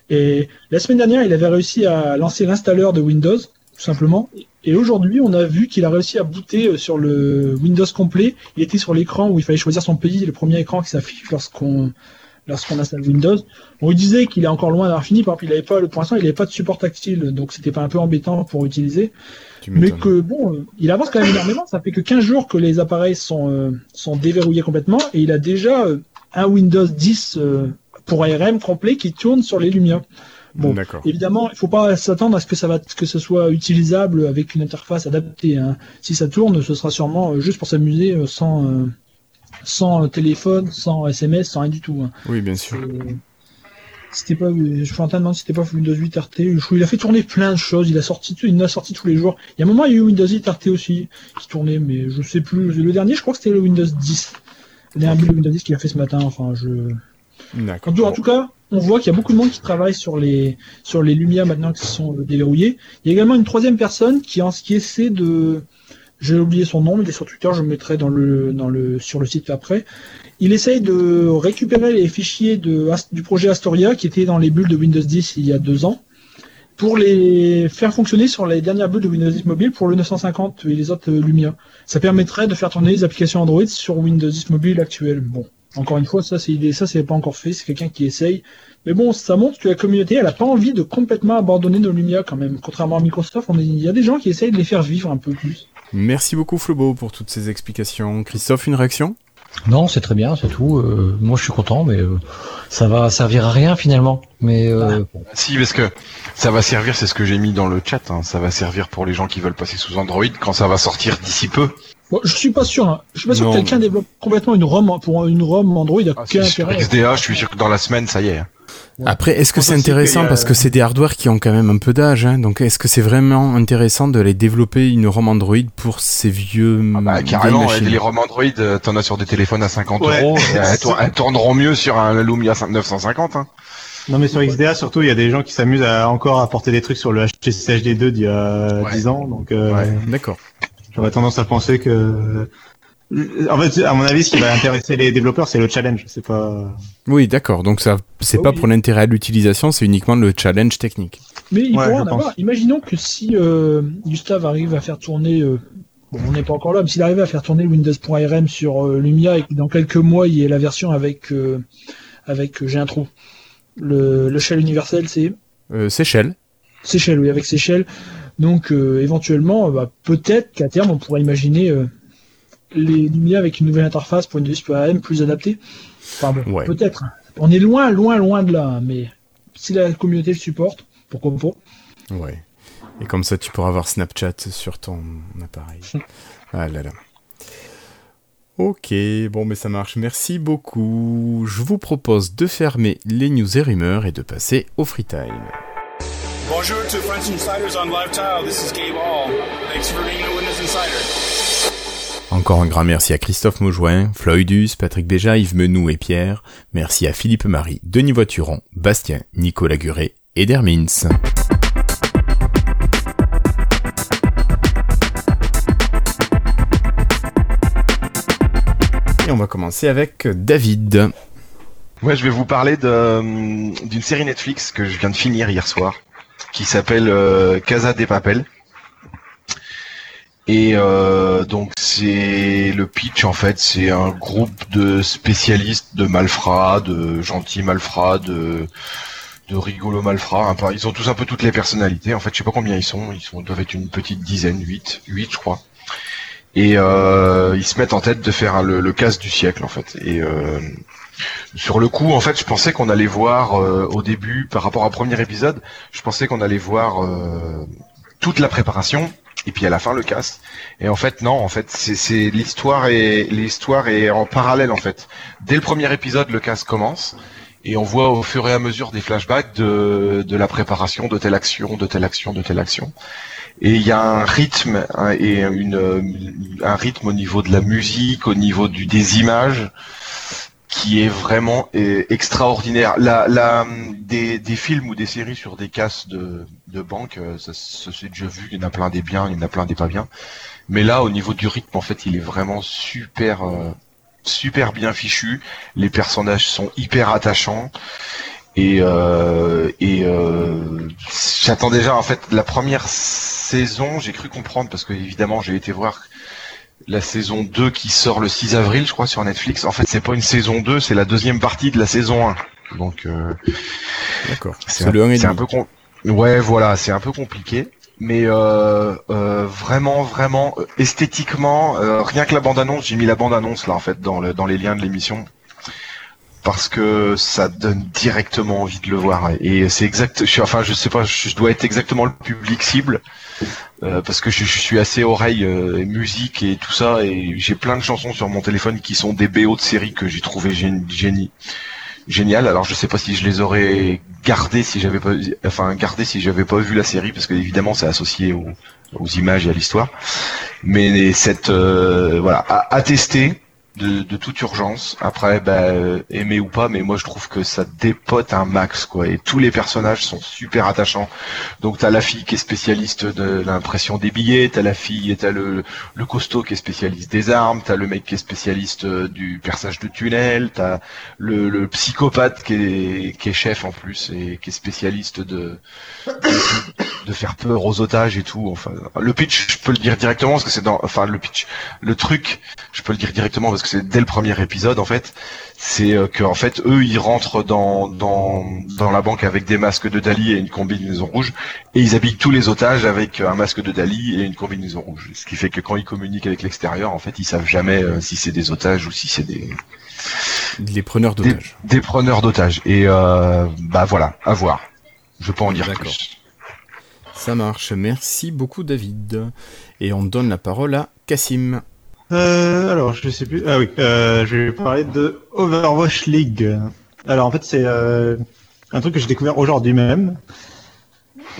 Et la semaine dernière, il avait réussi à lancer l'installeur de Windows, tout simplement. Et aujourd'hui, on a vu qu'il a réussi à booter euh, sur le Windows complet. Il était sur l'écran où il fallait choisir son pays, le premier écran qui s'affiche lorsqu'on lorsqu'on installe Windows. On lui disait qu'il est encore loin d'avoir fini, par exemple, il avait pas, pour l'instant, il n'avait pas de support tactile, donc c'était pas un peu embêtant pour utiliser. Mais que bon, euh, il avance quand même énormément. Ça fait que 15 jours que les appareils sont euh, sont déverrouillés complètement et il a déjà euh, un Windows 10 pour ARM complet qui tourne sur les Lumia. Bon, évidemment, il faut pas s'attendre à ce que ça va, que ce soit utilisable avec une interface adaptée. Hein. Si ça tourne, ce sera sûrement juste pour s'amuser, sans sans téléphone, sans SMS, sans rien du tout. Hein. Oui, bien sûr. C'était pas, je suis en train de demander si c'était pas Windows 8 RT. Il a fait tourner plein de choses. Il a sorti, il a sorti tous les jours. Il y a un moment, il y a eu Windows 8 RT aussi qui tournait, mais je sais plus. Le dernier, je crois que c'était le Windows 10. Le dernier Windows 10 qu'il a fait ce matin. Enfin, je. En tout, cas, on voit qu'il y a beaucoup de monde qui travaille sur les sur les Lumia maintenant qui sont déverrouillés. Il y a également une troisième personne qui, en, qui essaie de j'ai oublié son nom, mais il est sur Twitter, je le mettrai dans le, dans le, sur le site après. Il essaye de récupérer les fichiers de, du projet Astoria qui étaient dans les bulles de Windows 10 il y a deux ans pour les faire fonctionner sur les dernières bulles de Windows 10 mobile pour le 950 et les autres Lumia. Ça permettrait de faire tourner les applications Android sur Windows 10 mobile actuel. Bon, encore une fois, ça c'est ça c'est pas encore fait, c'est quelqu'un qui essaye. Mais bon, ça montre que la communauté, elle a pas envie de complètement abandonner nos Lumia quand même. Contrairement à Microsoft, il y a des gens qui essayent de les faire vivre un peu plus. Merci beaucoup Flobo pour toutes ces explications. Christophe, une réaction? Non, c'est très bien, c'est tout. Euh, moi, je suis content, mais euh, ça va servir à rien finalement. Mais euh, ah. si, parce que ça va servir, c'est ce que j'ai mis dans le chat. Hein, ça va servir pour les gens qui veulent passer sous Android quand ça va sortir d'ici peu. je suis pas sûr. Hein. Je suis pas sûr que quelqu'un développe complètement une ROM pour une ROM Android. À ah, XDA, je suis sûr que dans la semaine, ça y est. Après, est-ce que c'est intéressant parce que c'est des hardware qui ont quand même un peu d'âge, hein, donc est-ce que c'est vraiment intéressant de les développer une ROM Android pour ces vieux ah bah, carrément, les ROM Android, euh, t'en as sur des téléphones à 50 euros, elles, tourneront mieux sur un Lumia 950. Hein. Non mais sur XDA surtout, il y a des gens qui s'amusent à encore apporter des trucs sur le HTC HD2 d'il y a 10 ans, donc. Euh, D'accord. J'aurais tendance à penser que en fait, à mon avis, ce qui va intéresser les développeurs, c'est le challenge. C'est pas. Oui, d'accord. Donc ça, c'est pas pour l'intérêt de l'utilisation, c'est uniquement le challenge technique. Mais il en avoir. Imaginons que si euh, Gustave arrive à faire tourner, euh, bon, on n'est pas encore là, mais s'il arrive à faire tourner Windows.rm sur euh, Lumia et que dans quelques mois il y ait la version avec avec j'ai un trou. Le, le shell universel, c'est? c'est shell. C'est shell, oui, avec Shell. Donc éventuellement, bah, peut-être qu'à terme on pourrait imaginer les Lumia avec une nouvelle interface pour une AM plus adaptée. Enfin bon, peut-être. On est loin, loin, loin de là, mais si la communauté le supporte, pourquoi pas Ouais. Et comme ça, tu pourras avoir Snapchat sur ton appareil. ah là là. Ok, bon, mais ça marche. Merci beaucoup. Je vous propose de fermer les news et rumeurs et de passer au free time. Bonjour to French Insiders on Live Tile. This is Gabe Hall. Thanks for being a Windows Insider. Encore un grand merci à Christophe Maujoin, Floydus, Patrick Béja, Yves Menou et Pierre. Merci à Philippe Marie, Denis Voituron, Bastien, Nicolas Guré et Dermins. Et on va commencer avec David. Ouais, je vais vous parler d'une série Netflix que je viens de finir hier soir, qui s'appelle euh, Casa des Papel. Et euh, donc c'est le pitch en fait, c'est un groupe de spécialistes de malfrats, de gentils malfrats, de de rigolos malfrats. ils ont tous un peu toutes les personnalités. En fait, je sais pas combien ils sont. Ils sont doivent être une petite dizaine, huit, huit je crois. Et euh, ils se mettent en tête de faire le, le casse du siècle en fait. Et euh, sur le coup, en fait, je pensais qu'on allait voir euh, au début, par rapport au premier épisode, je pensais qu'on allait voir euh, toute la préparation et puis à la fin le casse. Et en fait non, en fait c'est l'histoire et l'histoire est en parallèle en fait. Dès le premier épisode, le casse commence et on voit au fur et à mesure des flashbacks de, de la préparation de telle action, de telle action, de telle action. Et il y a un rythme hein, et une, un rythme au niveau de la musique, au niveau du, des images qui est vraiment euh, extraordinaire. La, la, des, des, films ou des séries sur des casses de, de banque, euh, ça, ça s'est déjà vu, il y en a plein des biens, il y en a plein des pas bien. Mais là, au niveau du rythme, en fait, il est vraiment super, euh, super bien fichu. Les personnages sont hyper attachants. Et, euh, et euh, j'attends déjà en fait la première saison, j'ai cru comprendre parce que évidemment j'ai été voir la saison 2 qui sort le 6 avril, je crois, sur Netflix. En fait, c'est pas une saison 2, c'est la deuxième partie de la saison 1. Donc, euh, D'accord. c'est un, le 1 et c'est un demi. peu ouais, voilà, c'est un peu compliqué. Mais euh, euh, vraiment, vraiment, euh, esthétiquement, euh, rien que la bande-annonce, j'ai mis la bande-annonce là en fait dans, le, dans les liens de l'émission parce que ça donne directement envie de le voir. Et c'est exact. Je enfin, je sais pas, je, dois être exactement le public cible euh, parce que je, suis assez oreille euh, et musique et tout ça et j'ai plein de chansons sur mon téléphone qui sont des BO de séries que j'ai trouvé génie génial. Alors je sais pas si je les aurais gardés si j'avais pas, enfin gardés si j'avais pas vu la série parce que évidemment c'est associé aux, aux images et à l'histoire. Mais cette euh, voilà à, à tester de, de toute urgence. Après, bah, euh, aimer ou pas, mais moi je trouve que ça dépote un max quoi. Et tous les personnages sont super attachants. Donc t'as la fille qui est spécialiste de l'impression des billets, t'as la fille t'as le, le costaud qui est spécialiste des armes, t'as le mec qui est spécialiste euh, du perçage de tunnels, t'as le, le psychopathe qui est, qui est chef en plus et qui est spécialiste de, de, de faire peur aux otages et tout. Enfin, le pitch, je peux le dire directement parce que c'est dans, enfin le pitch, le truc, je peux le dire directement parce que c'est dès le premier épisode en fait. C'est euh, que en fait eux ils rentrent dans dans dans la banque avec des masques de Dali et une combinaison rouge et ils habillent tous les otages avec un masque de Dali et une combinaison rouge. Ce qui fait que quand ils communiquent avec l'extérieur, en fait, ils savent jamais euh, si c'est des otages ou si c'est des Les preneurs d'otages. des preneurs d'otages. Et euh, bah voilà, à voir. Je peux en dire plus. Ça marche. Merci beaucoup, David. Et on donne la parole à Cassim. Euh, alors, je sais plus. Ah oui, euh, je vais parler de Overwatch League. Alors, en fait, c'est euh, un truc que j'ai découvert aujourd'hui même.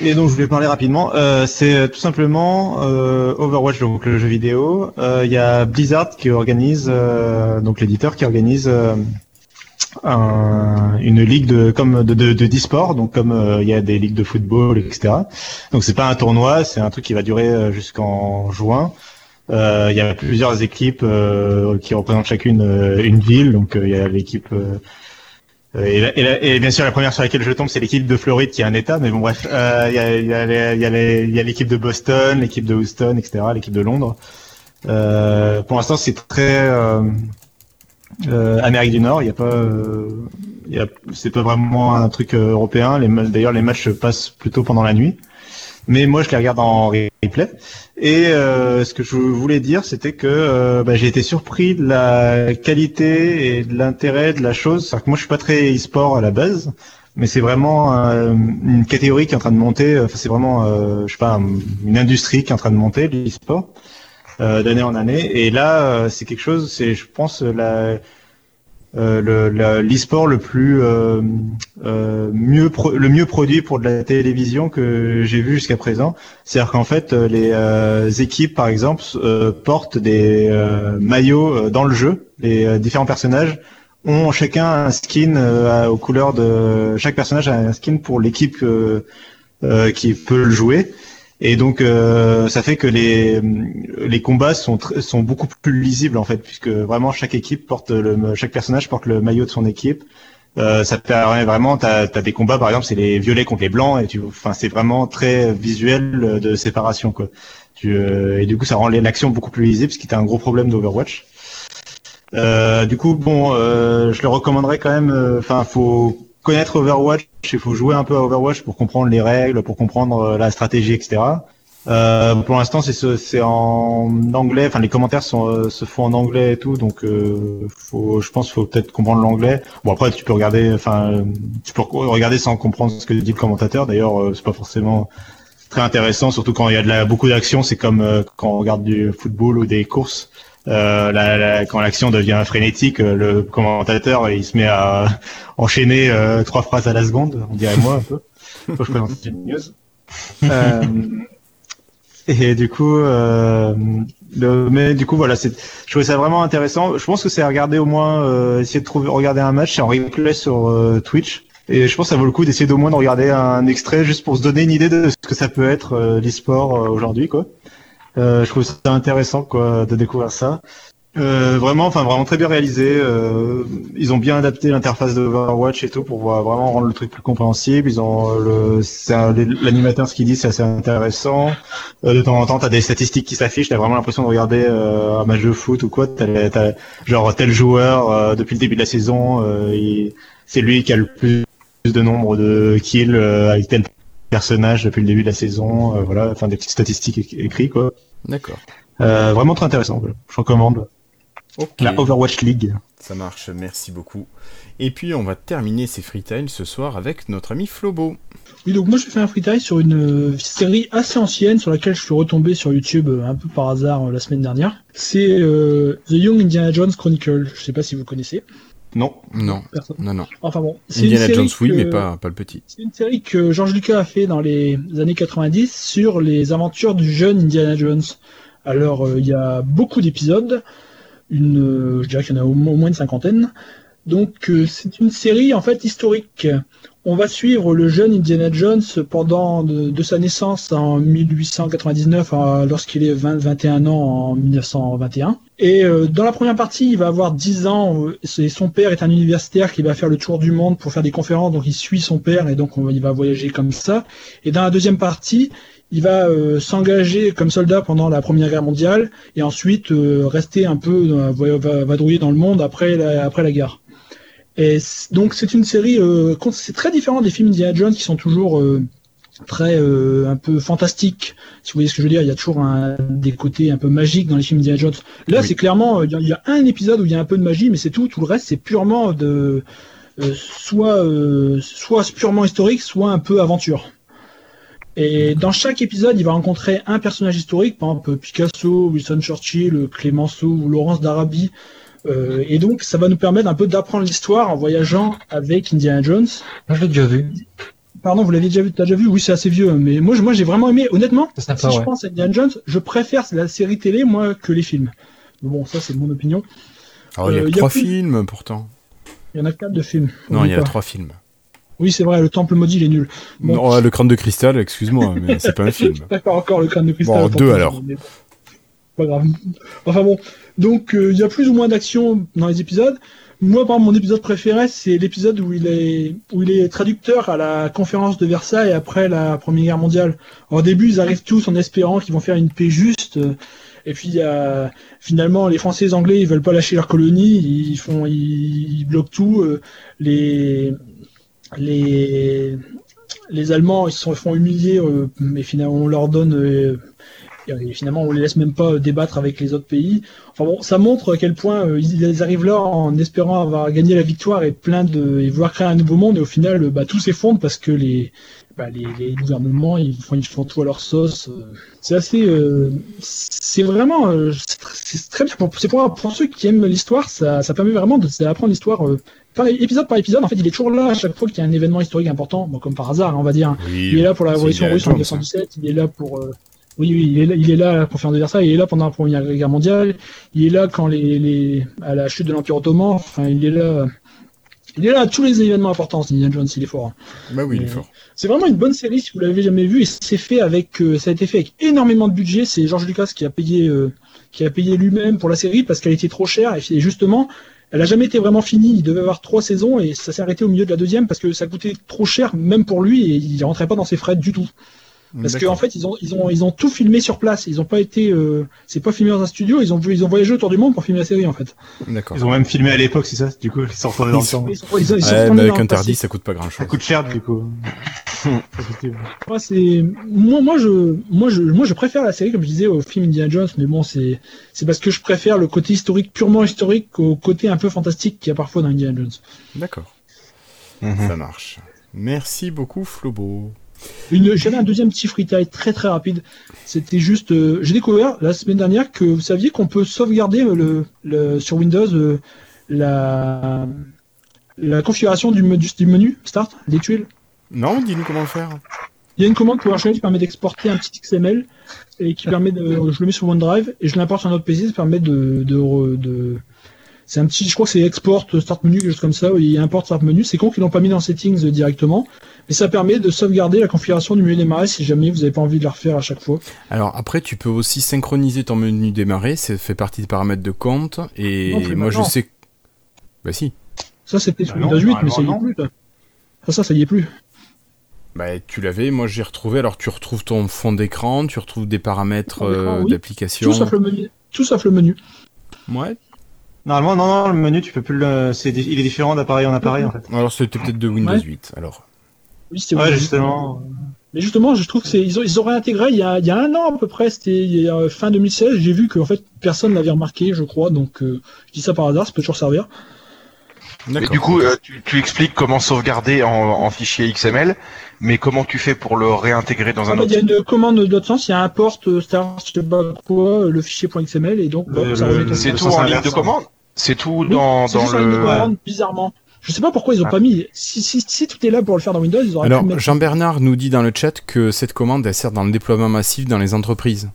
Et donc, je voulais parler rapidement. Euh, c'est tout simplement euh, Overwatch, donc le jeu vidéo. Euh, Il y a Blizzard qui organise, euh, donc l'éditeur qui organise euh, un- une ligue de comme de de, de d'e-sport, donc comme euh, il y a des ligues de football, etc. Donc, c'est pas un tournoi, c'est un truc qui va durer euh, jusqu'en juin. Euh, Il y a plusieurs équipes euh, qui représentent chacune euh, une ville. Donc euh, il y a l'équipe euh, euh, et, la- et, la- et bien sûr la première sur laquelle je tombe c'est l'équipe de Floride qui est un État. Mais bon bref, euh, il il y a y a l'équipe de Boston, l'équipe de Houston, etc. L'équipe de Londres. Euh, pour l'instant c'est très euh, euh, Amérique du Nord. Il y a pas, euh, c'est pas vraiment un truc euh, européen. D'ailleurs les matchs se passent plutôt pendant la nuit. Mais moi je les regarde en replay. Et euh, ce que je voulais dire, c'était que euh, bah, j'ai été surpris de la qualité et de l'intérêt de la chose. C'est-à-dire que moi, je suis pas très e-sport à la base, mais c'est vraiment euh, une catégorie qui est en train de monter. Enfin, c'est vraiment, euh, je sais pas, une industrie qui est en train de monter l'e-sport euh, d'année en année. Et là, c'est quelque chose. C'est, je pense, la euh, le l'e-sport le plus euh, euh, mieux pro- le mieux produit pour de la télévision que j'ai vu jusqu'à présent. C'est-à-dire qu'en fait, les équipes, par exemple, portent des maillots dans le jeu. Les différents personnages ont chacun un skin aux couleurs de chaque personnage a un skin pour l'équipe qui peut le jouer. Et donc, euh, ça fait que les les combats sont sont beaucoup plus lisibles en fait, puisque vraiment chaque équipe porte le chaque personnage porte le maillot de son équipe. Euh, ça permet vraiment, t'as as des combats par exemple, c'est les violets contre les blancs et tu, enfin c'est vraiment très visuel euh, de séparation quoi. Tu, euh, et du coup ça rend l'action beaucoup plus lisible, ce qui était un gros problème d'Overwatch. Euh, du coup bon, euh, je le recommanderais quand même. Enfin faut connaître Overwatch, il faut jouer un peu à Overwatch pour comprendre les règles, pour comprendre euh, la stratégie, etc. Euh, pour l'instant, c'est ce- c'est en anglais. Enfin, les commentaires sont, euh, se font en anglais et tout, donc euh, faut, je pense, faut peut-être comprendre l'anglais. Bon, après, tu peux regarder. Enfin, tu peux regarder sans comprendre ce que dit le commentateur. D'ailleurs, euh, c'est pas forcément très intéressant, surtout quand il y a de la, beaucoup d'action. C'est comme euh, quand on regarde du football ou des courses. Euh, la- la- quand l'action devient frénétique, euh, le commentateur il se met à enchaîner euh, trois phrases à la seconde. On dirait moi un peu. Faut que je présente une news. Euh, et du coup, le, mais du coup voilà, c'est, je trouvais ça vraiment intéressant. Je pense que c'est à regarder au moins, essayer de trouver, regarder un match, c'est en replay sur Twitch. Et je pense que ça vaut le coup d'essayer d'au moins de regarder un extrait juste pour se donner une idée de ce que ça peut être l'e-sport aujourd'hui, quoi. Euh, je trouve ça intéressant, quoi, de découvrir ça. Euh, vraiment, enfin vraiment très bien réalisé. Euh, ils ont bien adapté l'interface de Overwatch et tout pour vraiment rendre le truc plus compréhensible. Ils ont euh, l'animateur ce qu'il dit, c'est assez intéressant. Euh, de temps en temps, t'as des statistiques qui s'affichent. T'as vraiment l'impression de regarder euh, un match de foot ou quoi. T'as, t'as genre tel joueur depuis le début de la saison, il- c'est lui qui a le plus de nombre de kills avec tel personnage depuis le début de la saison. euh, voilà, enfin des petites statistiques éc- écrites quoi. D'accord. Euh, vraiment très intéressant. voilà. Je recommande. La Overwatch League. Ça marche, merci beaucoup. Et puis on va terminer ces freetiles ce soir avec notre ami Flobo. Oui, donc moi je fais un freestyle sur une euh, série assez ancienne sur laquelle je suis retombé sur YouTube un peu par hasard la semaine dernière. C'est euh, The Young Indiana Jones Chronicle. Je sais pas si vous connaissez. Non. Non, Personne. non, non. Enfin bon, c'est une Indiana Jones, oui, mais pas, pas le petit. C'est une série que George Lucas a fait dans les années 90 sur les aventures du jeune Indiana Jones. Alors, euh, il y a beaucoup d'épisodes, une, euh, je dirais qu'il y en a au, au moins une cinquantaine. Donc, euh, c'est une série en fait historique. On va suivre le jeune Indiana Jones pendant de, sa naissance en 1899 à- lorsqu'il est 20, 21 ans en 1921. Et euh, dans la première partie, il va avoir 10 ans. euh, c'est- son père est un universitaire qui va faire le tour du monde pour faire des conférences, donc il suit son père et donc il va voyager comme ça. Et dans la deuxième partie, il va euh, s'engager comme soldat pendant la Première Guerre mondiale et ensuite euh, rester un peu va- vadrouiller dans le monde après après la guerre. Et donc c'est une série, euh, c'est très différent des films Indiana Jones qui sont toujours euh, très euh, un peu fantastiques. Si vous voyez ce que je veux dire, il y a toujours un, des côtés un peu magiques dans les films Indiana Jones. Là, Oui. c'est clairement, euh, il y, a- un épisode où il y a un peu de magie, mais c'est tout. Tout le reste, c'est purement de euh, soit euh, soit purement historique, soit un peu aventure. Et dans chaque épisode, il va rencontrer un personnage historique, par exemple Picasso, Winston Churchill, Clémenceau ou Laurence d'Arabie. Euh, et donc, ça va nous permettre un peu d'apprendre l'histoire en voyageant avec Indiana Jones. Moi, je l'ai déjà vu. Pardon, vous l'aviez déjà vu, t'as déjà vu? Oui, c'est assez vieux, mais moi, moi, j'ai vraiment aimé. Honnêtement, sympa, si je pense à Indiana Jones, je préfère la série télé moi que les films. Mais Bon, ça, c'est mon opinion. Alors, il y a Euh, trois plus- films pourtant. Il y en a quatre de films. Non, il y a trois films. Oui, c'est vrai, le Temple maudit, il est nul. Bon. Non, le crâne de cristal, excuse-moi, mais c'est pas un film. D'accord, encore le crâne de cristal. Bon, deux alors. mais. Pas grave. Enfin bon, donc euh, il y a plus ou moins d'action dans les épisodes. Moi, par exemple, mon épisode préféré, c'est l'épisode où il est où il est traducteur à la conférence de Versailles après la Première Guerre mondiale. Au début, ils arrivent tous en espérant qu'ils vont faire une paix juste. euh, Et puis a, finalement, les Français et les Anglais, ils veulent pas lâcher leur colonie, ils font, ils, ils bloquent tout. euh, les les les Allemands, ils se font humilier, euh, mais finalement, on leur donne euh, et finalement, on les laisse même pas débattre avec les autres pays. Enfin bon, ça montre à quel point euh, ils arrivent là en espérant avoir gagné la victoire et plein de et vouloir créer un nouveau monde. Et au final, euh, bah, tout s'effondre parce que les, bah, les, les gouvernements ils font, ils font tout à leur sauce. euh. C'est assez, euh, c'est vraiment, euh, c'est tr- c'est très bien. C'est pour, pour ceux qui aiment l'histoire, ça, ça permet vraiment d'apprendre l'histoire. euh, par épisode par épisode, en fait, il est toujours là à chaque fois qu'il y a un événement historique important, bon, comme par hasard, hein, on va dire. Oui, Il est là pour la révolution russe en Jones, 1917, il est là pour. Euh, oui, oui, il est, là, il est là la conférence de Versailles, il est là pendant la Première Guerre mondiale, il est là quand les, les à la chute de l'Empire ottoman, enfin, il est là. Il est là à tous les événements importants, Indiana Jones, il est fort. Bah oui, il est Mais- fort. C'est vraiment une bonne série si vous l'avez jamais vu et c'est fait avec, euh, ça a été fait avec énormément de budget. C'est George Lucas qui a payé, euh, qui a payé lui-même pour la série parce qu'elle était trop chère et justement, elle a jamais été vraiment finie. Il devait avoir trois saisons et ça s'est arrêté au milieu de la deuxième parce que ça coûtait trop cher même pour lui et il rentrait pas dans ses frais du tout. Parce qu'en D'accord. fait, ils ont, ils ont, ils ont tout filmé sur place. Ils ont pas été, euh, c'est pas filmé dans un studio. Ils ont, ils ont voyagé autour du monde pour filmer la série en fait. D'accord. Ils ont même filmé à l'époque, c'est ça Du coup, ils sont retournés dans le temps. Ils sont, ils sont- ils sont Ouais, retournés mais avec. Tardis, ça coûte pas grand Ça chose. coûte cher, du coup. Moi, c'est moi, moi, je, moi, je, moi, je préfère la série comme je disais au film Indiana Jones, mais bon, c'est, c'est parce que je préfère le côté historique purement historique au côté un peu fantastique qu'il y a parfois dans Indiana Jones. D'accord, Mhm. ça marche. Merci beaucoup, Flobo. J'avais un deuxième petit freetile très très rapide. C'était juste, euh, j'ai découvert la semaine dernière que vous saviez qu'on peut sauvegarder le, le sur Windows euh, la la configuration du, me- du, du menu Start, des tuiles. Non, dis-nous comment faire. Il y a une commande PowerShell qui permet d'exporter un petit XML et qui permet de, je le mets sur OneDrive et je l'importe sur un autre PC, ça permet de, de, re- de, C'est un petit, je crois que c'est export start menu, quelque chose comme ça, a import start menu. C'est con qu'ils l'ont pas mis dans settings euh, directement, mais ça permet de sauvegarder la configuration du menu démarrer si jamais vous n'avez pas envie de la refaire à chaque fois. Alors après, tu peux aussi synchroniser ton menu démarrer, ça fait partie des paramètres de compte. Et Non, moi, je sais. Bah si. Ça c'était sur Bah Windows 8, mais ça y est plus. Ah, ça, ça y est plus. Bah tu l'avais, moi j'ai retrouvé. Alors tu retrouves ton fond d'écran, tu retrouves des paramètres euh, oui. d'application. Tout sauf le menu. Tout sauf le menu. Ouais. Normalement, non, non, le menu, tu peux plus le. C'est, il est différent d'appareil en appareil en fait. Alors c'était peut-être de Windows Ouais. 8. Alors. Oui, c'était Ouais, Windows 8. justement. Mais justement, je trouve que c'est ils, ont, ils auraient intégré il y, a, il y a un an à peu près, c'était il y a, euh, fin 2016. J'ai vu que en fait personne l'avait remarqué, je crois. Donc euh, je dis ça par hasard, ça peut toujours servir. Mais du coup, euh, tu, tu expliques comment sauvegarder en, en fichier XML, mais comment tu fais pour le réintégrer dans un fait, il y autre a une commande de l'autre sens, il y a un port star, je sais pas quoi, le fichier .xml et donc C'est tout en ligne de inverse, commande? C'est tout Oui, dans, le... commande, bizarrement. Je sais pas pourquoi ils ont Ah. pas mis. Si, si, si tout est là pour le faire dans Windows, ils auraient pu Alors mettre. Jean-Bernard nous dit dans le chat que cette commande elle sert dans le déploiement massif dans les entreprises.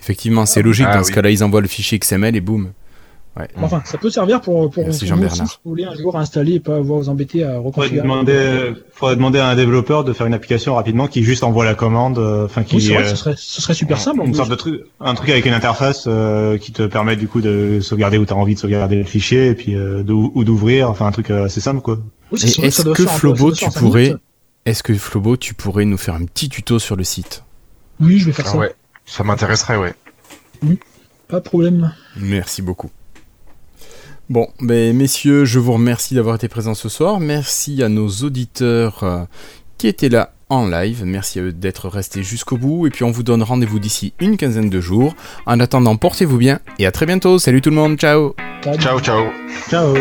Effectivement, c'est logique. Ah dans ce cas-là, ils envoient le fichier XML et boum. Enfin, ça peut servir pour, pour, Merci pour vous si vous voulez un jour installer et pas avoir vous embêter à Faudrait reconfigurer. demander, faudrait demander à un développeur de faire une application rapidement qui juste envoie la commande, euh, enfin qui Oui, c'est vrai, euh, ce serait, ce serait super simple. une sorte de truc, un truc avec une interface euh, qui te permet du coup de sauvegarder où t'as envie de sauvegarder le fichier et puis euh, de- ou d'ouvrir, enfin un truc assez simple quoi. Oui, est-ce que faire un peu- Flobo, tu pourrais, est-ce que Flobo, tu pourrais nous faire un petit tuto sur le site? Oui, je vais faire Ah ça. ouais, ça m'intéresserait, ouais. Pas de problème. Merci beaucoup. Bon, ben messieurs, je vous remercie d'avoir été présents ce soir. Merci à nos auditeurs euh, qui étaient là en live. Merci à eux d'être restés jusqu'au bout. Et puis on vous donne rendez-vous d'ici une quinzaine de jours. En attendant, portez-vous bien et à très bientôt. Salut tout le monde, ciao. Ciao, ciao Ciao.